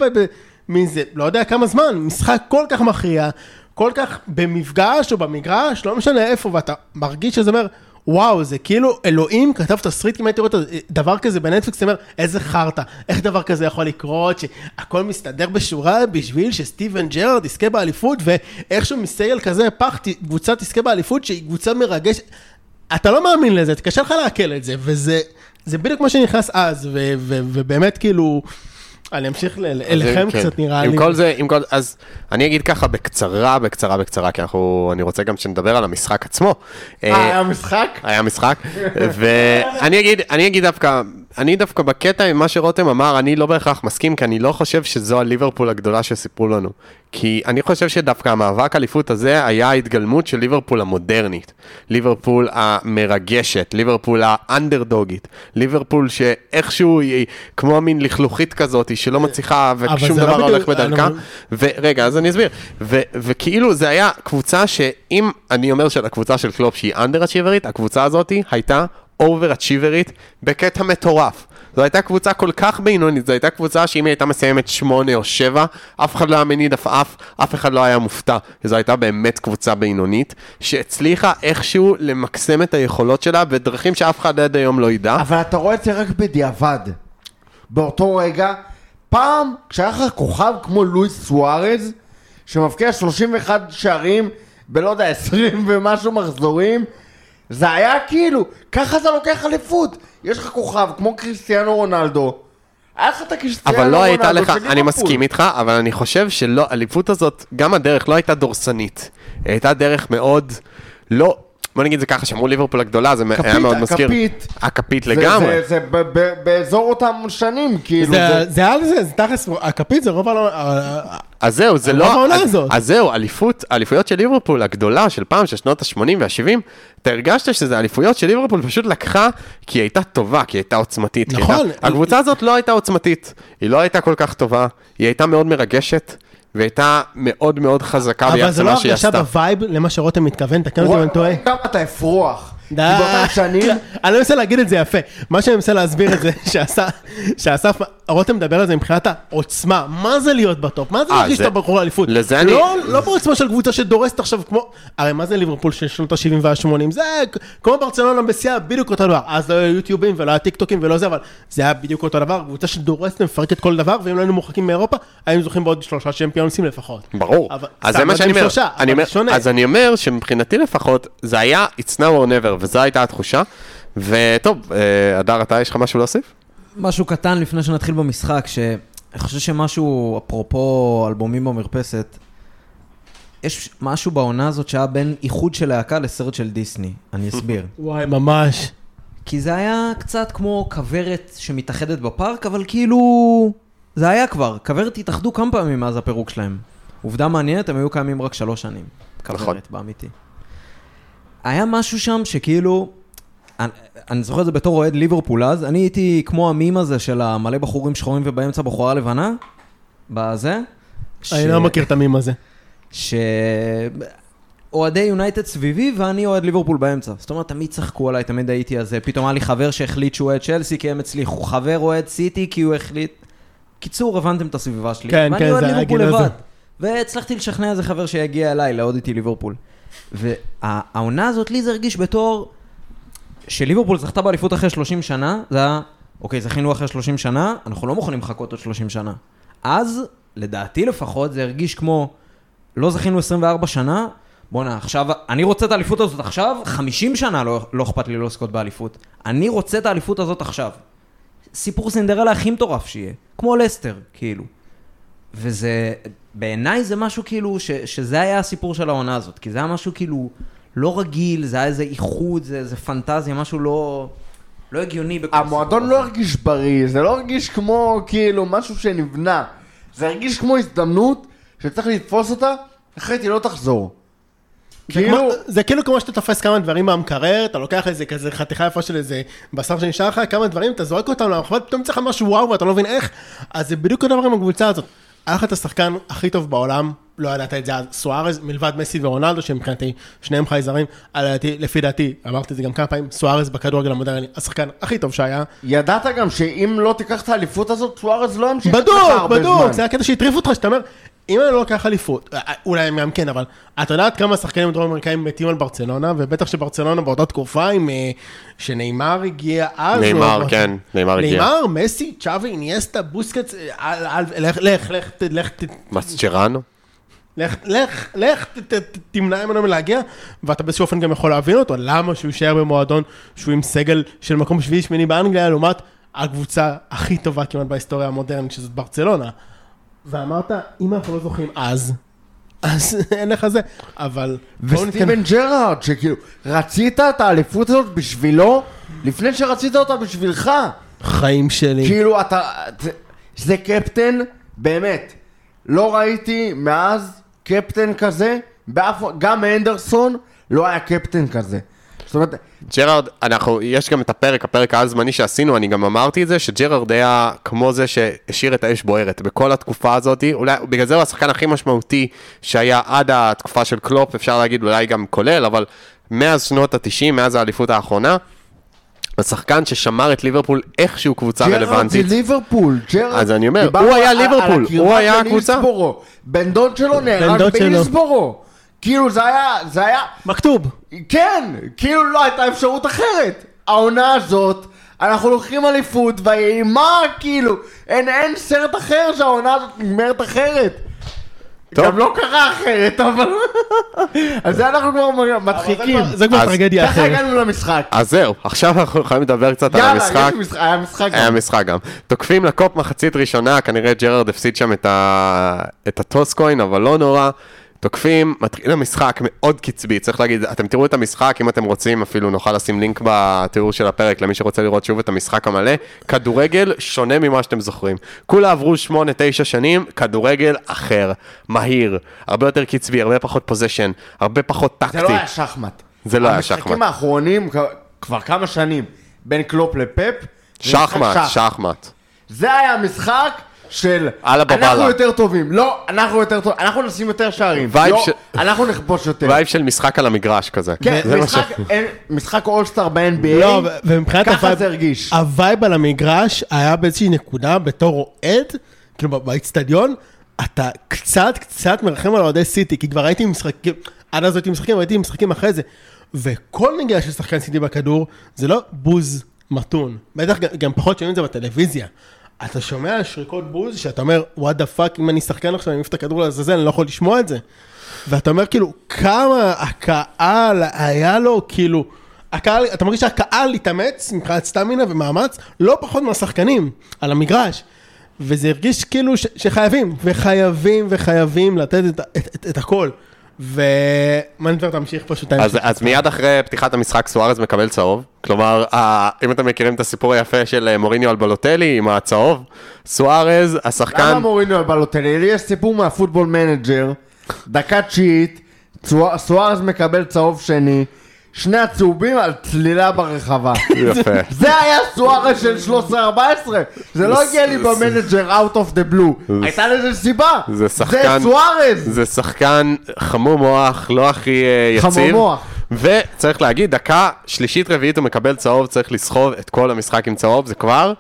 מזה, לא יודע כמה זמן, משחק כל כך מכריע, כל כך במפגש או במגרש, לא משנה איפה, ואתה מרגיש שזה אומר, וואו, זה כאילו אלוהים כתב תסריט, אם הייתי רואה דבר כזה בנטפליקס, אתה אומר, איזה חרטא, איך דבר כזה יכול לקרות, שהכל מסתדר בשורה בשביל שסטיבן ג'רארד יזכה באליפות, ואיכשהו מסייל כזה פח, קבוצה תזכה באליפות, שהיא קבוצה מרגשת. אתה לא מאמין לזה, קשה לך לעכל את זה, וזה זה בדיוק מה שנכנס אז, ו, ו, ובאמת כאילו, אני אמשיך אליכם כן. קצת נראה עם לי. כל זה, עם כל... אז אני אגיד ככה בקצרה, בקצרה, בקצרה, כי אנחנו... אני רוצה גם שנדבר על המשחק עצמו. אה, היה משחק? היה משחק, *laughs* ואני אגיד, אני אגיד דווקא, אני דווקא בקטע עם מה שרותם אמר, אני לא בהכרח מסכים, כי אני לא חושב שזו הליברפול הגדולה שסיפרו לנו. כי אני חושב שדווקא המאבק אליפות הזה היה ההתגלמות של ליברפול המודרנית. ליברפול המרגשת, ליברפול האנדרדוגית, ליברפול שאיכשהו היא כמו מין לכלוכית כזאת, שלא מצליחה ושום לא דבר בדיוק- הולך בדרכה. ורגע, אז אני אסביר. ו- וכאילו זה היה קבוצה שאם אני אומר של הקבוצה של קלופ שהיא under achiever ית, הקבוצה הזאת הייתה over achiever ית בקטע מטורף. זו הייתה קבוצה כל כך בינונית, זו הייתה קבוצה שאם היא הייתה מסיימת שמונה או שבע, אף אחד לא היה מניד עפעף, אף אחד לא היה מופתע. זו הייתה באמת קבוצה בינונית, שהצליחה איכשהו למקסם את היכולות שלה בדרכים שאף אחד עד היום לא ידע. אבל אתה רואה את זה רק בדיעבד. באותו רגע, פעם, כשהיה לך כוכב כמו לואיס סוארז, שמבקיע 31 שערים בלא יודע, 20 ומשהו מחזורים, זה היה כאילו, ככה אתה לוקח אליפות. יש לך כוכב כמו קריסטיאנו רונלדו. היה לך את הקריסטיאנו אבל רונלדו לא הייתה לך, אני. מסכים איתך, אבל אני חושב שלא, האליפות הזאת, גם הדרך לא הייתה דורסנית. היא הייתה דרך מאוד, לא, בוא נגיד זה ככה, שאמרו ליברפול הגדולה, זה היה כפית, מאוד מזכיר. הכפית. הכפית זה- לגמרי. זה, זה ב- ב- באזור אותם שנים, כאילו. זה- זה- זה היה לזה, זה תכלס, הכפית זה רוב העונה, אז זהו, זה רוב לא... העונה אז- הזאת. אז זהו, אליפות, אליפויות של ליברפול הגדולה של פעם, של שנות ה-80 וה-70, אתה הרגשת שזה אליפויות של ליברפול פשוט לקחה, כי היא הייתה טובה, כי היא הייתה עוצמתית. נכון. הייתה- הקבוצה הזאת לא הייתה עוצמתית, היא לא הייתה כל כך טובה, היא הייתה מאוד מרגשת, והיא הייתה מאוד מאוד חזקה אבל ביחס זה לא למה שהיא הרגשה עשתה. ב vibe למה שרותם מתכוון, תקן אותי אם אני טועה. כמה אתה אפרוח. די. אני לא מנסה להגיד את זה יפה. מה שאני מנסה להסביר את זה, *laughs* שאסף, רותם מדבר על זה מבחינת העוצמה. מה זה להיות בטופ? מה זה אה, להרגיש שאתה בתור אליפות? לזה אני- לא לא בעוצמה של קבוצה שדורסת עכשיו כמו... הרי מה זה ליברפול של שנות ה-70 וה-80? זה כמו ברצלונה בשיאה, בדיוק אותו דבר. אז לא היו יוטיובים ולא היה טיק טוקים ולא זה, אבל זה היה בדיוק אותו דבר. קבוצה שדורסת ומפרקת כל דבר, ואם לא היינו מורחקים מאירופה, היינו זוכים בעוד שלושה צ'מפיונסים לפחות. ברור. אז זה מה שאני אומר. אז אני אומר שמבחינתי לפחות, זה היה It's now or never, וזו הייתה התחושה. וטוב, אה, הדר, אתה יש לך משהו להוסיף? משהו קטן לפני שנתחיל במשחק, שאני חושב שמשהו, אפרופו אלבומים במרפסת, יש משהו בעונה הזאת שהיה בין איחוד של להקה לסרט של דיסני. אני אסביר. *laughs* וואי, ממש. כי זה היה קצת כמו כוורת שמתאחדת בפארק, אבל כאילו... זה היה כבר. כוורת התאחדו כמה פעמים מאז הפירוק שלהם. עובדה מעניינת, הם היו קיימים רק שלוש שנים. נכון. כוורת, באמיתי. היה משהו שם שכאילו... אני, אני זוכר את זה בתור אוהד ליברפול אז, אני הייתי כמו המים הזה של המלא בחורים שחורים ובאמצע בחורה לבנה, בזה. אני לא מכיר את המים הזה. שאוהדי יונייטד סביבי ואני אוהד ליברפול באמצע. זאת אומרת, תמיד צחקו עליי, תמיד הייתי הזה. פתאום היה לי חבר שהחליט שהוא אוהד צ'לסי כי הם הצליחו, חבר אוהד סיטי כי הוא החליט. קיצור, הבנתם את הסביבה שלי. כן, כן, זה ליברפול הגיל הזה. והצלחתי לשכנע איזה חבר שיגיע אליי לאהוד איתי ליברפול. והעונה הזאת לי זה הרגיש בתור... שליברפול זכתה באליפות אחרי 30 שנה, זה היה, אוקיי, זכינו אחרי 30 שנה, אנחנו לא מוכנים לחכות עוד 30 שנה. אז, לדעתי לפחות, זה הרגיש כמו, לא זכינו 24 שנה, בואנה, עכשיו, אני רוצה את האליפות הזאת עכשיו, 50 שנה לא, לא אכפת לי לא לזכות באליפות. אני רוצה את האליפות הזאת עכשיו. סיפור סינדרלה הכי מטורף שיהיה, כמו לסטר, כאילו. וזה, בעיניי זה משהו כאילו, ש, שזה היה הסיפור של העונה הזאת, כי זה היה משהו כאילו לא רגיל, זה היה איזה איחוד, זה איזה פנטזיה, משהו לא, לא הגיוני. בכל המועדון לא. הרגיש בריא, זה לא הרגיש כמו כאילו משהו שנבנה. זה הרגיש כמו הזדמנות שצריך לתפוס אותה, אחרת היא לא תחזור. כאילו, כמו- זה כאילו כמו שאתה תופס כמה דברים מהמקרר, אתה לוקח איזה כזה חתיכה יפה של איזה בשר שנשאר לך, כמה דברים, אתה זורק אותם למחבת, פתאום צריך לך משהו וואו ואתה לא מבין איך. אז זה בדיוק אותו דבר עם הקבוצה הזאת. היה לך את השחקן הכי טוב בעולם, לא ידעת את זה אז, סוארז, מלבד מסי ורונלדו, שמבחינתי שניהם חייזרים, לפי דעתי, אמרתי את זה גם כמה פעמים, סוארז בכדורגל המודרני, השחקן הכי טוב שהיה. ידעת גם שאם לא תיקח את האליפות הזאת, סוארז לא ימשיך בדוק, לך הרבה בדוק, זמן. זה הקטע שהטריף אותך, שאתה אומר, אם אני לא לוקח אליפות, אה, אה, אולי הם גם כן, אבל את יודעת כמה שחקנים דרום אמריקאים מתים על ברצלונה, ובטח שברצלונה באותה תקופה עם... אה, שנאמר הגיע אז. נאמר, כן, נאמר הגיע. נאמר, מסי, צ'אבי, איניאסטה, בוסקץ, לך, לך, לך, לך, מסצ'רנו? לך, לך, לך, ת- ת- ת- תמנע ממנו מלהגיע, ואתה באיזשהו אופן גם יכול להבין אותו, למה שהוא יישאר במועדון שהוא עם סגל של מקום שביעי שמיני באנגליה, לעומת הקבוצה הכי טובה כמעט בהיסטוריה המודרנית, שזאת ברצלונה. ואמרת, אם אנחנו לא זוכים אז, אז *laughs* אין לך זה, אבל... וסטיבן ג'רארד, שכאילו, רצית את האליפות הזאת בשבילו, לפני שרצית אותה בשבילך. חיים שלי. כאילו, אתה... זה קפטן, באמת. לא ראיתי מאז קפטן כזה, באף... גם הנדרסון לא היה קפטן כזה. זאת אומרת, ג'רארד, אנחנו, יש גם את הפרק, הפרק העל-זמני שעשינו, אני גם אמרתי את זה, שג'רארד היה כמו זה שהשאיר את האש בוערת בכל התקופה הזאת, אולי, בגלל זה הוא השחקן הכי משמעותי שהיה עד התקופה של קלופ, אפשר להגיד אולי גם כולל, אבל מאז שנות ה-90, מאז האליפות האחרונה, השחקן ששמר את ליברפול איכשהו קבוצה ג'רארד זה רלוונטית. ליברפול, ג'רארד... אז אני אומר, הוא היה ליברפול, הוא היה הקבוצה. בן דוד שלו נהרג. בהילסבורו. כאילו זה היה, זה היה, מכתוב. כן, כאילו לא הייתה אפשרות אחרת. העונה הזאת, אנחנו לוקחים אליפות, ויהי מה, כאילו, אין, אין סרט אחר שהעונה הזאת נגמרת אחרת. טוב. גם לא קרה אחרת, אבל... *laughs* אז זה אנחנו כבר מדחיקים. זה כבר טרגדיה ככה אחרת. הגענו למשחק. אז זהו, עכשיו אנחנו יכולים לדבר קצת על יאללה, המשחק. יש משחק, היה משחק. היה גם. משחק גם. תוקפים לקופ מחצית ראשונה, כנראה ג'רארד הפסיד שם. את הטוסקוין, אבל לא נורא. תוקפים, מתחיל המשחק מאוד קצבי, צריך להגיד, אתם תראו את המשחק, אם אתם רוצים, אפילו נוכל לשים לינק בתיאור של הפרק למי שרוצה לראות שוב את המשחק המלא. כדורגל שונה ממה שאתם זוכרים. כולה עברו 8-9 שנים, כדורגל אחר, מהיר, הרבה יותר קצבי, הרבה פחות פוזיישן, הרבה פחות טקטי. זה לא היה שחמט. זה לא היה המשחקים שחמט. האחרונים, כ- כבר כמה שנים, בין קלופ לפפ, שחמט, שח. שחמט. זה היה משחק של יאללה באלאגן. אנחנו יותר טובים, לא, אנחנו יותר טובים, אנחנו נשים יותר שערים, vibe לא, אנחנו נכבוש יותר. vibe של משחק על המגרש כזה. כן, זה מה משחק, ש- אין- משחק אולסטאר ב-NBA, לא, ו- ומבחינת ככה זה הרגיש. ה vibe על המגרש היה באיזושהי נקודה בתור אוהד, כאילו ב- באיצטדיון, אתה קצת קצת מרחם על אוהדי סיטי, כי כבר הייתי משחקים, עד אז הייתי משחקים, הייתי משחקים אחרי זה, וכל נגיעה של שחקן סיטי בכדור, זה לא בוז מתון, בטח גם, גם פחות שומעים את זה בטלוויזיה. אתה שומע שריקות בוז, שאתה אומר, what the fuck, אם אני שחקן עכשיו, אני מעיף את הכדור לעזאזל, אני לא יכול לשמוע את זה. ואתה אומר כאילו, כמה הקהל היה לו, כאילו, הקהל, אתה מרגיש שהקהל התאמץ מבחינת סטמינה ומאמץ, לא פחות מהשחקנים, על המגרש. וזה הרגיש כאילו ש, שחייבים, וחייבים וחייבים לתת את, את, את, את הכל. ומנטה תמשיך פשוט. אז, אז מיד אחרי פתיחת המשחק סוארז מקבל צהוב. כלומר, ה- אם אתם מכירים את הסיפור היפה של אה, מוריניו על בלוטלי עם הצהוב, סוארז, למה השחקן... מוריניו על בלוטלי? לי יש סיפור מהפוטבול מנג'ר, דקה תשיעית, צוע- סוארז מקבל צהוב שני, שני הצהובים על צלילה ברחבה. יפה. *laughs* זה היה סוארז של 13-14, זה לא הגיע לי במנג'ר out of the blue, הייתה לזה סיבה, זה שחקן- זה סוארז, זה שחקן חמור מוח, לא הכי אה, יציב. חמור מוח. וצריך להגיד, דקה שלישית רביעית הוא מקבל צהוב, צריך לסחוב את כל המשחק עם צהוב, זה כבר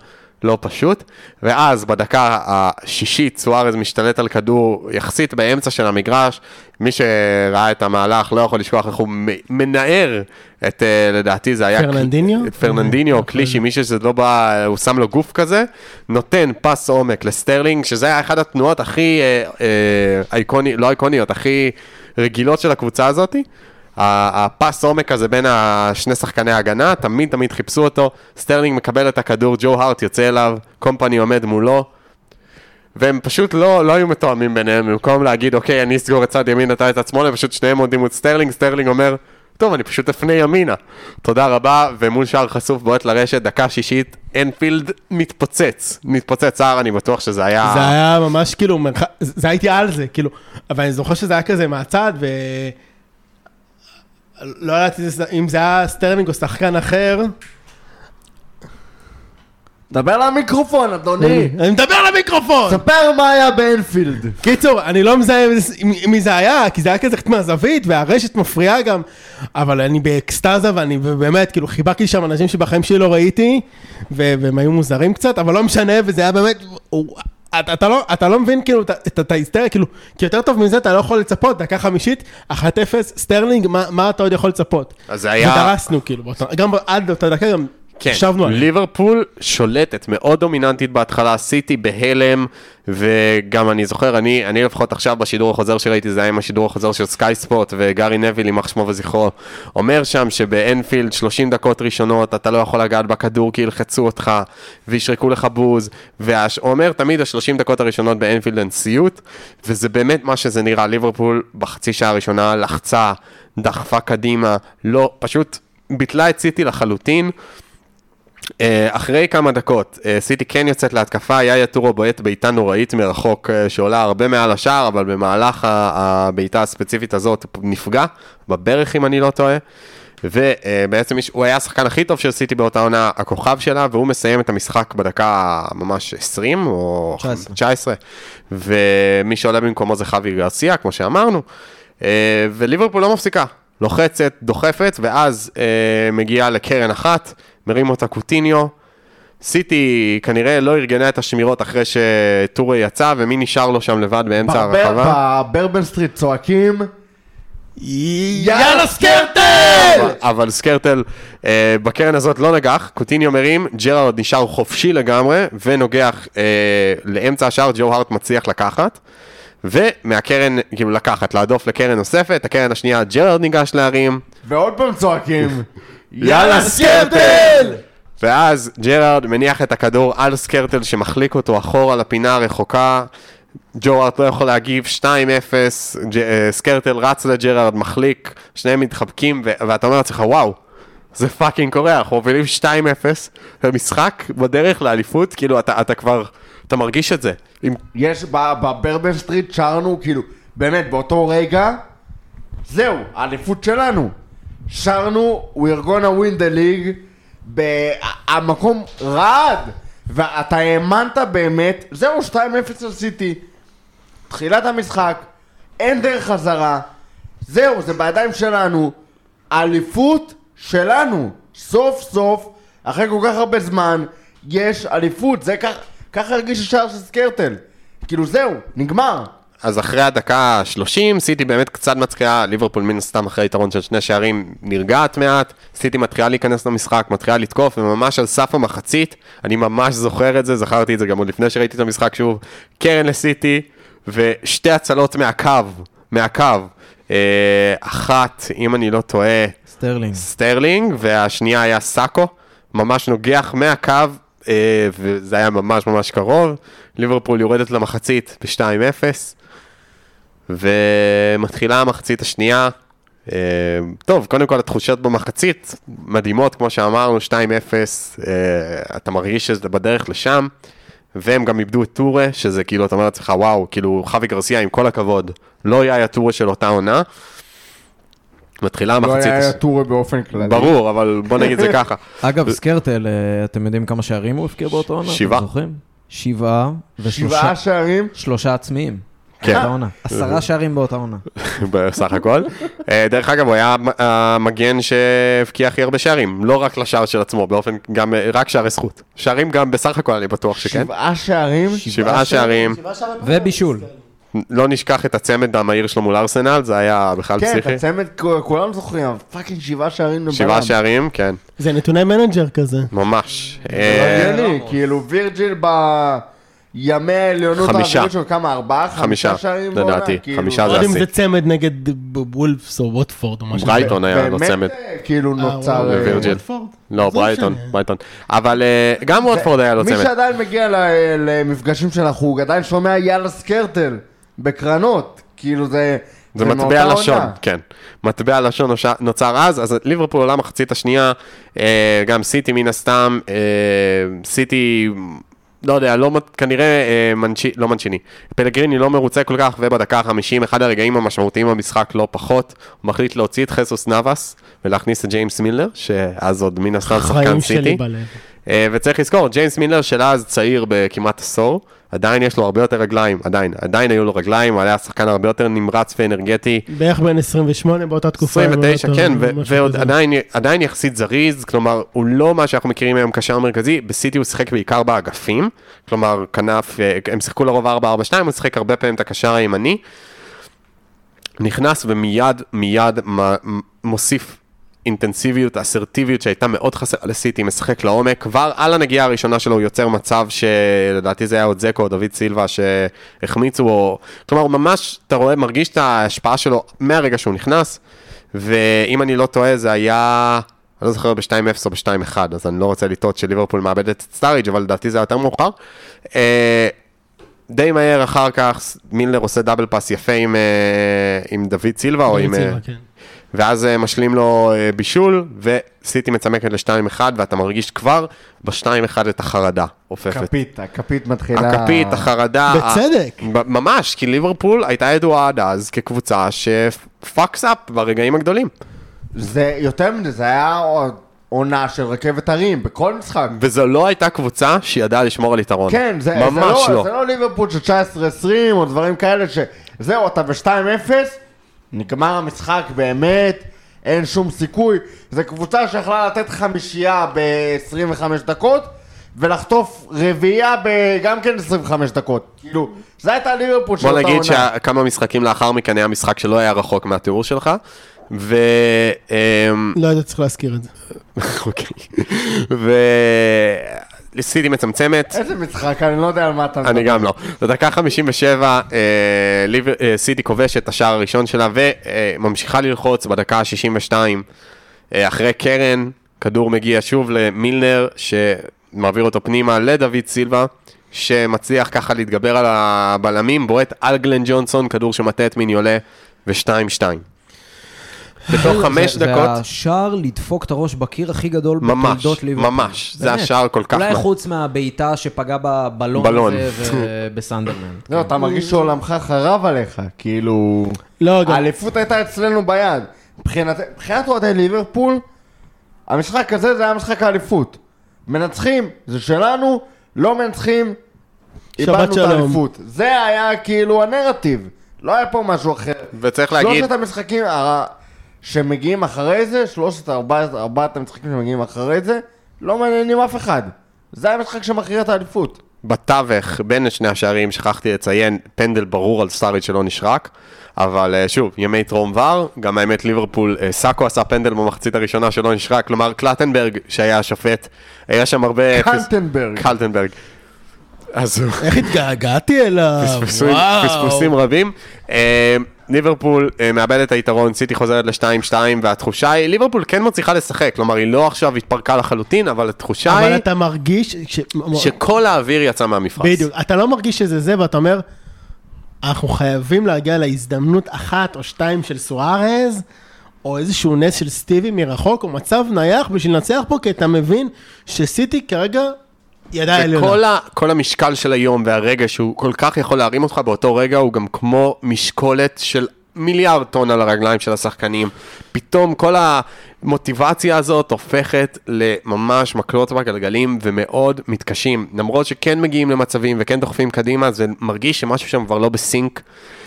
לא פשוט. ואז בדקה השישית סוארז משתלט על כדור יחסית באמצע של המגרש. מי שראה את המהלך לא יכול לשכוח איך הוא מנער את, אה, לדעתי זה היה... פרננדיניו? פרננדיניו או קלישי, מי שזה לא בא, הוא שם לו גוף כזה, נותן פס עומק לסטרלינג, שזה היה אחת התנועות הכי אה, אה, אייקוני, לא אייקוניות, הכי רגילות של הקבוצה הזאתי. הפס עומק הזה בין השני שחקני ההגנה, תמיד תמיד חיפשו אותו, סטרלינג מקבל את הכדור, ג'ו הארט יוצא אליו, קומפני עומד מולו, והם פשוט לא, לא היו מתואמים ביניהם, במקום להגיד, אוקיי, אני אסגור את צד ימין, אתה את צד שמאל, פשוט שניהם עומדים מול סטרלינג, סטרלינג אומר, טוב, אני פשוט אפנה ימינה. תודה רבה, ומול שער חשוף בועט לרשת, דקה שישית, אנפילד מתפוצץ, מתפוצץ שער, אני בטוח שזה היה... זה היה ממש כאילו. זה הייתי על זה, כאילו, אבל אני זוכר שזה היה כזה מהצד, ו... לא ידעתי אם זה היה סטרלינג או שחקן אחר. דבר למיקרופון אדוני, אני מדבר למיקרופון! ספר מה היה באנפילד, קיצור, אני לא מזהה מי זה היה, כי זה היה כזה מהזווית, והרשת מפריעה גם, אבל אני באקסטזה, ואני באמת, כאילו, חיבקתי שם אנשים שבחיים שלי לא ראיתי, והם היו מוזרים קצת, אבל לא משנה, וזה היה באמת, אתה- אתה לא- אתה לא מבין כאילו את ההיסטריה, כאילו, כי יותר טוב מזה אתה לא יכול לצפות, דקה חמישית, 1-0, סטרלינג, מה- מה אתה עוד יכול לצפות? אז זה היה- ודרסנו כאילו, באותו- גם עד אותה דקה גם כן, ישבנו עליה. ליברפול שולטת, מאוד דומיננטית בהתחלה, סיטי בהלם, וגם אני זוכר, אני, אני לפחות עכשיו בשידור החוזר שראיתי, זה היה עם השידור החוזר של סקאי ספורט, וגארי נוויל, יימח שמו וזכרו, אומר שם שבאנפילד 30 דקות ראשונות אתה לא יכול לגעת בכדור כי ילחצו אותך, וישרקו לך בוז, והוא אומר תמיד ה-30 דקות הראשונות באנפילד הן סיוט, וזה באמת מה שזה נראה, ליברפול בחצי שעה הראשונה לחצה, דחפה קדימה, לא, פשוט ביטלה את סיטי לחלוטין. אה, אחרי כמה דקות, אה, סיטי כן יוצאת להתקפה, יאיה טורו בועט בעיטה נוראית מרחוק אה, שעולה הרבה מעל השער, אבל במהלך הבעיטה הספציפית הזאת נפגע, בברך אם אני לא טועה. ובעצם הוא היה השחקן הכי טוב של סיטי באותה עונה, הכוכב שלה, והוא מסיים את המשחק בדקה ממש 20 או 19. 19. ומי שעולה במקומו זה חווי גרסיה, כמו שאמרנו. וליברפול לא מפסיקה, לוחצת, דוחפת, ואז מגיעה לקרן אחת, מרים אותה קוטיניו. סיטי כנראה לא ארגנה את השמירות אחרי שטורי יצא, ומי נשאר לו שם לבד באמצע הרחבה? בברבן סטריט צועקים, יאללה סקרטל! אבל- אבל סקרטל אה, בקרן הזאת לא נגח, קוטיניו מרים, ג'רארד נשאר חופשי לגמרי, ונוגח אה, לאמצע השער, ג'ו הארט מצליח לקחת. ומהקרן, כאילו לקחת, להדוף לקרן נוספת, הקרן השנייה, ג'רארד ניגש להרים, ועוד פעם צועקים, *laughs* יאללה סקרטל! ואז ג'רארד מניח את הכדור על סקרטל שמחליק אותו אחורה לפינה הרחוקה. ג'רארד לא יכול להגיב, 2-0, ג'- אה, סקרטל רץ לג'רארד, מחליק, שניהם מתחבקים, ו- ואתה אומר לעצמך, וואו, זה פאקינג קורה, אנחנו מובילים 2-0, במשחק בדרך לאליפות, כאילו אתה, אתה כבר, אתה מרגיש את זה. עם יש בברבן סטריט שרנו, כאילו, באמת, באותו רגע, זהו, האליפות שלנו. שרנו, we're gonna win the league, ב- המקום רעד, ואתה האמנת באמת, זהו, 2-0 על סיטי. תחילת המשחק, אין דרך חזרה, זהו, זה בידיים שלנו. האליפות שלנו. סוף סוף, אחרי כל כך הרבה זמן, יש אליפות. זה ככה הרגיש השער של סקרטל. כאילו זהו, נגמר. אז אחרי הדקה ה-30, סיטי באמת קצת מצחיעה, ליברפול מן הסתם אחרי יתרון של שני שערים נרגעת מעט, סיטי מתחילה להיכנס למשחק, מתחילה לתקוף, וממש על סף המחצית, אני ממש זוכר את זה, זכרתי את זה גם עוד לפני שראיתי את המשחק שוב, קרן לסיטי, ושתי הצלות מהקו, מהקו, אה, אחת, אם אני לא טועה, סטרלינג. סטרלינג, והשנייה היה סאקו, ממש נוגח מהקו, אה, וזה היה ממש ממש קרוב. ליברפול יורדת למחצית ב-2-0, ומתחילה המחצית השנייה. אה, טוב, קודם כל התחושות במחצית מדהימות, כמו שאמרנו, 2-0, אה, אתה מרגיש שזה בדרך לשם, והם גם איבדו את טורה, שזה כאילו, אתה אומר לעצמך, וואו, כאילו, חווי גרסיה, עם כל הכבוד, לא היה טורה של אותה עונה. מתחילה לא המחצית... היה הש- טורי באופן כללי. ברור, אבל בוא נגיד זה ככה. *laughs* אגב, סקרטל, אה, אתם יודעים כמה שערים הוא הבקיע באותו עונה? אתם שבעה. זוכרים? שבעה שבעה שערים. שלושה עצמיים. כן. עשרה שערים באותה עונה. *laughs* בסך הכל. אה, דרך אגב, הוא היה המגן שהבקיע הכי הרבה שערים, לא רק לשער של עצמו, באופן, גם, אה, רק שערי זכות. שערים גם בסך הכל, אני בטוח שכן. שבעה שערים. שבעה שערים. ובישול. לא נשכח את הצמד המהיר שלו מול ארסנל, זה היה בכלל, כן, את פסיכי. הצמד כ- כולם זוכרים, אבל פאקינג שבעה שערים. לבלם. שבעה שערים, כן, זה נתוני מנג'ר כזה. ממש. לא אה, הגיוני, כאילו וירג'יל בימי העליונות האווירית שלו כמה, ארבעה? חמישה, שערים בעונה? לדעתי, כאילו, חמישה לא זה אם השיא. זה צמד נגד וולפס או ווטפורד או משהו. ברייטון היה לו באמת, צמד. אה, כאילו נוצר... אה, אה, ווירג'יל. ווטפורד? לא, זה ברייטון. ברייטון. אבל אה, גם ווטפורד היה לו צמד. שעדיין מגיע למפגשים של החוג, עדיין שומע יאללה סקרטל, בקרנות, כאילו זה... זה מטבע עונה. לשון, כן. מטבע לשון נוצר אז, אז ליברפול עולה מחצית השנייה, אה, גם סיטי מן הסתם, אה, סיטי, לא יודע, לא, כנראה אה, מנצ'י, לא מנצ'יני, פלגריני לא מרוצה כל כך, ובדקה ה-50, אחד הרגעים המשמעותיים במשחק לא פחות, הוא מחליט להוציא את חסוס נאבס ולהכניס את ג'יימס מילר, שאז עוד מן הסתם שחקן סיטי. אה, וצריך לזכור, ג'יימס מילר של אז צעיר בכמעט עשור, עדיין יש לו הרבה יותר רגליים, עדיין, עדיין היו לו רגליים, היה שחקן הרבה יותר נמרץ ואנרגטי. בערך בין 28 באותה תקופה. 29, לא כן, יותר, ו- משהו ועוד כזה. עדיין, עדיין יחסית זריז, כלומר, הוא לא מה שאנחנו מכירים היום קשר מרכזי, בסיטי הוא שיחק בעיקר באגפים, כלומר, כנף, אה, הם שיחקו לרוב 4-4-2, הוא שיחק הרבה פעמים את הקשר הימני, נכנס ומיד, מיד מוסיף אינטנסיביות, אסרטיביות שהייתה מאוד חסרה לסיטי, משחק לעומק, כבר על הנגיעה הראשונה שלו הוא יוצר מצב שלדעתי זה היה עוד זקו או דוד סילבה שהחמיצו, או... כלומר ממש, אתה רואה, מרגיש את ההשפעה שלו מהרגע שהוא נכנס, ואם אני לא טועה זה היה, אני לא זוכר ב-2-0 או ב-2-1, אז אני לא רוצה לטעות שליברפול מאבדת את סטאריג', אבל לדעתי זה היה יותר מאוחר. אה, די מהר אחר כך מילנר עושה double pass יפה עם, אה, עם דוד סילבה, או עם... אה, סילבה, כן. ואז אה, משלים לו אה, בישול, וסיטי מצמקת ל-2-1, ואתה מרגיש כבר ב-2-1 את החרדה אופפת. כפית, הכפית מתחילה... הכפית, החרדה. בצדק. ה- ממש, כי ליברפול הייתה ידועה עד אז כקבוצה ש fucks up ברגעים הגדולים. זה יותר מזה, זה היה עוד עונה של רכבת הרים, בכל משחק. וזו לא הייתה קבוצה שידעה לשמור על יתרון. כן, זה, ממש זה, לא, לא. זה לא ליברפול של 19-20 או דברים כאלה שזהו, אתה ב-2-0, נגמר המשחק באמת, אין שום סיכוי. זו קבוצה שיכולה לתת חמישייה ב-25 דקות ולחטוף רביעייה גם כן 25 דקות. כאילו, זו הייתה ליברפול של בוא אותה נגיד עונה. שכמה משחקים לאחר מכן היה משחק שלא היה רחוק מהתיאור שלך. ו... אמ, לא היית צריך להזכיר את זה. *laughs* אוקיי. סיטי מצמצמת. איזה משחק, אני לא יודע על מה אתה מדבר. אני גם לא. בדקה 57, אה, אה, סיטי כובש את השער הראשון שלה וממשיכה ללחוץ בדקה ה-62. אה, אחרי קרן, כדור מגיע שוב למילנר, שמעביר אותו פנימה לדוד סילבה, שמצליח ככה להתגבר על הבלמים, בועט על גלן ג'ונסון, כדור שמטה את מיניולה, ו-2-2. בתוך חמש זה- דקות, זה השער לדפוק את הראש בקיר הכי גדול ממש, בתולדות ליברפול. ממש. זה באמת. השער כל כך אולי חוץ מהבעיטה שפגע בבלון בלון. הזה *laughs* ובסנדרלנד. לא, אתה מרגיש שעולמך חרב עליך, כאילו... לא, גם... האליפות הייתה אצלנו ביד. מבחינת אוהדי ליברפול, המשחק הזה זה היה משחק האליפות. מנצחים, זה שלנו, לא מנצחים, איבדנו את. האליפות. זה היה כאילו הנרטיב, לא היה פה משהו אחר. וצריך להגיד, שלושת המשחקים שמגיעים אחרי זה, שלושת ארבעת ארבעת המשחקים שמגיעים אחרי זה, לא מעניינים אף אחד. זה המשחק שמכריע את האליפות. בתווך, בין שני השערים, שכחתי לציין, פנדל ברור על סטאריץ' שלא נשרק, אבל אה, שוב, ימי טרום ור, גם האמת ליברפול, אה, סאקו עשה פנדל במחצית הראשונה שלא נשרק, כלומר קלטנברג, שהיה השופט, היה שם הרבה... קלטנברג. קלטנברג. אז הוא... איך התגעגעתי אליו, וואו. פספוסים רבים. אה, ליברפול אה, מאבדת את היתרון, סיטי חוזרת ל-2-2, והתחושה היא, ליברפול כן מצליחה לשחק, כלומר היא לא עכשיו התפרקה לחלוטין, אבל התחושה אבל היא אתה מרגיש... ש- שכל האוויר יצא מהמפרש. בדיוק, אתה לא מרגיש שזה זה, ואתה אומר, אנחנו חייבים להגיע להזדמנות אחת או שתיים של סוארז, או איזשהו נס של סטיבי מרחוק, או מצב נייח בשביל לנצח פה, כי אתה מבין שסיטי כרגע ידע עליונה. וכל ה, כל המשקל של היום והרגע שהוא כל כך יכול להרים אותך באותו רגע הוא גם כמו משקולת של מיליארד טון על הרגליים של השחקנים. פתאום כל המוטיבציה הזאת הופכת לממש מקלות בגלגלים ומאוד מתקשים. למרות שכן מגיעים למצבים וכן דוחפים קדימה, זה מרגיש שמשהו שם כבר לא בסינק.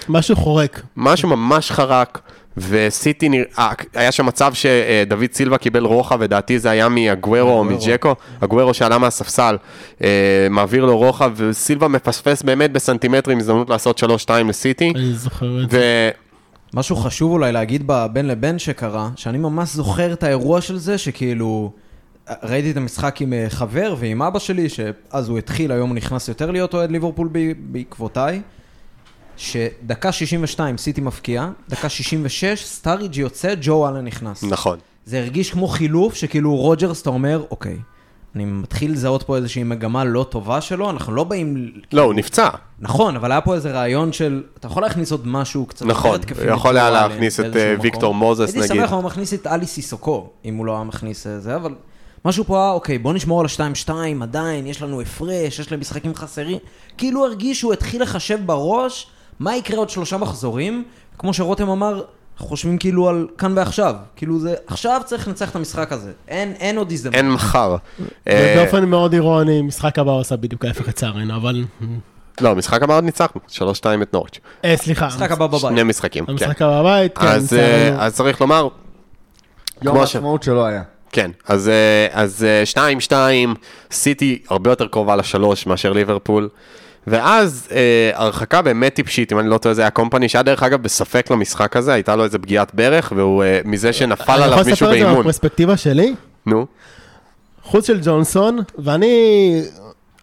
משהו חורק. משהו ממש חרק, וסיטי נראה, היה שם מצב שדוד סילבה קיבל רוחב, לדעתי זה היה מהגוורו או מג'קו, הגוורו שעלה מהספסל, אה, מעביר לו רוחב, וסילבה מפספס באמת בסנטימטרים הזדמנות לעשות 3-2 לסיטי, אני זוכר את זה. ו... משהו חשוב אולי להגיד בין לבין שקרה, שאני ממש זוכר את האירוע של זה, שכאילו... ראיתי את המשחק עם אה, חבר ועם אבא שלי, שאז הוא התחיל, היום הוא נכנס יותר להיות אוהד ליברפול ב- בעקבותיי. שדקה 62 סיטי מבקיע, דקה 66 סטאריג' יוצא, ג'ו אלן נכנס. נכון. זה הרגיש כמו חילוף, שכאילו רוג'רס, אתה אומר, אוקיי, אני מתחיל לזהות פה איזושהי מגמה לא טובה שלו, אנחנו לא באים... לא, הוא נפצע. נכון, אבל היה פה איזה רעיון של, אתה יכול להכניס עוד משהו קצת נכון, הוא יכול היה להכניס את, אה. ויקטור מוזס, הייתי נגיד. שמח אם הוא מכניס את אלי סיסוקו, אם הוא לא היה מכניס אה, זה, אבל משהו פה היה, אוקיי, בוא נשמור על ה-2-2, עדיין, יש לנו הפרש, יש להם משחקים חסרים. כאילו הרגיש שהוא התחיל לחשב בראש, מה יקרה עוד שלושה מחזורים, כמו שרותם אמר, חושבים כאילו על כאן ועכשיו. כאילו זה, עכשיו צריך לנצח את המשחק הזה. אין, אין עוד הזדמנות. אין מחר. אה, ובאופן מאוד אירוני, משחק הבא הוא עשה בדיוק ההפך לצערנו, אבל... לא, משחק הבא עוד ניצחנו, 3-2 את נוריץ'. אה, סליחה. משחק הבא בבית. שני משחקים, כן. המשחק הבא בבית, כן. אז, אה, צריך לומר, יום כמו ש- העצמאות שלא היה. כן, אז, אה, אז אה, 2-2, סיטי הרבה יותר קרובה לשלוש מאשר ליברפול. ואז אה, הרחקה באמת טיפשית, אם אני לא טועה זה היה קומפני, שהיה דרך אגב בספק למשחק הזה, הייתה לו איזה פגיעת ברך, והוא אה, מזה שנפל אני עליו יכול מישהו לספר את זה באימון. מהפרספקטיבה שלי? נו, חוץ של ג'ונסון, ואני...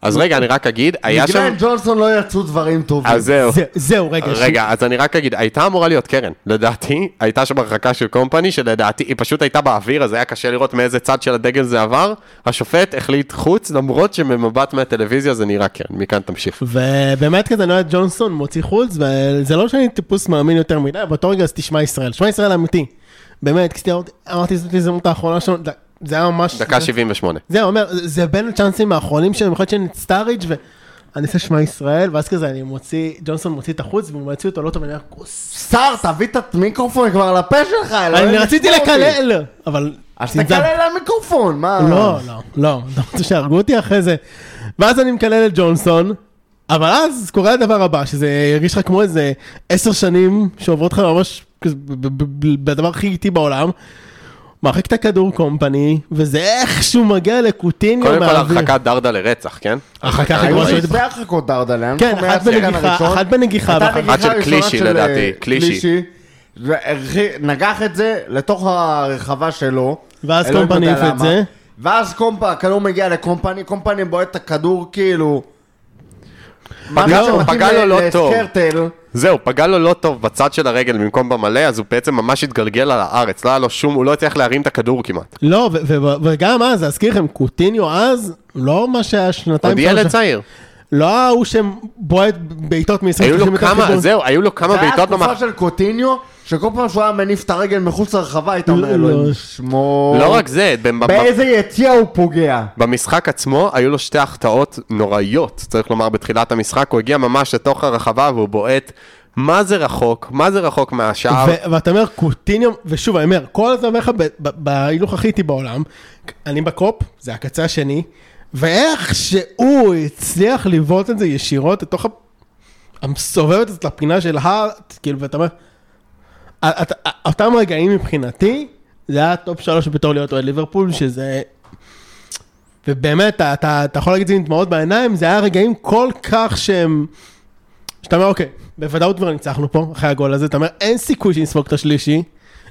אז רגע, אני רק אגיד, היה שם... מגלן ג'ונסון לא יצאו דברים טובים. אז זהו. זה- זהו, רגע. רגע, אז אני רק אגיד, הייתה אמורה להיות קרן, לדעתי, הייתה שם הרחקה של קומפני, שלדעתי היא פשוט הייתה באוויר, אז היה קשה לראות מאיזה צד של הדגל זה עבר. השופט החליט חוץ, למרות שממבט מהטלוויזיה זה נראה קרן, מכאן תמשיך. ובאמת כזה אני רואה את ג'ונסון מוציא חוץ, וזה לא שאני טיפוס מאמין יותר מדי, באותו רגע אז תשמע ישראל, שמע ישראל אמיתי. באמת, אמרתי זאת ההזדמנות האחרונה שלנו, זה היה ממש... דקה 78. זהו, אומר, זה בין הצ'אנסים האחרונים שלהם, יכול להיות שאני סטאריג' ואני עושה שמע ישראל, ואז כזה אני מוציא, ג'ונסון מוציא את החוץ, והוא מוציא אותו לא טוב, ואני אומר. שר, תביא את המיקרופון כבר לפה שלך, אלוהים אני רציתי. לקלל, אבל... אז תקלל למיקרופון, מה? לא, לא, לא, אתה רוצה שיהרגו אותי אחרי זה. ואז אני מקלל את ג'ונסון, אבל אז קורה הדבר הבא, שזה הרגיש לך כמו איזה עשר שנים שעוברות לך ממש בדבר הכי איטי בעולם. מרחיק את הכדור קומפני, וזה איכשהו מגיע לקוטיניו קודם כל מהאוויר. הרחקת דרדה לרצח, כן? הרחקה הכי היו גרועה שהייתי- שתי הרחקות דרדלה. כן, אחת בנגיחה, אחת בנגיחה. אחת של קלישי, לדעתי, אה, קלישי. נגח את זה לתוך הרחבה שלו. ואז קומפני את. זה. ואז קומפ- הכדור מגיע לקומפני, קומפני בועט את הכדור כאילו... מה פגע לו- שמתאים לא טוב. זהו, פגע לו לא טוב בצד של הרגל במקום במלא, אז הוא בעצם ממש התגלגל על הארץ, לא היה לו שום, הוא לא הצליח להרים את הכדור כמעט. לא, וגם אז, להזכיר לכם, קוטיניו אז, לא מה שהיה שנתיים... עוד ילד צעיר. לא ההוא שבועט בעיטות מ-20 היו לו כמה, זהו, היו לו כמה זה היה בעיטות תקופה במח... של קוטיניו, שכל פעם שהוא היה מניף את הרגל מחוץ לרחבה, היית אומר לא, אלוהים לא. ישמור. לא רק זה, באיזה יציאה הוא פוגע. במשחק עצמו היו לו שתי החטאות נוראיות, צריך לומר, בתחילת המשחק, הוא הגיע ממש לתוך הרחבה והוא בועט. מה זה רחוק? מה זה רחוק מהשער? ו- ואתה אומר קוטיניו, ושוב, אני אומר, כל הזמן אומר לך, בהילוך הכי איטי בעולם, אני בקופ, זה הקצה השני, ואיך שהוא הצליח לבעוט את זה ישירות לתוך המסובבת הזאת לפינה של הארט, כאילו, ואתה אומר, אותם רגעים מבחינתי, זה היה top שלוש בתור להיות אוהד ליברפול, שזה... ובאמת, אתה, אתה יכול להגיד את זה עם דמעות בעיניים, זה היה רגעים כל כך שהם... שאתה אומר, אוקיי, בוודאות כבר ניצחנו פה, אחרי הגול הזה, אתה אומר, אין סיכוי שנספוג את השלישי,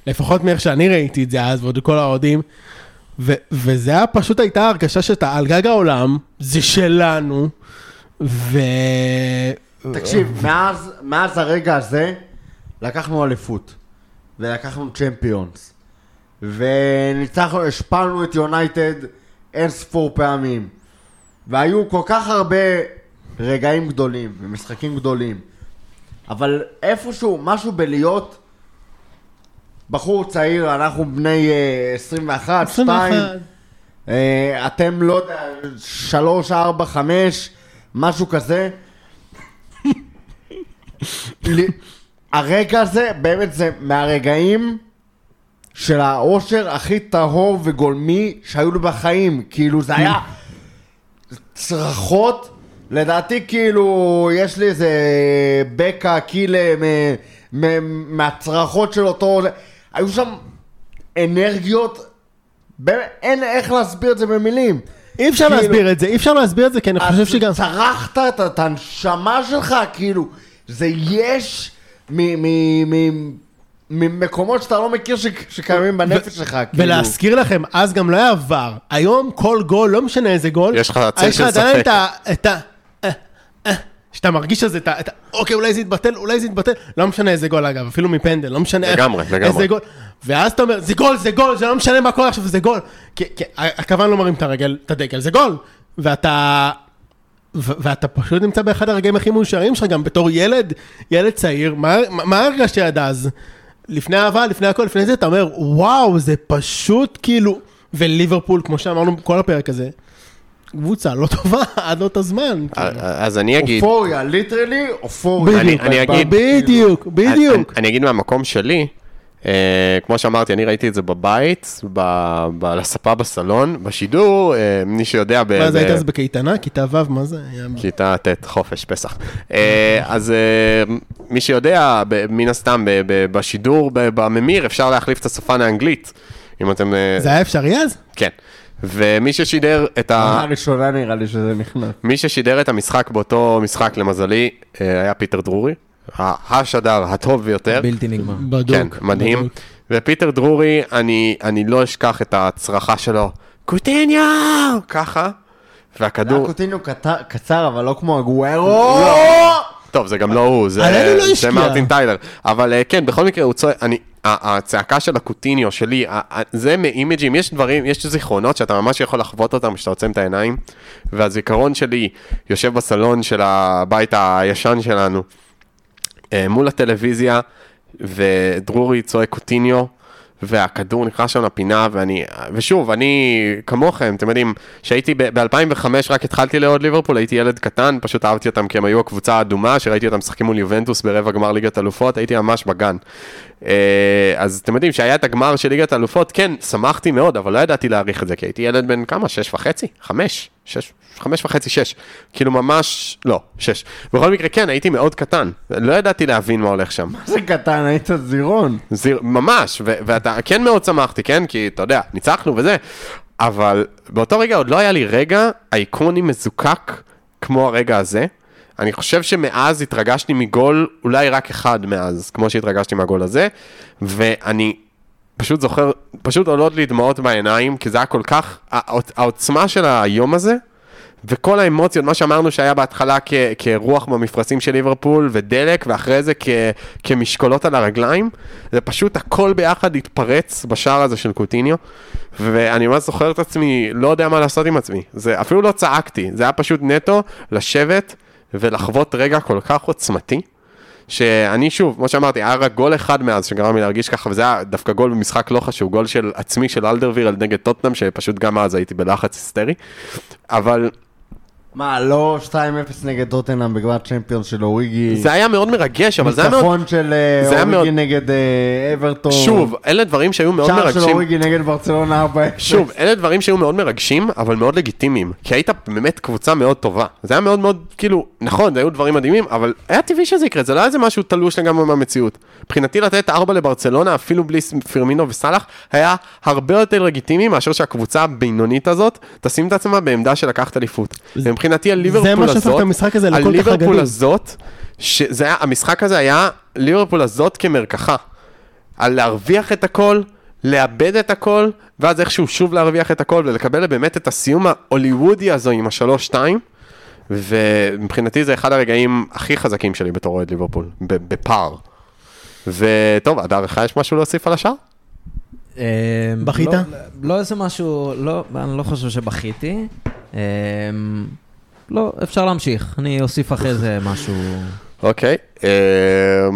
לפחות מאיך שאני ראיתי את זה אז, ועוד כל האוהדים, ו- וזה היה פשוט הייתה הרגשה שאתה על גג העולם, זה שלנו, ו... תקשיב, מאז, מאז הרגע הזה, לקחנו אליפות. ולקחנו צ'מפיונס. וניצחנו, השפלנו את יונייטד אין ספור פעמים. והיו כל כך הרבה רגעים גדולים ומשחקים גדולים. אבל איפשהו, משהו בלהיות בחור צעיר, אנחנו בני אה, 21, 2, 21. אה, אתם לא יודע, 3, 4, 5, משהו כזה. *laughs* הרגע הזה, באמת זה מהרגעים של האושר הכי טהור וגולמי שהיו לי בחיים. כאילו זה היה צרחות, לדעתי כאילו יש לי איזה בקע קילה מהצרחות של אותו... היו שם אנרגיות, באמת, אין איך להסביר את זה במילים. אי אפשר כאילו- להסביר את זה, אי אפשר להסביר את זה, כי אני חושב שגם... צרחת את, את הנשמה שלך, כאילו, זה יש מ- מ- מ- ממקומות שאתה לא מכיר ש- שקיימים בנפש שלך, כאילו. ולהזכיר לכם, אז גם לא היה עבר. היום כל גול, לא משנה איזה גול, יש לך צל יש של עדיין ספק. את ה... את ה... שאתה מרגיש שזה, את ה... את ה- אוקיי, אולי זה יתבטל, אולי זה יתבטל, לא משנה איזה גול אגב, אפילו מפנדל, לא משנה איך- לגמרי, לגמרי. איזה גול. ואז אתה אומר, זה גול, זה גול, זה לא משנה מה קורה עכשיו, זה גול. כי כי הכוון לא מרים את הרגל, את הדגל, זה גול. ואתה... ו- ואתה פשוט נמצא באחד הרגעים הכי מאושרים שלך, גם בתור ילד, ילד צעיר, מה, מה- מה הרגשת עד אז? לפני אהבה, לפני הכל, לפני זה, אתה אומר, וואו, זה פשוט כאילו, וליברפול, כמו שאמרנו כל הפרק הזה, קבוצה לא טובה עד לאותו זמן. כאילו. אז אני אגיד, אופוריה, ליטרלי אופוריה. אני- אני אגיד- בדיוק, בדיוק. אני, אגיד מהמקום שלי, אה, כמו שאמרתי, אני ראיתי את זה בבית, ב- ב- על הספה בסלון, בשידור, אה, מי שיודע... מה זה, היית אז בכיתנה? כיתה ו', מה זה? כיתה ט', חופש, פסח. אה, אז מי שיודע, מן הסתם, בשידור, בממיר, אפשר להחליף את השפה לאנגלית, אם אתם... זה היה אפשרי אז? כן. ומי ששידר את ה... העונה הראשונה נראה לי שזה נכנס. מי ששידר את המשחק באותו משחק, למזלי, אה, היה פיטר דרורי, השדר הטוב ביותר. בלתי נגמר. בדוק. כן, מדהים. בדוק. ופיטר דרורי, אני, אני לא אשכח את הצרחה שלו, קוטיניו! ככה. והכדור... קוטיניו קטר- קצר, אבל לא כמו אגוארו. טוב, זה גם לא הוא, זה, לא זה. מרטין טיילר. אבל אה, כן, בכל מקרה, הוא צועק, אני, הצעקה של הקוטיניו שלי, זה מאימג'ים, יש דברים, יש זיכרונות שאתה ממש יכול לחוות אותם כשאתה עוצם את העיניים, והזיכרון שלי יושב בסלון של הבית הישן שלנו, אה, מול הטלוויזיה, ודרורי צועק קוטיניו, והכדור נכנס שם לפינה, ואני, ושוב, אני כמוכם, אתם יודעים, שהייתי ב-2005, רק התחלתי לאהוד ליברפול, הייתי ילד קטן, פשוט אהבתי אותם כי הם היו הקבוצה האדומה, שראיתי אותם משחקים מול יובנטוס ברבע גמר ליגת אלופות, הייתי ממש בגן. אה, אז אתם יודעים, שהיה את הגמר של ליגת האלופות, כן, שמחתי מאוד, אבל לא ידעתי להעריך את זה, כי הייתי ילד בן כמה? שש וחצי? חמש? שש? חמש וחצי, שש. כאילו ממש, לא, שש. בכל מקרה, כן, הייתי מאוד קטן. לא ידעתי להבין מה הולך שם. זה קטן, היית זירון. זיר, ממש, ו- ואתה כן מאוד שמחתי, כן? כי אתה יודע, ניצחנו וזה, אבל באותו רגע עוד לא היה לי רגע אייקוני מזוקק כמו הרגע הזה. אני חושב שמאז התרגשתי מגול, אולי רק אחד מאז, כמו שהתרגשתי מהגול הזה, ואני פשוט זוכר, פשוט עולות לי דמעות בעיניים, כי זה היה כל כך, העוצ- העוצמה של היום הזה, וכל האמוציות, מה שאמרנו שהיה בהתחלה כ- כרוח במפרשים של ליברפול ודלק, ואחרי זה כ- כמשקולות על הרגליים, זה פשוט הכל ביחד התפרץ בשער הזה של קוטיניו, ואני ממש זוכר את עצמי, לא יודע מה לעשות עם עצמי. זה אפילו לא צעקתי, זה היה פשוט נטו לשבת ולחוות רגע כל כך עוצמתי. שאני שוב, כמו שאמרתי, היה רק גול אחד מאז שגרם לי להרגיש ככה, וזה היה דווקא גול במשחק לא חשוב, גול של עצמי של אלדרווירל נגד טוטנאם, שפשוט גם אז הייתי בלחץ היסטרי. אבל מה, לא 2-0 נגד טוטנאם בגמר צ'מפיון של אוריגי? זה היה מאוד מרגש, אבל זה היה מאוד... ניצחון של אה, היה מאוד- אוריגי נגד אה, אברטון. שוב, אלה דברים שהיו מאוד שער של מרגשים. אוריגי נגד ברצלונה 4-0. שוב, אלה דברים שהיו מאוד מרגשים, אבל מאוד לגיטימיים. כי היית באמת קבוצה מאוד טובה. זה היה מאוד מאוד, כאילו, נכון, זה היו דברים מדהימים, אבל היה טבעי שזה יקרה, זה לא היה איזה משהו תלוש לגמרי מהמציאות. מבחינתי לתת ארבע לברצלונה, אפילו בלי פירמינו וסאלח, היה הרבה יותר לגיטימי מאשר שהקבוצה הבינונית הזאת תשים את עצמה בעמדה של לקחת אליפות. ומבחינתי הליברפול מה שהפך הזאת, את המשחק הזה לכל כך אגדי. הזאת, שזה היה, המשחק הזה היה ליברפול הזאת כמרקחה. על להרוויח את הכל, לאבד את הכל, ואז איכשהו שוב להרוויח את הכל ולקבל באמת את הסיום ההוליוודי הזו עם השלוש-שתיים. ומבחינתי זה אחד הרגעים הכי חזקים שלי בתור אוהד ליברפול, בפער. וטוב, אדר, לך יש משהו להוסיף על השאר? אה, בכית? לא- לא איזה משהו, לא, אני לא חושב שבכיתי. לא, אפשר להמשיך. אני אוסיף אחרי זה משהו. אוקיי. אה,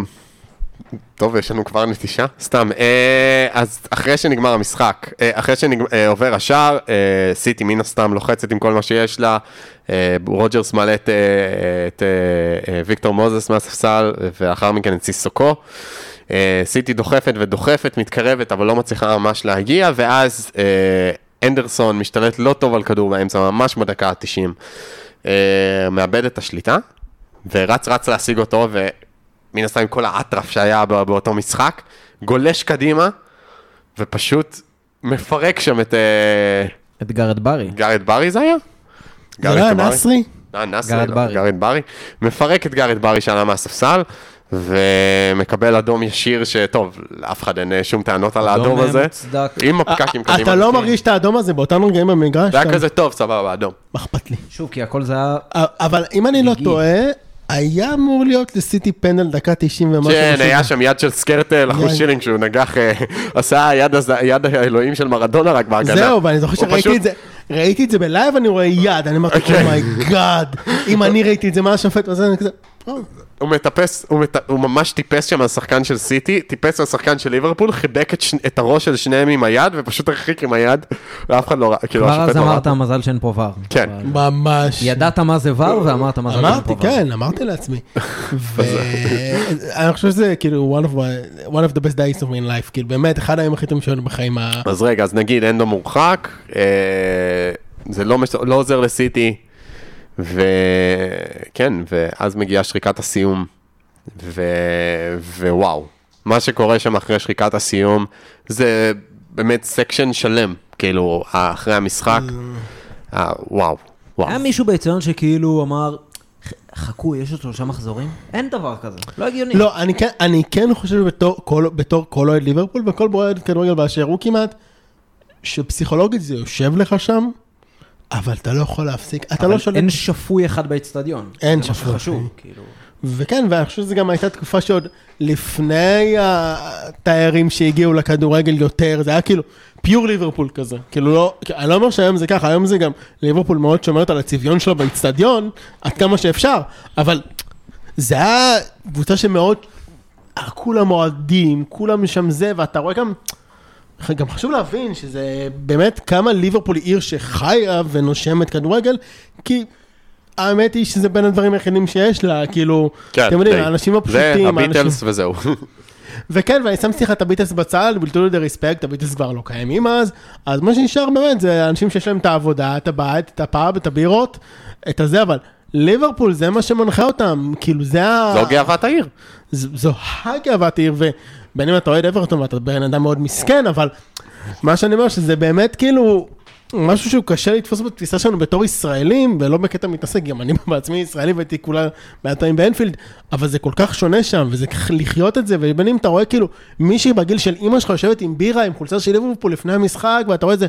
טוב, יש לנו כבר נטישה? סתם. אה, אז אחרי שנגמר המשחק, אה, אחרי שעובר השער, אה, סיטי מן הסתם לוחצת עם כל מה שיש לה. רוג'רס מעלה את, ויקטור מוזס מהספסל, ולאחר מכן את סיסוקו. סיטי דוחפת ודוחפת, מתקרבת, אבל לא מצליחה ממש להגיע, ואז אנדרסון משתלט לא טוב על כדור באמצע, ממש בדקה ה-90. אה, מאבד את השליטה, ורץ רץ להשיג אותו, ומן הסתם עם כל האטרף שהיה בא- באותו משחק, גולש קדימה, ופשוט מפרק שם את אה, את גארת' ברי. גארת' ברי זה היה? נסרי? אה, נסרי, גארת' לא, ברי. גארת' ברי. מפרק את גארת' ברי שעלה מהספסל, ומקבל אדום ישיר, שטוב, לאף אחד אין אה, שום טענות על האדום אדום, אה, הזה. מוצדק. עם הפקקים קדימה. אתה לא מרגיש את האדום הזה באותם רגעים במגרש? זה היה כזה טוב, סבבה, אדום. מה אכפת לי? שוב, כי הכל זה היה... אבל אם אני לא. טועה, היה אמור להיות לסיטי פנדל דקה 90 ומשהו. כן. היה שם יד של סקרטל, אחוז. שילינג שהוא נגח, אה, *laughs* עשה יד האלוהים של מרדונה רק בהגנה. זהו, ואני זוכר שראיתי את זה, ראיתי את זה בלייב, אני רואה יד, אני אמרתי. oh my god, אם אני ראיתי את זה, מה השופט, ואז אני כזה, "או, הוא מטפס, הוא, מט... הוא ממש טיפס שם על שחקן של סיטי, טיפס על שחקן של ליברפול, חיבק את, ש... את הראש של שניהם עם היד, ופשוט הרחיק עם היד, ואף אחד לא ראה, כאילו כבר אז השופט לא ראה. אמרת מזל שאין פה ור. כן. ממש. ידעת מה זה ור ואמרת מזל שאין פה אמרתי, ור. כן, אמרתי לעצמי. *laughs* ואני חושב שזה כאילו one of, my- one of the best days of my life, כאילו באמת, אחד הימים הכי טובים לי בחיים. אז רגע, אז נגיד אנדו מורחק, אה, זה לא, מש... לא עוזר לסיטי, וכן, ואז מגיעה שריקת הסיום, ו... ווואו, מה שקורה שם אחרי שריקת הסיום, זה באמת section שלם, כאילו, אחרי המשחק, אה, וואו, וואו. היה מישהו באצטדיון שכאילו אמר, "ח- חכו, יש עוד שלושה מחזורים? אין דבר כזה, לא הגיוני. לא, אני כן, אני כן חושב בתור כל- בתור כל אוהד ליברפול וכל אוהד כדורגל באשר הוא כמעט, שפסיכולוגית זה יושב לך שם, אבל אתה לא יכול להפסיק, אתה לא שולט. אין שפוי אחד באצטדיון. אין זה מה שפוי. שחשוב, כאילו. וכן, ואני חושב שזו גם הייתה תקופה שעוד לפני התיירים שהגיעו לכדורגל יותר, זה היה כאילו פיור ליברפול כזה. כאילו לא, אני לא אומר שהיום זה ככה, היום זה גם ליברפול מאוד שומרת על הצביון שלו באיצטדיון, עד כמה שאפשר, אבל זה היה קבוצה שמאוד, כולם אוהדים, כולם שם זה, ואתה רואה גם, גם חשוב להבין שזה באמת כמה ליברפול היא עיר שחיה ונושמת כדורגל, כי האמת היא שזה בין הדברים היחידים שיש לה, כאילו, כן, אתם יודעים. האנשים זה הפשוטים, הביטלס האנשים... וזהו. וכן, ואני שמתי לך את הביטלס בצד, בלתו לדה ריספקט, הביטלס כבר לא קיימים אז, אז מה שנשאר באמת זה אנשים שיש להם את העבודה, את הבית, את הפאב, את הבירות, את הזה, אבל ליברפול זה מה שמנחה אותם, כאילו זה ה... זו גאוות העיר. ז- זו הגאוות העיר, ובין אם אתה אוהד אברטון ואתה בן אדם מאוד מסכן, אבל מה שאני אומר שזה באמת כאילו משהו שהוא קשה לתפוס בתפיסה שלנו בתור ישראלים, ולא בקטע מתעסק, גם אני *laughs* בעצמי ישראלי והייתי כולה מעט פעמים באנפילד, אבל זה כל כך שונה שם, וזה ככה לחיות את זה, ובין אם אתה רואה כאילו מישהי בגיל של אימא שלך יושבת עם בירה, עם חולצה של ליברפול לפני המשחק, ואתה רואה איזה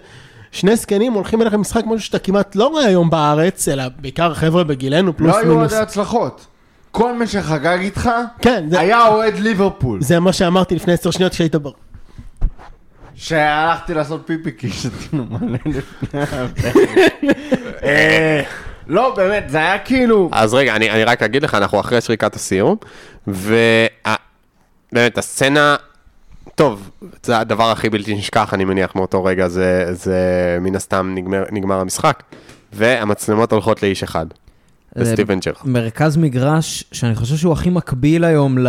שני זקנים הולכים אליך למשחק, משהו שאתה כמעט לא רואה היום בארץ, אלא בעיקר חבר'ה בגילנו, פלוס לא היו מינוס. אוהדי הצלחות. כל מי שחגג איתך, כן, זה- היה אוהד ליברפול. זה מה שאמרתי לפני עשר שניות כשהיית בר... שהלכתי לעשות פיפי כי שתינו מלא לפני *laughs* אה, לא, באמת, זה היה כאילו... אז רגע, אני, אני רק אגיד לך, אנחנו אחרי שריקת הסיום, ובאמת, הסצנה, טוב, זה הדבר הכי בלתי נשכח, אני מניח, מאותו רגע, זה, זה מן הסתם נגמר, נגמר המשחק, והמצלמות הולכות לאיש אחד, לסטיבן ג'רארד. מרכז מגרש שאני חושב שהוא הכי מקביל היום ל...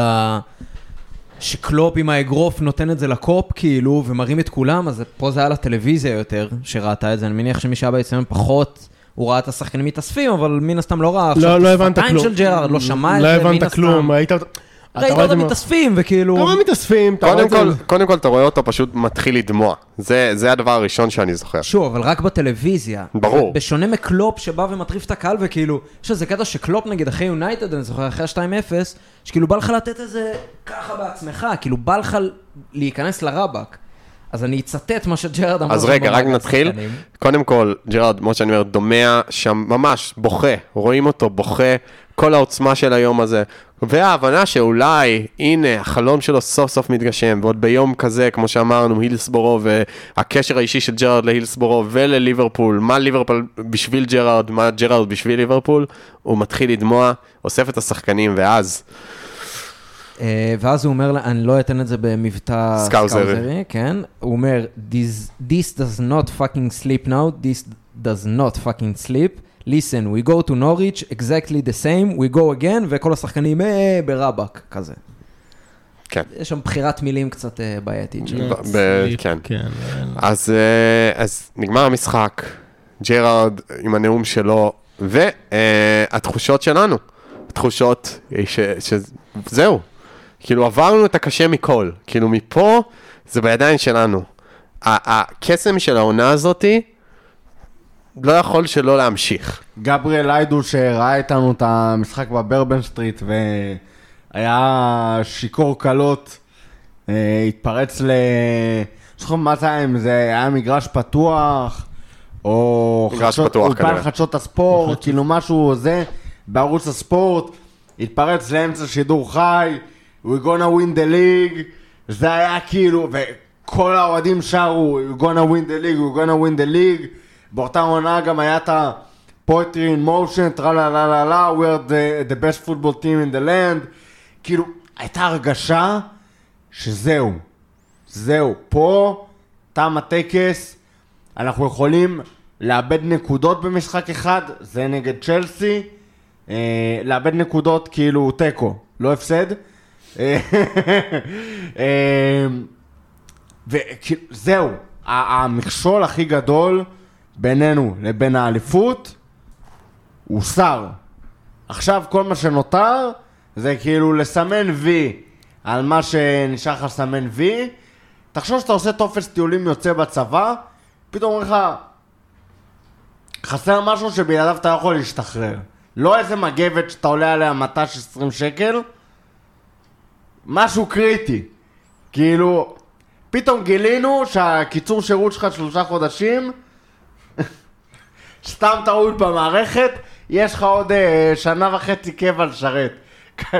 שקלופ עם האגרוף נותן את זה לקופ כאילו ומרים את כולם, אז פה זה היה לטלוויזיה יותר שראתה את זה, אני מניח שמי שהיה בעצם פחות, הוא ראה את השחקנים מתאספים, אבל מן הסתם לא ראה לא, לא הבנת כלום. של ג'רארד, לא שמע את לא זה, מן הבנת הסתם. כלום, ראית אותו... ראית אותם מתאספים וכאילו... אתה רואה מתאספים, אתה רואה קודם את זה... כל, קודם כל, אתה רואה אותו פשוט מתחיל לדמוע. זה, זה הדבר הראשון שאני זוכר. שוב, אבל רק בטלוויזיה. ברור. בשונה מקלופ שבא ומטריף את הקהל, וכאילו, יש איזה קטע שקלופ נגיד אחרי יונייטד, אני זוכר, אחרי ה-2-0, שכאילו בא לך לתת איזה ככה בעצמך, כאילו בא לך להיכנס לרבאק. אז אני אצטט מה שג'רד אמר. אז רגע, רק נתחיל. השחקנים. קודם כל, ג'רארד, כמו שאני אומר, דומע שם, ממש בוכה. רואים אותו בוכה, כל העוצמה של היום הזה. וההבנה שאולי, הנה, החלום שלו סוף סוף מתגשם, ועוד ביום כזה, כמו שאמרנו, הילסבורו, והקשר האישי של ג'רארד להילסבורו ולליברפול, מה ליברפול בשביל ג'רארד, מה ג'רארד בשביל ליברפול, הוא מתחיל לדמוע, אוסף את השחקנים, ואז, ואז הוא אומר, לה- אני לא אתן את זה במבטא סקאוזרי. סקאוזרי, כן? הוא אומר, this, this does not fucking slip now, this does not fucking slip. listen, we go to Norwich, exactly the same, we go again, וכל השחקנים, אה, ברבאק, כזה. כן. יש שם בחירת מילים קצת אה, בעייתית שלו. ב- ב- כן. כן. אז, אה, אז נגמר המשחק, ג'רארד עם הנאום שלו, והתחושות שלנו, תחושות ש- שזהו, כאילו עברנו את הקשה מכל, כאילו מפה זה בידיים שלנו. הקסם של העונה הזאתי לא יכול שלא להמשיך. גבריאל איידו שראה איתנו את המשחק בברבן סטריט והיה שיכור קלות, אה, התפרץ ל... זוכר מה זה היה, אם זה היה מגרש פתוח, או חדשות- אולפן. חדשות הספורט, *laughs* כאילו משהו זה, בערוץ הספורט, התפרץ לאמצע שידור חי, we gonna win the league, זה היה כאילו, וכל האוהדים שרו, we gonna win the league, we gonna win the league, באותה עונה גם היה את ה-poetry in motion, טרה לה לה לה לה, we are the, the best football team in the land. כאילו, הייתה הרגשה שזהו, זהו, פה תם הטקס, אנחנו יכולים לאבד נקודות במשחק אחד, זה נגד צ'לסי, אה, לאבד נקודות כאילו תיקו, לא הפסד. אה, אה, וזהו, המכשול הכי גדול בינינו לבין האליפות הוסר. עכשיו כל מה שנותר זה כאילו לסמן וי על מה שנשאר לך לסמן וי. תחשוב שאתה עושה טופס טיולים יוצא בצבא, פתאום אומר לך, חסר משהו שבלעדיו אתה לא יכול להשתחרר. לא איזה מגבת שאתה עולה עליה מט"ש 20 שקל, משהו קריטי. כאילו, פתאום גילינו שהקיצור שירות שלך שלושה חודשים, *laughs* סתם טעות במערכת, יש לך עוד אה, שנה וחצי קבע לשרת. *laughs*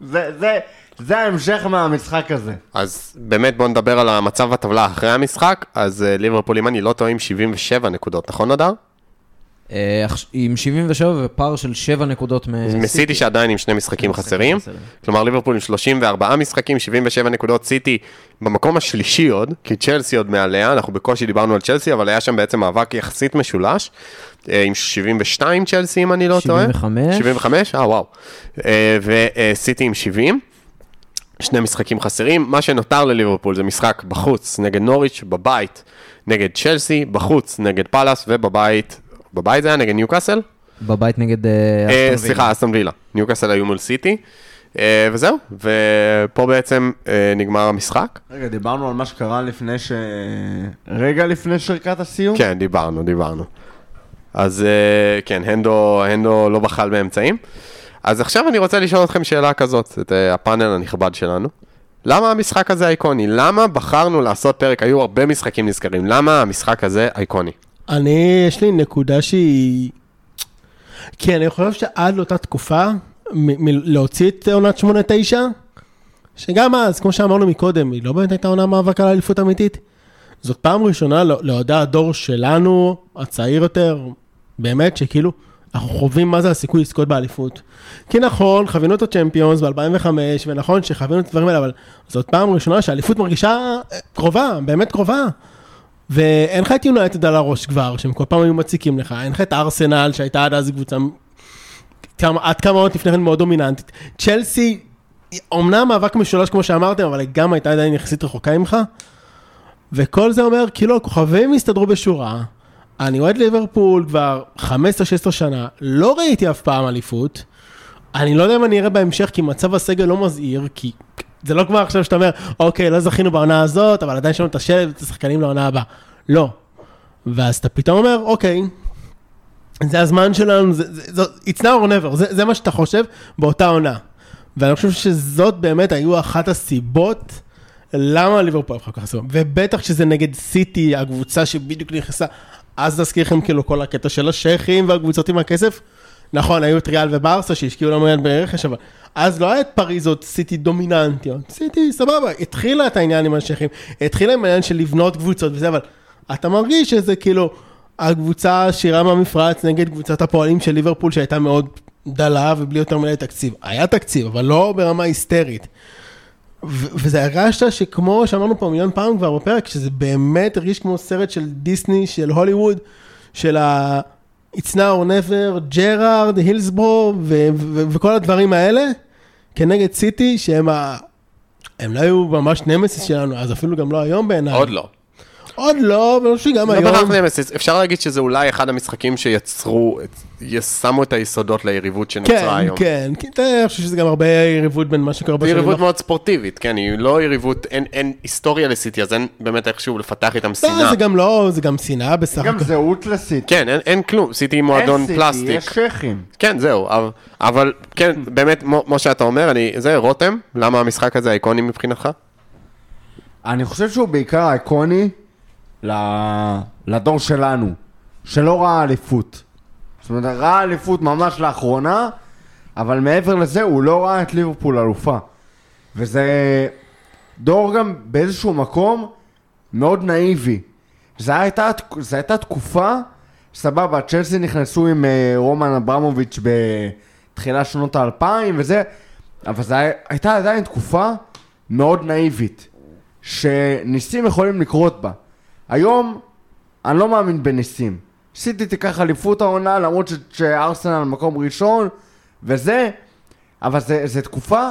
זה, זה, זה ההמשך מהמשחק הזה. אז באמת בוא נדבר על המצב בטבלה אחרי המשחק. אז אה, ליברפול, אם אני לא טועה, עם 77 נקודות, נכון נדר? אה, עם 77 ופער של 7 נקודות מסיטי. מסיטי שעדיין עם שני משחקים חסרים. חסרים. כלומר ליברפול עם 34 משחקים, 77 נקודות, סיטי במקום השלישי עוד, כי צ'לסי עוד מעליה, אנחנו בקושי דיברנו על צ'לסי, אבל היה שם בעצם מאבק יחסית משולש, אה, עם 72 צ'לסי אם אני לא טועה. 75. 75? אה וואו. אה, וסיטי עם 70. שני משחקים חסרים, מה שנותר לליברפול זה משחק בחוץ נגד נוריץ', בבית נגד צ'לסי, בחוץ נגד פאלאס ובבית, בבית זה היה נגד ניוקאסל? בבית נגד אה, אה, אסטון וילה. סליחה, אסטון וילה. ניוקאסל היו מול סיטי. אה, וזהו, ופה בעצם נגמר המשחק. רגע, דיברנו על מה שקרה לפני ש... רגע לפני שריקת הסיום? כן, דיברנו, דיברנו. אז כן, הנדו, הנדו לא בחל באמצעים. אז עכשיו אני רוצה לשאול אתכם שאלה כזאת, את הפאנל הנכבד שלנו. למה המשחק הזה איקוני? למה בחרנו לעשות פרק? היו הרבה משחקים נזכרים. למה המשחק הזה איקוני? אני, יש לי נקודה שהיא... כי אני חושב שעד לאותה תקופה, להוציא את עונת 8-9, שגם אז, כמו שאמרנו מקודם, היא לא באמת הייתה עונה מאבק על אליפות אמיתית. זאת פעם ראשונה לא- לאוהדי הדור שלנו, הצעיר יותר, באמת, שכאילו, אנחנו חווים מה זה הסיכוי לזכות באליפות. כי נכון, חווינו את הצ'מפיונס ב-2005, ונכון שחווינו את הדברים האלה, אבל זאת פעם ראשונה שהאליפות מרגישה אה, קרובה, באמת קרובה. ואין לך את יונייטד על הראש כבר, שהם כל פעם היו מציקים לך, אין לך את ארסנל שהייתה עד אז קבוצה כמה, עד כמה עוד לפני כן מאוד דומיננטית. צ'לסי, אומנם מאבק משולש כמו שאמרתם, אבל היא גם הייתה עדיין יחסית רחוקה ממך. וכל זה אומר, כאילו הכוכבים הסתדרו בשורה. אני אוהד ליברפול כבר 15-16 שנה, לא ראיתי אף פעם אליפות. אני לא יודע אם אני אראה בהמשך, כי מצב הסגל לא מזהיר, כי זה לא כמו עכשיו שאתה אומר, אוקיי, לא זכינו בעונה הזאת, אבל עדיין יש לנו את השלט ואת השחקנים לעונה הבאה. לא. ואז אתה פתאום אומר, אוקיי, זה הזמן שלנו, זה, זה, זה, it's now or never, זה, זה מה שאתה חושב באותה עונה. ואני חושב שזאת באמת היו אחת הסיבות למה ליברפול כל כך סיבה. ובטח שזה נגד סיטי, הקבוצה שבדיוק נכנסה, אז נזכיר לכם כאילו כל הקטע של השייחים והקבוצות עם הכסף. נכון, היו את ריאל וברסה שהשקיעו לא מעט ברכש, אבל אז לא היה את פריזות סיטי דומיננטיות. סיטי, סבבה, התחילה את העניין עם השייחים, התחילה עם העניין של לבנות קבוצות וזה, אבל אתה מרגיש שזה כאילו הקבוצה העשירה מהמפרץ נגד קבוצת הפועלים של ליברפול שהייתה מאוד דלה ובלי יותר מדי תקציב. היה תקציב, אבל לא ברמה היסטרית. ו- וזה הרגשת שכמו שאמרנו פה מיליון פעם כבר בפרק, שזה באמת הרגיש כמו סרט של דיסני, של הוליווד, של ה... It's now or never, ג'רארד, הילסברו ו- ו- וכל הדברים האלה, כנגד סיטי, שהם ה... הם לא היו ממש נמסיס שלנו, אז אפילו גם לא היום בעיניי. עוד לא. עוד לא, אבל אני חושב שגם לא היום. בהכרח נמסיס, אפשר להגיד שזה אולי אחד המשחקים שיצרו, שמו את היסודות ליריבות שנוצרה כן, היום. כן, כי אתה- אני חושב שזה גם הרבה יריבות בין מה שקורה זו בשנים יריבות מאוד ספורטיבית, כן, היא לא יריבות, אין, היסטוריה לסיטי, אז אין באמת איכשהו לפתח איתם לא, שנאה. זה גם לא, זה גם שנאה בסך גם הכל. זהות לסיטי. כן, אין, כלום, סיטי היא מועדון אין סיטי, פלסטיק. יש שייחים. כן, זהו, אבל, אבל כן, באמת, כמו שאתה אומר, אני, זה רותם, למה המשחק הזה איקוני מבחינתך? אני חושב שהוא בעיקר איקוני לדור שלנו, שלא ראה אליפות. זאת אומרת, ראה אליפות ממש לאחרונה, אבל מעבר לזה הוא לא ראה את ליברפול אלופה. וזה דור גם באיזשהו מקום מאוד נאיבי. זו הייתה, זו הייתה תקופה סבבה, צ'לסי נכנסו עם אה, רומן אברמוביץ' בתחילת שנות האלפיים וזה, אבל זו הייתה עדיין תקופה מאוד נאיבית, שניסים יכולים לקרות בה. היום, אני לא מאמין בניסים. סיטי תיקח אליפות העונה, למרות ש- שארסנל מקום ראשון, וזה, אבל זה תקופה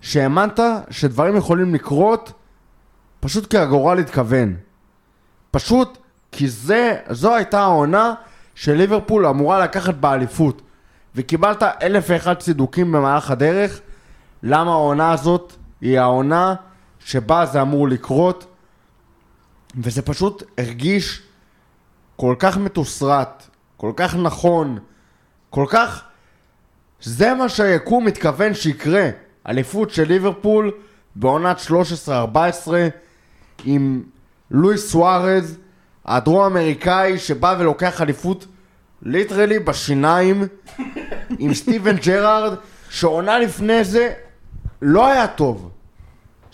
שהאמנת שדברים יכולים לקרות פשוט כי הגורל התכוון. פשוט כי זה, זו הייתה העונה שליברפול אמורה לקחת באליפות. וקיבלת אלף ואחד צידוקים במהלך הדרך, למה העונה הזאת היא העונה שבה זה אמור לקרות, וזה פשוט הרגיש כל כך מתוסרט, כל כך נכון, כל כך... זה מה שהיקום מתכוון שיקרה. אליפות של ליברפול בעונת 13-14 עם לואיס סוארז, הדרום אמריקאי שבא ולוקח אליפות literally בשיניים עם סטיבן ג'רארד שעונה לפני זה לא היה טוב.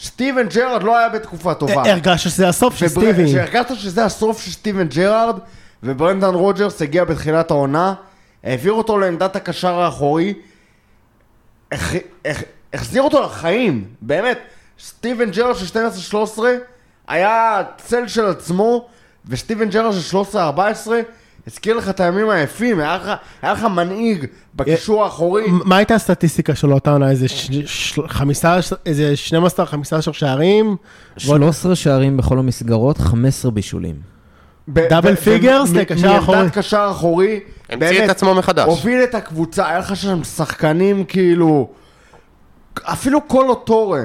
סטיבן ג'רארד לא היה בתקופה טובה. הרגשת שזה הסוף של סטיבי. שהרגשת שזה הסוף של סטיבן ג'רארד, וברנדן רוג'רס הגיע בתחילת העונה, העביר אותו לעמדת הקשר האחורי, הח- הח- החזיר אותו לחיים, באמת. סטיבן ג'רארד של 12-13 היה צל של עצמו, וסטיבן ג'רארד של 13-14 הזכיר לך את הימים היפים, היה לך, היה לך מנהיג בקישור האחורי. מה הייתה הסטטיסטיקה שלו אותה עונה? איזה ש- ש- חמישה, איזה 12-15 שערים? ועוד- 13 שערים בכל המסגרות, 15 בישולים. double figures לקשר מ- אחורי. מעמדת קשר אחורי. המציא באמת, את עצמו מחדש. הוביל את הקבוצה, היה לך שם שחקנים כאילו... אפילו קולו טורה,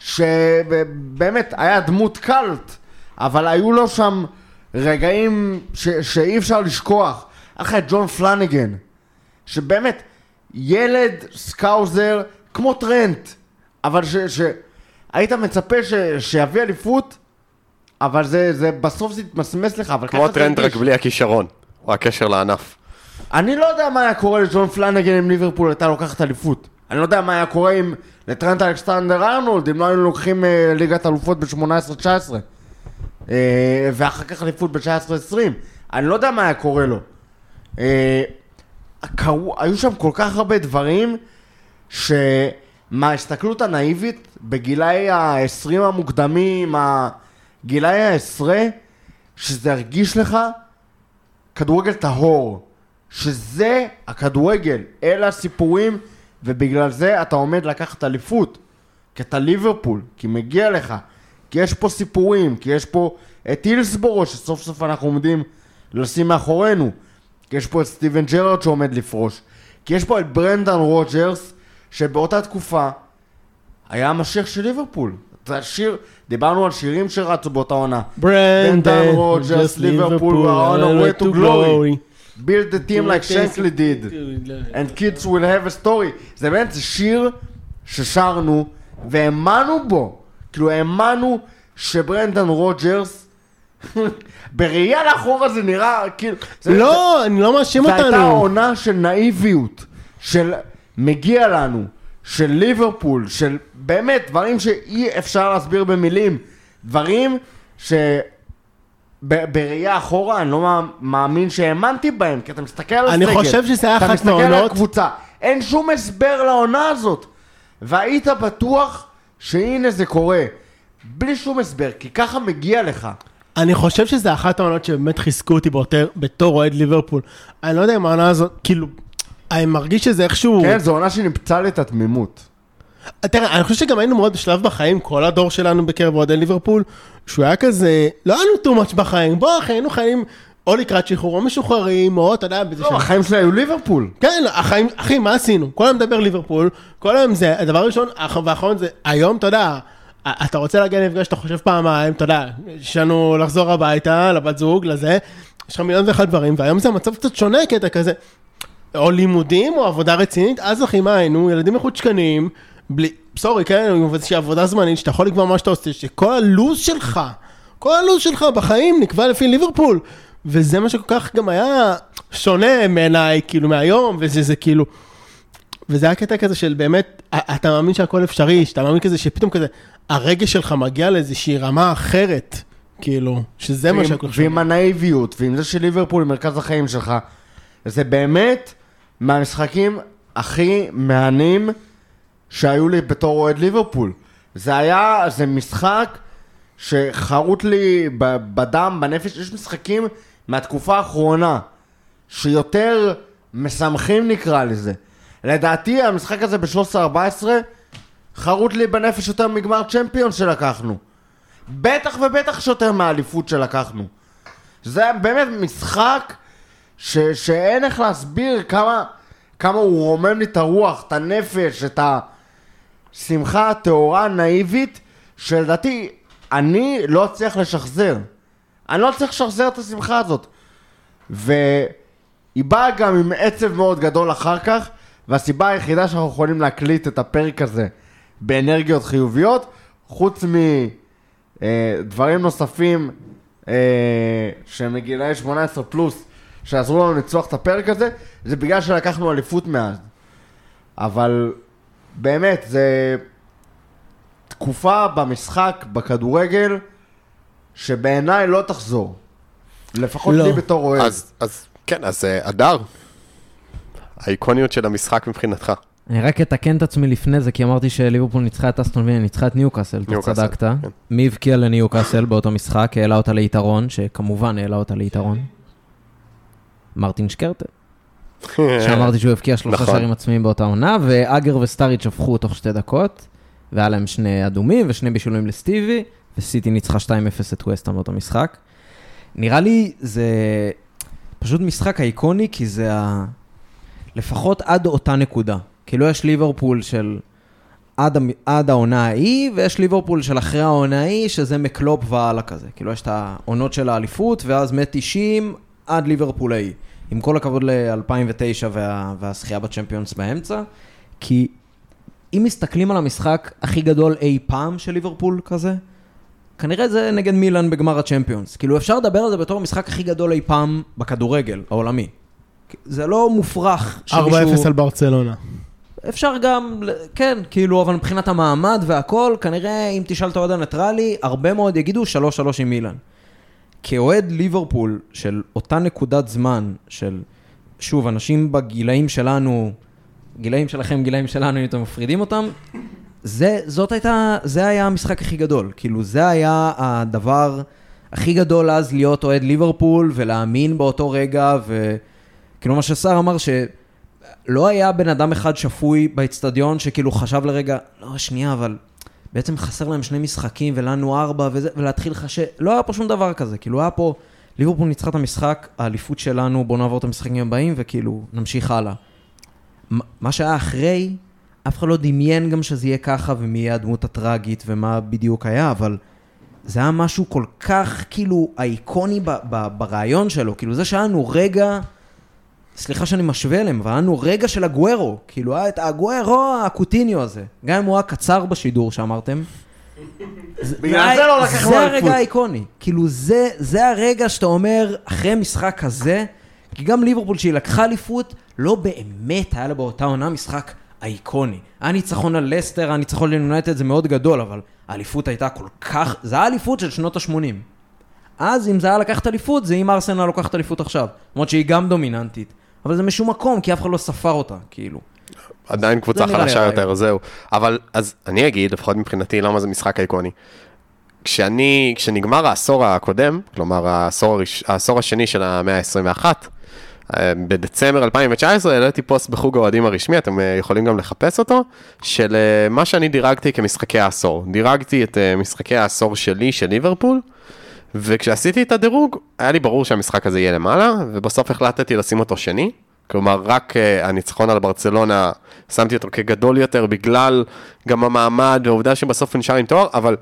שבאמת היה דמות קאלט, אבל היו לו שם רגעים ש- שאי אפשר לשכוח. את ג'ון פלניגן, שבאמת ילד Scouser כמו טרנט, אבל ש... ש... היית מצפה ש... שיביא אליפות, אבל זה, זה בסוף זה יתמסמס לך, אבל כמו טרנט רק. בלי הכישרון, או הקשר לענף. אני לא יודע מה היה קורה לג'ון פלנגן אם ליברפול הייתה לוקחת אליפות. אני לא יודע מה היה קורה אם לטרנט אלכסטנדר ארנולד, אם לא היינו לוקחים אה, ליגת אלופות ב-18-19. אה, ואחר כך אליפות ב-19-20. אני לא יודע מה היה קורה לו. אה, קרו, היו שם כל כך הרבה דברים, שמההסתכלות הנאיבית, בגילאי ה-20 המוקדמים, גילאי העשרה, שזה הרגיש לך כדורגל טהור, שזה הכדורגל, אלה הסיפורים, ובגלל זה אתה עומד לקחת אליפות. כי אתה ליברפול, כי מגיע לך, כי יש פה סיפורים, כי יש פה את הילסבורו שסוף סוף אנחנו עומדים לשים מאחורינו, כי יש פה את סטיבן ג'רארד שעומד לפרוש, כי יש פה את ברנדן רוג'רס, שבאותה תקופה היה המשיח של ליברפול. זה השיר, דיברנו על שירים שרצו באותה עונה. ברנדן, רוג'רס, ליברפול, on our way to glory. build the team like Shankly did. and kids will have a story. זה באמת, שיר ששרנו והאמנו בו. כאילו, האמנו שברנדן רוג'רס, בראייה לאחורה זה נראה, כאילו... זה, לא, אני לא מאשים זה הייתה אותנו. עונה של נאיביות, של מגיע לנו, של ליברפול, של באמת דברים שאי אפשר להסביר במילים. דברים ש... ב- בראייה אחורה, אני לא מא- מאמין שהאמנתי בהם, כי אתה מסתכל על אני הסגל. חושב שזה היה אתה אחת מסתכל על מהעונות- הקבוצה. אין שום הסבר לעונה הזאת. והיית בטוח שהנה זה קורה. בלי שום הסבר, כי ככה מגיע לך. אני חושב שזה אחת העונות שבאמת חיזקו אותי ביותר בתור אוהד ליברפול. אני לא יודע אם העונה הזאת, כאילו, אני מרגיש שזה איכשהו... כן, זו עונה את התמימות. תראה, אני חושב שגם היינו מאוד בשלב בחיים, כל הדור שלנו בקרב אוהדי ליברפול, שהוא היה כזה, לא היה לנו too much בחיים, בוא אחי, היינו חיים או לקראת שחרור או משוחררים, או אתה יודע, באיזה לא. החיים שלי היו ליברפול. כן, החיים, אחי, מה עשינו? כל היום מדבר ליברפול, כל היום זה, הדבר הראשון האח- והאחרון זה, היום, אתה יודע, אתה רוצה להגיע למפגש, אתה חושב פעמיים, אתה יודע, יש לנו לחזור הביתה, לבת זוג, לזה, יש לך מיליון ואחד דברים, והיום זה מצב קצת שונה, קטע כזה, או לימודים, או עבודה רצינית, אז אחי, מה היינו, ילדים מחוצ'קנים, בלי, סורי, כן, עם איזושהי עבודה זמנית, שאתה יכול לקבוע מה שאתה עושה, שכל הלו"ז שלך, כל הלו"ז שלך בחיים נקבע לפי ליברפול, וזה מה שכל כך גם היה שונה מעיניי, כאילו, מהיום, וזה זה כאילו... וזה היה קטע כזה של באמת, אתה מאמין שהכל אפשרי, שאתה מאמין כזה שפתאום כזה, הרגש שלך מגיע לאיזושהי רמה אחרת, כאילו, שזה מה שהכל חשוב. ועם הנאיביות, ועם זה שליברפול מרכז החיים שלך, זה באמת מהמשחקים הכי מהנים שהיו לי בתור אוהד ליברפול. זה היה, זה משחק שחרוט לי בדם, בנפש, יש משחקים מהתקופה האחרונה שיותר משמחים נקרא לזה. לדעתי המשחק הזה ב-13-14 חרוט לי בנפש יותר מגמר צ'מפיון שלקחנו. בטח ובטח שיותר מהאליפות שלקחנו. זה היה באמת משחק ש, שאין איך להסביר כמה, כמה הוא רומם לי את הרוח, את הנפש, את השמחה הטהורה הנאיבית, שלדעתי אני לא אצליח לשחזר. אני לא אצליח לשחזר את השמחה הזאת. והיא באה גם עם עצב מאוד גדול אחר כך, והסיבה היחידה שאנחנו יכולים להקליט את הפרק הזה באנרגיות חיוביות, חוץ מדברים נוספים אה, שמגילאי 18 פלוס, שעזרו לנו לצלוח את הפרק הזה, זה בגלל שלקחנו אליפות מאז. אבל באמת, זה תקופה במשחק, בכדורגל, שבעיניי לא תחזור. לפחות לא. לי בתור אוהד. אז, אז כן, אז אה, הדר, האיקוניות של המשחק מבחינתך. אני רק אתקן את עצמי לפני זה, כי אמרתי שליברפול ניצחה את אסטון וילה, ניצחה את ניוקאסל, אתה צדקת. כן. מי הבקיע לניוקאסל באותו משחק, העלה אותה ליתרון, שכמובן העלה אותה ליתרון? מרטין שקרטה, *laughs* שאמרתי שהוא הבקיע שלושה נכון. שערים עצמיים באותה עונה, ואגר וסטאריץ' הפכו תוך שתי דקות, והיה להם שני אדומים ושני בישולים לסטיבי, וסיטי ניצחה 2-0 את ווסטהאם באותו משחק. נראה לי זה פשוט משחק איקוני, כי זה ה... לפחות עד אותה נקודה. כאילו יש ליברפול של עד, עד העונה ההיא, ויש ליברפול של אחרי העונה ההיא, שזה מקלופ והלאה כזה. כאילו יש את העונות של האליפות, ואז מ-90 עד ליברפול ההיא. עם כל הכבוד ל-2009 וה, והזכייה בצ'מפיונס באמצע, כי אם מסתכלים על המשחק הכי גדול אי פעם של ליברפול כזה, כנראה זה נגד מילאן בגמר הצ'מפיונס. כאילו אפשר לדבר על זה בתור המשחק הכי גדול אי פעם בכדורגל העולמי. זה לא מופרך 4-0 על ברצלונה. אפשר גם, כן, כאילו, אבל מבחינת המעמד והכל, כנראה אם תשאל את האוהד הניטרלי, הרבה מאוד יגידו 3-3 עם מילאן. כאוהד ליברפול של אותה נקודת זמן, של, שוב, אנשים בגילאים שלנו, גילאים שלכם, גילאים שלנו, אם אתם מפרידים אותם, זה, זאת הייתה, זה היה המשחק הכי גדול. כאילו, זה היה הדבר הכי גדול אז להיות אוהד ליברפול ולהאמין באותו רגע, וכאילו מה שסער אמר, שלא היה בן אדם אחד שפוי באצטדיון שכאילו חשב לרגע, לא, שנייה, אבל בעצם חסר להם שני משחקים ולנו ארבע וזה, ולהתחיל לחשב, לא היה פה שום דבר כזה, כאילו היה פה, ליברפול ניצחה את המשחק, האליפות שלנו, בואו נעבור את המשחקים הבאים וכאילו נמשיך הלאה. מה שהיה אחרי, אף אחד לא דמיין גם שזה יהיה ככה ומי יהיה הדמות הטראגית ומה בדיוק היה, אבל זה היה משהו כל כך כאילו אייקוני ב- ב- ברעיון שלו, כאילו זה שהיה לנו רגע, סליחה שאני משווה אליהם, אבל היה לנו רגע של הגוארו, כאילו היה את הגוארו הקוטיניו הזה, גם אם הוא היה קצר בשידור שאמרתם. בגלל זה לא לקחנו זה. הרגע האיקוני, כאילו זה, זה הרגע שאתה אומר, אחרי משחק כזה, כי גם ליברפול שהיא לקחה אליפות, לא באמת היה לה באותה עונה משחק אייקוני. היה ניצחון על לסטר, היה ניצחון על יונייטד, זה מאוד גדול, אבל האליפות הייתה כל כך, זה היה אליפות של שנות ה-80. אז אם זה היה לקחת אליפות, זה אם ארסנל לוקחת אליפות עכשיו. למרות שהיא גם דומיננטית. אבל זה משום מקום, כי אף אחד לא ספר אותה, כאילו. עדיין קבוצה חלשה. יותר, זהו. אבל, אז אני אגיד, לפחות מבחינתי, למה זה משחק איקוני. כשאני, כשנגמר העשור הקודם, כלומר העשור, העשור השני של המאה ה-21, אה, בדצמבר 2019 העליתי פוסט בחוג האוהדים הרשמי, אתם אה, יכולים גם לחפש אותו, של אה, מה שאני דירגתי כמשחקי העשור. דירגתי את אה, משחקי העשור שלי, של ליברפול, וכשעשיתי את הדירוג, היה לי ברור שהמשחק הזה יהיה למעלה, ובסוף החלטתי לשים אותו שני. כלומר, רק אה, הניצחון על ברצלונה, שמתי אותו כגדול יותר בגלל גם המעמד והעובדה שבסוף נשאר עם תואר, אבל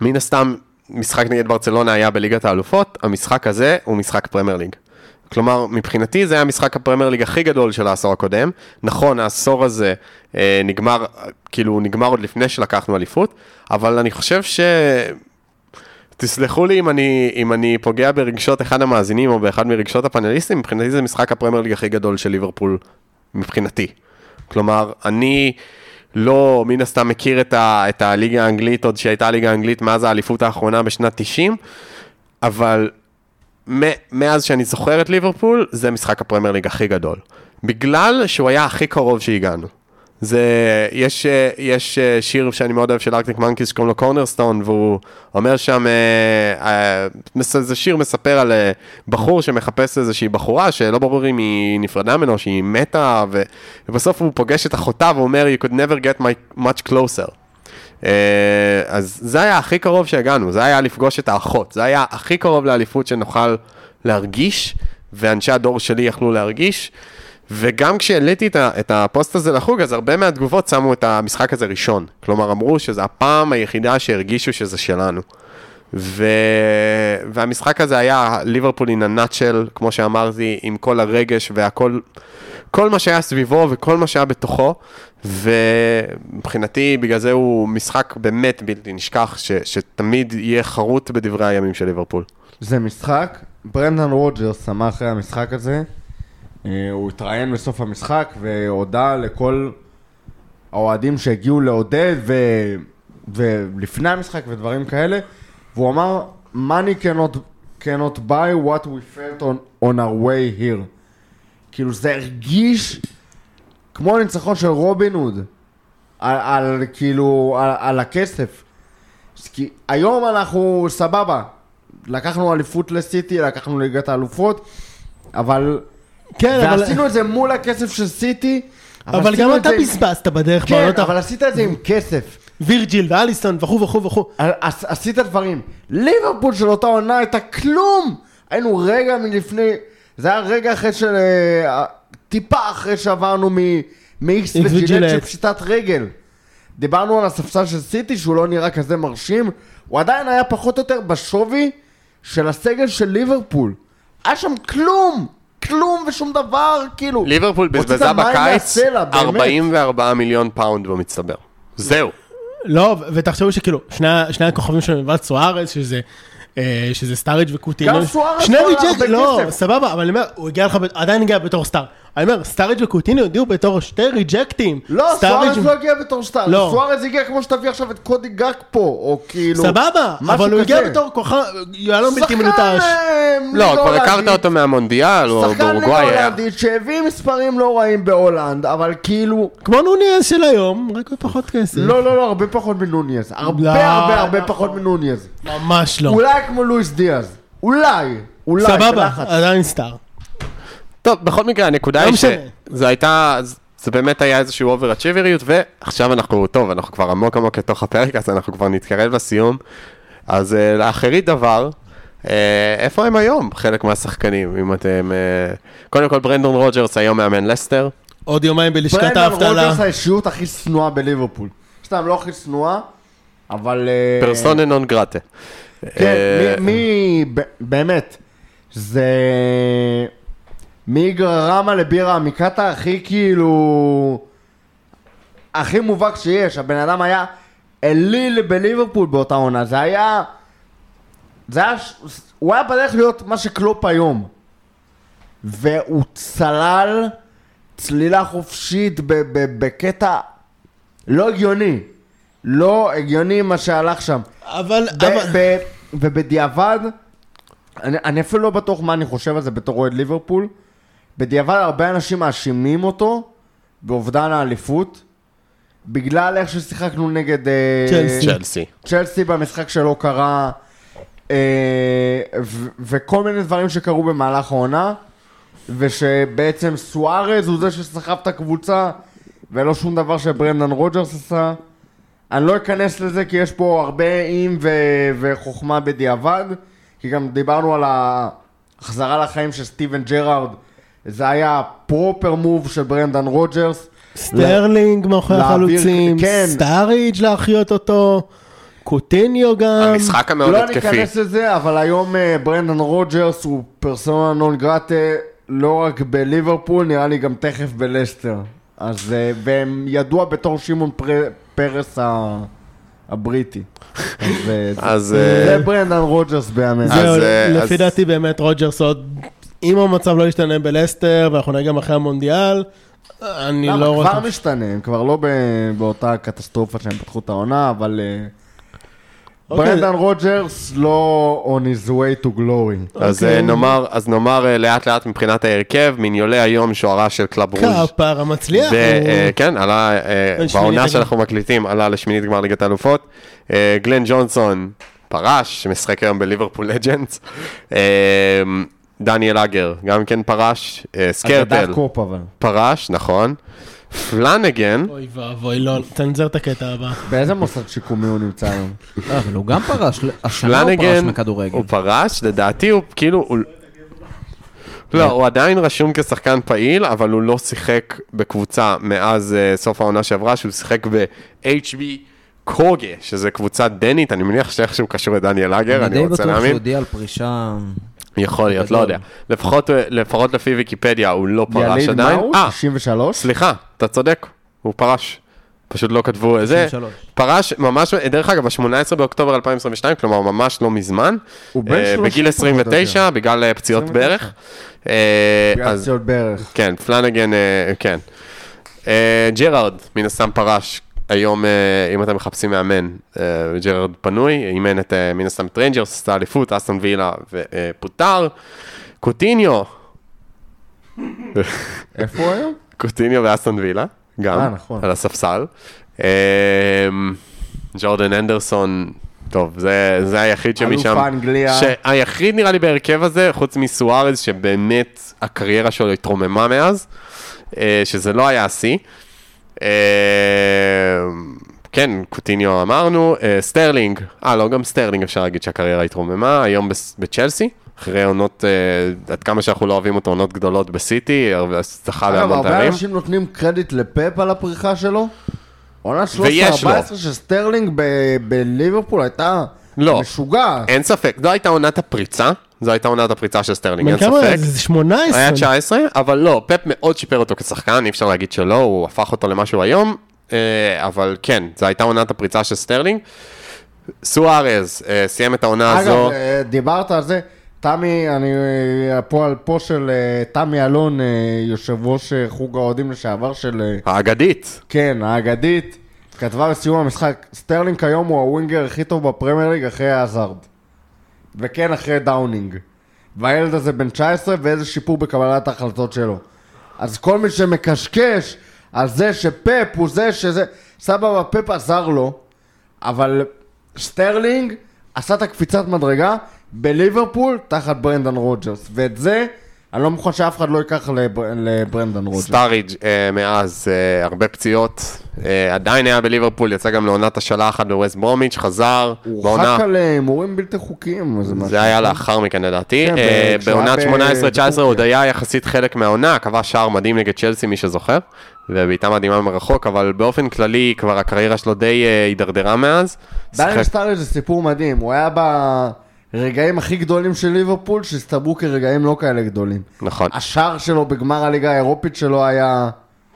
מן הסתם, משחק נגד ברצלונה היה בליגת האלופות, המשחק הזה הוא משחק פרמייר ליג. כלומר, מבחינתי זה היה משחק הפרמייר ליג הכי גדול של העשור הקודם. נכון, העשור הזה אה, נגמר, כאילו, נגמר עוד לפני שלקחנו אליפות, אבל אני חושב ש... תסלחו לי אם אני, אם אני פוגע ברגשות אחד המאזינים או באחד מרגשות הפאנליסטים, מבחינתי זה משחק הפרמייר ליג הכי גדול של ליברפול, מבחינתי. כלומר, אני לא מן הסתם מכיר את, ה, את הליגה האנגלית, עוד שהייתה ליגה האנגלית מאז האליפות האחרונה בשנת 90, אבל מאז שאני זוכר את ליברפול, זה משחק הפרמייר ליג הכי גדול. בגלל שהוא היה הכי קרוב שהגענו. זה, יש, אה, יש אה, שיר שאני מאוד אוהב של ארקטיק מנקיס שקוראים לו קורנרסטון, והוא אומר שם, אה, אה, זה שיר מספר על אה, בחור שמחפש איזושהי בחורה שלא ברור אם היא נפרדה ממנו, שהיא מתה, ו, ובסוף הוא פוגש את אחותה והוא אומר, you could never get my, much closer. אה, אז זה היה הכי קרוב שהגענו, זה היה לפגוש את האחות, זה היה הכי קרוב לאליפות שנוכל להרגיש, ואנשי הדור שלי יכלו להרגיש. וגם כשהעליתי את, הפוסט הזה לחוג, אז הרבה מהתגובות שמו את המשחק הזה ראשון. כלומר, אמרו שזו הפעם היחידה שהרגישו שזה שלנו. ו... והמשחק הזה היה ליברפול אין הנאצ'ל, כמו שאמרתי, עם כל הרגש והכל, כל מה שהיה סביבו וכל מה שהיה בתוכו, ומבחינתי בגלל זה הוא משחק באמת בלתי נשכח, ש... שתמיד יהיה חרוט בדברי הימים של ליברפול. זה משחק, ברנדן רוג'רס אמר אחרי המשחק הזה, אה, הוא התראיין בסוף המשחק והודה לכל האוהדים שהגיעו לעודד ו... ולפני המשחק ודברים כאלה, והוא אמר, money cannot, cannot buy what we felt on, on our way here. כאילו זה הרגיש כמו ניצחון של רובין הוד, על, על כאילו, על, על הכסף. כי היום אנחנו סבבה, לקחנו אליפות לסיטי, לקחנו ליגת האלופות, אבל... כן, אבל- ועשינו את זה מול הכסף של סיטי. אבל עשינו גם את אתה זה עם- בזבזת בדרך כן, בעונות אבל עשית את זה עם כסף. וירג'יל ואליסטון וכו' וכו' וכו'. עש- עשית דברים. ליברפול של אותה עונה הייתה כלום! היינו רגע מלפני... זה היה רגע אחרי של... אה, טיפה אחרי שעברנו מאיקס איקס וג'ילט. של פשיטת רגל. דיברנו על הספסל של סיטי שהוא לא נראה כזה מרשים, הוא עדיין היה פחות או יותר בשווי של הסגל של ליברפול. היה שם כלום! כלום ושום דבר, כאילו. ליברפול בזבזה בקיץ מהסלע, באמת. 44 מיליון פאונד במצטבר. זהו. לא, ותחשבו שכאילו, שני, הכוכבים שלו מלבד סוארז, שזה... אה, שזה סטאריג' וקוטינו. גם סוארז שני לא ריג'קט, הרבה לא, כסף. סבבה, אבל אני אומר, הוא הגיע לך, עדיין הגיע בתור סטאר. אני אומר, סטאריג' וקוטינו הגיעו בתור שתי ריג'קטים. לא, סטאריג'- סוארז לא הגיע בתור סטאר. לא. סוארז הגיע כמו שתביא עכשיו את קודי גאק פה, או כאילו... סבבה, אבל הוא הגיע. בתור כוכב, יהלום בלתי מנוטש. אה, לא, ליגה כבר הכרת. אותו מהמונדיאל, או שחקן באורוגוואי היה. הולנדית שהביא מספרים לא רעים בהולנד, אבל כאילו... כמו נוניאז של היום, רק בפחות כסף. לא, לא, לא, הרבה פחות מנוניאז. הרבה לא, הרבה הרבה לא. פחות מנוניאז. ממש לא. אולי כמו לואיס דיאז. אולי. אולי. סבבה. עדיין סטאר. טוב, בכל מקרה, הנקודה לא היא. שזה הייתה, זה באמת היה איזשהו אובר-אצ'יבריות, ועכשיו אנחנו, טוב, אנחנו כבר עמוק עמוק לתוך הפרק, אז אנחנו כבר נתקרב לסיום. אז אה, לאחרית דבר, אה, איפה הם היום, חלק מהשחקנים, אם אתם... אה, קודם כל, ברנדון רוג'רס היום מאמן לסטר. עוד יומיים בלשכת האבטלה. רוג'רס האישיות הכי שנואה בליברפול. סתם, לא הכי שנואה, אבל... פרסונה נון גרטה. כן, מי, באמת, זה... מגרמה לבירה המקטה הכי כאילו... הכי מובהק שיש, הבן אדם היה אליל בליברפול באותה עונה, זה היה... זה היה... ש- הוא היה בדרך להיות מה שקלופ היום. והוא צלל צלילה חופשית בקטע לא הגיוני. לא הגיוני מה שהלך שם. אבל... ב- אבל- ב- ובדיעבד, אני, אני אפילו לא בטוח מה אני חושב על זה בתור אוהד ליברפול. בדיעבד הרבה אנשים מאשימים אותו באובדן האליפות, בגלל איך ששיחקנו נגד אה, צ'לסי. צ'לסי. צ'לסי במשחק שלא קרה, אה, ו- וכל מיני דברים שקרו במהלך העונה, ושבעצם סוארז הוא זה שסחב את הקבוצה, ולא שום דבר שברנדן רוג'רס עשה. אני לא אכנס לזה כי יש פה הרבה אם ו- וחוכמה בדיעבד, כי גם דיברנו על ההחזרה לחיים של סטיבן ג'רארד, זה היה proper move של ברנדן רוג'רס. סטרלינג מאחורי החלוצים, כן. סטאריג' להחיות אותו, קוטיניו גם. המשחק המאוד לא התקפי. ניכנס לזה, אבל היום אה, ברנדן רוג'רס הוא פרסונה נון גרטה לא רק בליברפול, נראה לי גם תכף בלסטר. אז, אה, והם ידוע בתור שמעון פר- פרס ה- הבריטי. אז אה. זה ברנדן רוג'רס בימינו. אז, זהו, לפי אז- דעתי באמת רוג'רס עוד, אם המצב לא ישתנה בלסטר, ואנחנו נראה גם אחרי המונדיאל, אני לא רואה... כבר. משתנה, הם כבר לא ב- באותה קטסטרופה שהם פתחו את העונה, אבל... אה, אוקיי. ברנדן רוג'רס לא on his way to glory. אז אוקיי. אה, נאמר, אז נאמר אה, לאט לאט מבחינת ההרכב, מיניולי היום שוערה של קלאב ברוז'. כפר המצליח. כן, עלה, בעונה. שאנחנו מקליטים, עלה לשמינית גמר ליגת האלופות. גלן ג'ונסון פרש, שמשחק היום בליברפול לג'נדס. דניאל אגר, גם כן פרש. אה, סקרטל, אגדת קופ אבל. פרש, נכון. פלנגן, אוי ואבוי, לא, תנזר את הקטע הבא. באיזה מוסד שיקומי הוא נמצא היום? לא, אבל הוא גם פרש, השנה הוא פרש מכדורגל. הוא פרש, לדעתי הוא כאילו. לא, הוא עדיין רשום כשחקן פעיל, אבל הוא לא שיחק בקבוצה מאז אה, סוף העונה שעברה, שהוא שיחק ב-HB קוגה, שזה קבוצה דנית, אני מניח שאיכשהו קשור לדניאל אגר, אני אני די רוצה בטוח שהוא להאמין. הודיע על פרישה... יכול להיות, לא. יודע. לפחות, אה, לפחות לפי ויקיפדיה הוא לא פרש יליד עדיין. הוא? אה, 93? סליחה, אתה צודק, הוא פרש. פשוט לא כתבו את זה. 93. פרש ממש, דרך אגב, ב-18 באוקטובר 2022, כלומר ממש לא מזמן. הוא בן אה, 30 בגיל פחות או 29, בגלל אה, פציעות 29. ברך. אה, בגלל פציעות בערך. כן, פלנגן, אה, כן. אה, ג'רארד, מן הסתם פרש. היום, אה, אם אתם מחפשים מאמן, אה, ג'רארד פנוי, אימן את, אה, מן הסתם, ריינג'רס, עשתה אליפות, אסטון וילה ופוטר. קוטיניו, איפה הוא היום? קוטיניו ואסטון וילה, גם, אה, נכון. על הספסל. ג'ורדן הנדרסון, טוב, זה, זה היחיד שמשם... אלוף האנגליה. היחיד נראה לי בהרכב הזה, חוץ מסוארז, שבאמת הקריירה שלו התרוממה מאז, שזה לא היה השיא. אה, כן, קוטיניו אמרנו, אה, סטרלינג, אה לא, גם סטרלינג אפשר להגיד שהקריירה התרוממה, היום בצ'לסי, אחרי עונות, אה, עד כמה שאנחנו לא אוהבים אותו, עונות גדולות בסיטי, הרבה- זכה אגב, בהמון הרבה תארים. אנשים נותנים קרדיט לפפ על הפריחה שלו. עונה ויש לו. 13-14 של סטרלינג בליברפול הייתה לא. משוגעת. אין ספק, זו הייתה עונת הפריצה, זו הייתה עונת הפריצה של סטרלינג, אין בן כמה? ספק. זה 18. היה 19, אבל לא, פפ מאוד שיפר אותו כשחקן, אי אפשר להגיד שלא, הוא הפך אותו למשהו היום, אה, אבל כן, זו הייתה עונת הפריצה של סטרלינג. סוארז אה, סיים את העונה הזו, אגב, אה, דיברת על זה, תמי, אני אה, הפועל פה של תמי אלון, יושב ראש חוג האוהדים לשעבר של, האגדית, כן, האגדית, כתבה בסיום המשחק, סטרלינג כיום הוא ה winger הכי טוב בפרמייר ליג אחרי האזארד. וכן אחרי דאונינג. והילד הזה בן 19 ואיזה שיפור בקבלת ההחלטות שלו. אז כל מי שמקשקש על זה שפפ הוא זה שזה, סבבה, פפ עזר לו, אבל סטרלינג עשה את הקפיצת מדרגה בליברפול תחת ברנדן רוג'רס, ואת זה אני לא מוכן שאף אחד לא ייקח לבר, לברנדן רוג'רס. סטאריג' אה, מאז אה, הרבה פציעות, אה, עדיין היה בליברפול, יצא גם לעונת השאלה אחת בווסט ברומיץ', חזר, הוא בעונה, הורחק על הימורים בלתי חוקיים, משהו. זה היה לאחר מכן לדעתי, כן, אה, כשהוא בעונת היה 18-19 בטורקיה. עוד היה יחסית חלק מהעונה, קבע שער מדהים נגד צ'לסי מי שזוכר, ובעיטה מדהימה מרחוק, אבל באופן כללי כבר הקריירה שלו די אה, הידרדרה מאז. דניאל שיחק- סטאריג' זה סיפור מדהים, הוא היה ברגעים הכי גדולים של ליברפול, שהסתברו כרגעים לא כאלה גדולים. נכון, השער שלו בגמר הליגה האירופית שלו היה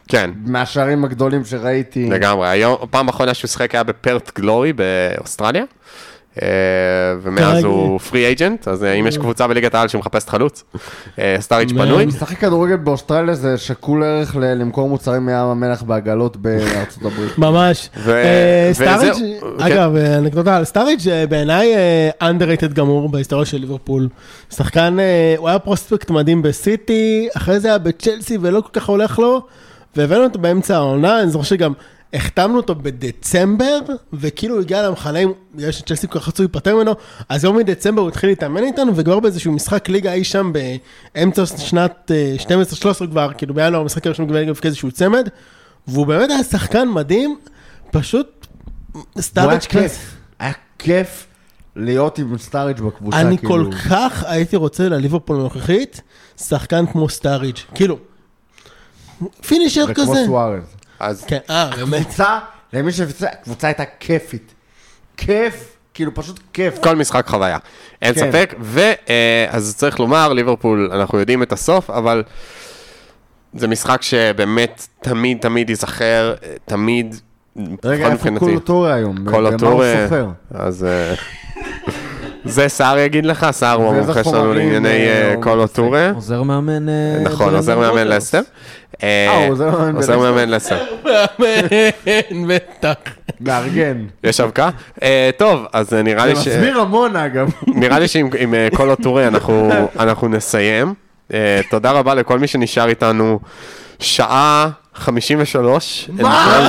כן, מהשערים הגדולים שראיתי. לגמרי. היום, פעם האחרונה שהוא שיחק היה בפרט גלורי באוסטרליה, ומאז כרגע. הוא פרי אייג'נט, אז אה, אם יש קבוצה בליגת העל שמחפשת חלוץ, אה, סטאריץ' פנוי. משחק כדורגל באוסטרליה זה שקול ערך למכור מוצרים מים המלח בעגלות בארצות הברית. *laughs* ממש. אה, סטאריג', כן. אגב, אה, אנקדוטה על סטאריג' אה, בעיניי אה, underrated גמור בהיסטוריה של ליברפול. שחקן, אה, הוא היה prospect מדהים בסיטי, אחרי זה היה בצ'לסי ולא כל כך הולך לו, והבאנו אותו באמצע העונה, אני זוכר שגם החתמנו אותו בדצמבר, וכאילו הוא הגיע למחנה, בגלל שצ'לסי כל כך רצו להיפטר ממנו, אז יום מדצמבר הוא התחיל להתאמן איתנו, וכבר באיזשהו משחק ליגה אי שם באמצע שנת אה, 12-13 כבר, כאילו בינואר המשחק הראשון קיבל כאיזשהו צמד, והוא באמת היה שחקן מדהים, פשוט class. כיף, היה כיף להיות עם סטאריג' בקבוצה, אני כאילו. כל כך הייתי רוצה לליברפול הנוכחית, שחקן כמו סטאריג', כאילו, finisher וכמו כזה. סוארז. אז כן, אה, באמת. קבוצה, למי שפיצה, הקבוצה הייתה כיפית. כיף, כאילו פשוט כיף. כל משחק חוויה, אין כן. ספק, ואז צריך לומר, ליברפול, אנחנו יודעים את הסוף, אבל זה משחק שבאמת תמיד תמיד ייזכר, אה, תמיד, רגע, איפה מבחינתי. קולוטורי היום? כל במה הוא הטור, אה? אז... זה סער יגיד לך, סער הוא המומחה שלנו לענייני אה, אה, קולו. טורה. עוזר מאמן... אה, נכון, עוזר מאמן. לסטר. אה, הוא עוזר מאמן עוזר בלסטר. מאמן לסטר. מאמן, בטח. מארגן. יש אבקה? טוב, אז אה, נראה זה לי ש... מסביר המון אגב. נראה לי שעם עם, קולו טורי אנחנו, אנחנו נסיים. תודה רבה לכל מי שנשאר איתנו שעה 53. מה? *laughs*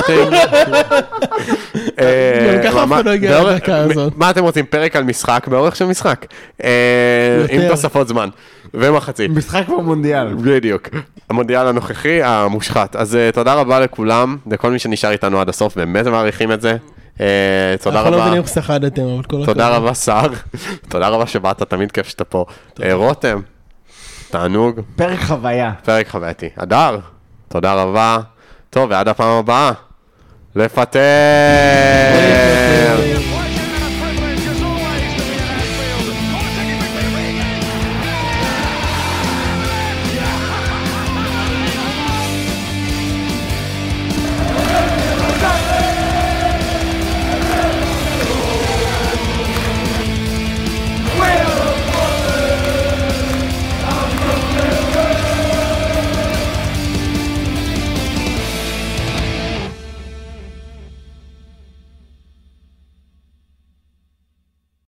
אה, גם ככה אף אחד לא הגיע לדקה הזאת. מה אתם רוצים? פרק על משחק באורך של משחק. אה, עם. תוספות זמן. ומחצית. משחק במונדיאל. בדיוק. המונדיאל הנוכחי המושחת. אז uh, תודה רבה לכולם, לכל מי שנשאר איתנו עד הסוף, באמת מעריכים את זה. תודה אנחנו לא רבה. מבינים איך סחטתם, אבל כל תודה הכבוד. רבה, סער. *laughs* תודה רבה שבאת, תמיד כיף שאתה פה. אה, רותם, תענוג, פרק חוויה. פרק חווייתי. הדר, תודה רבה. טוב, ועד הפעם הבאה, לפטר.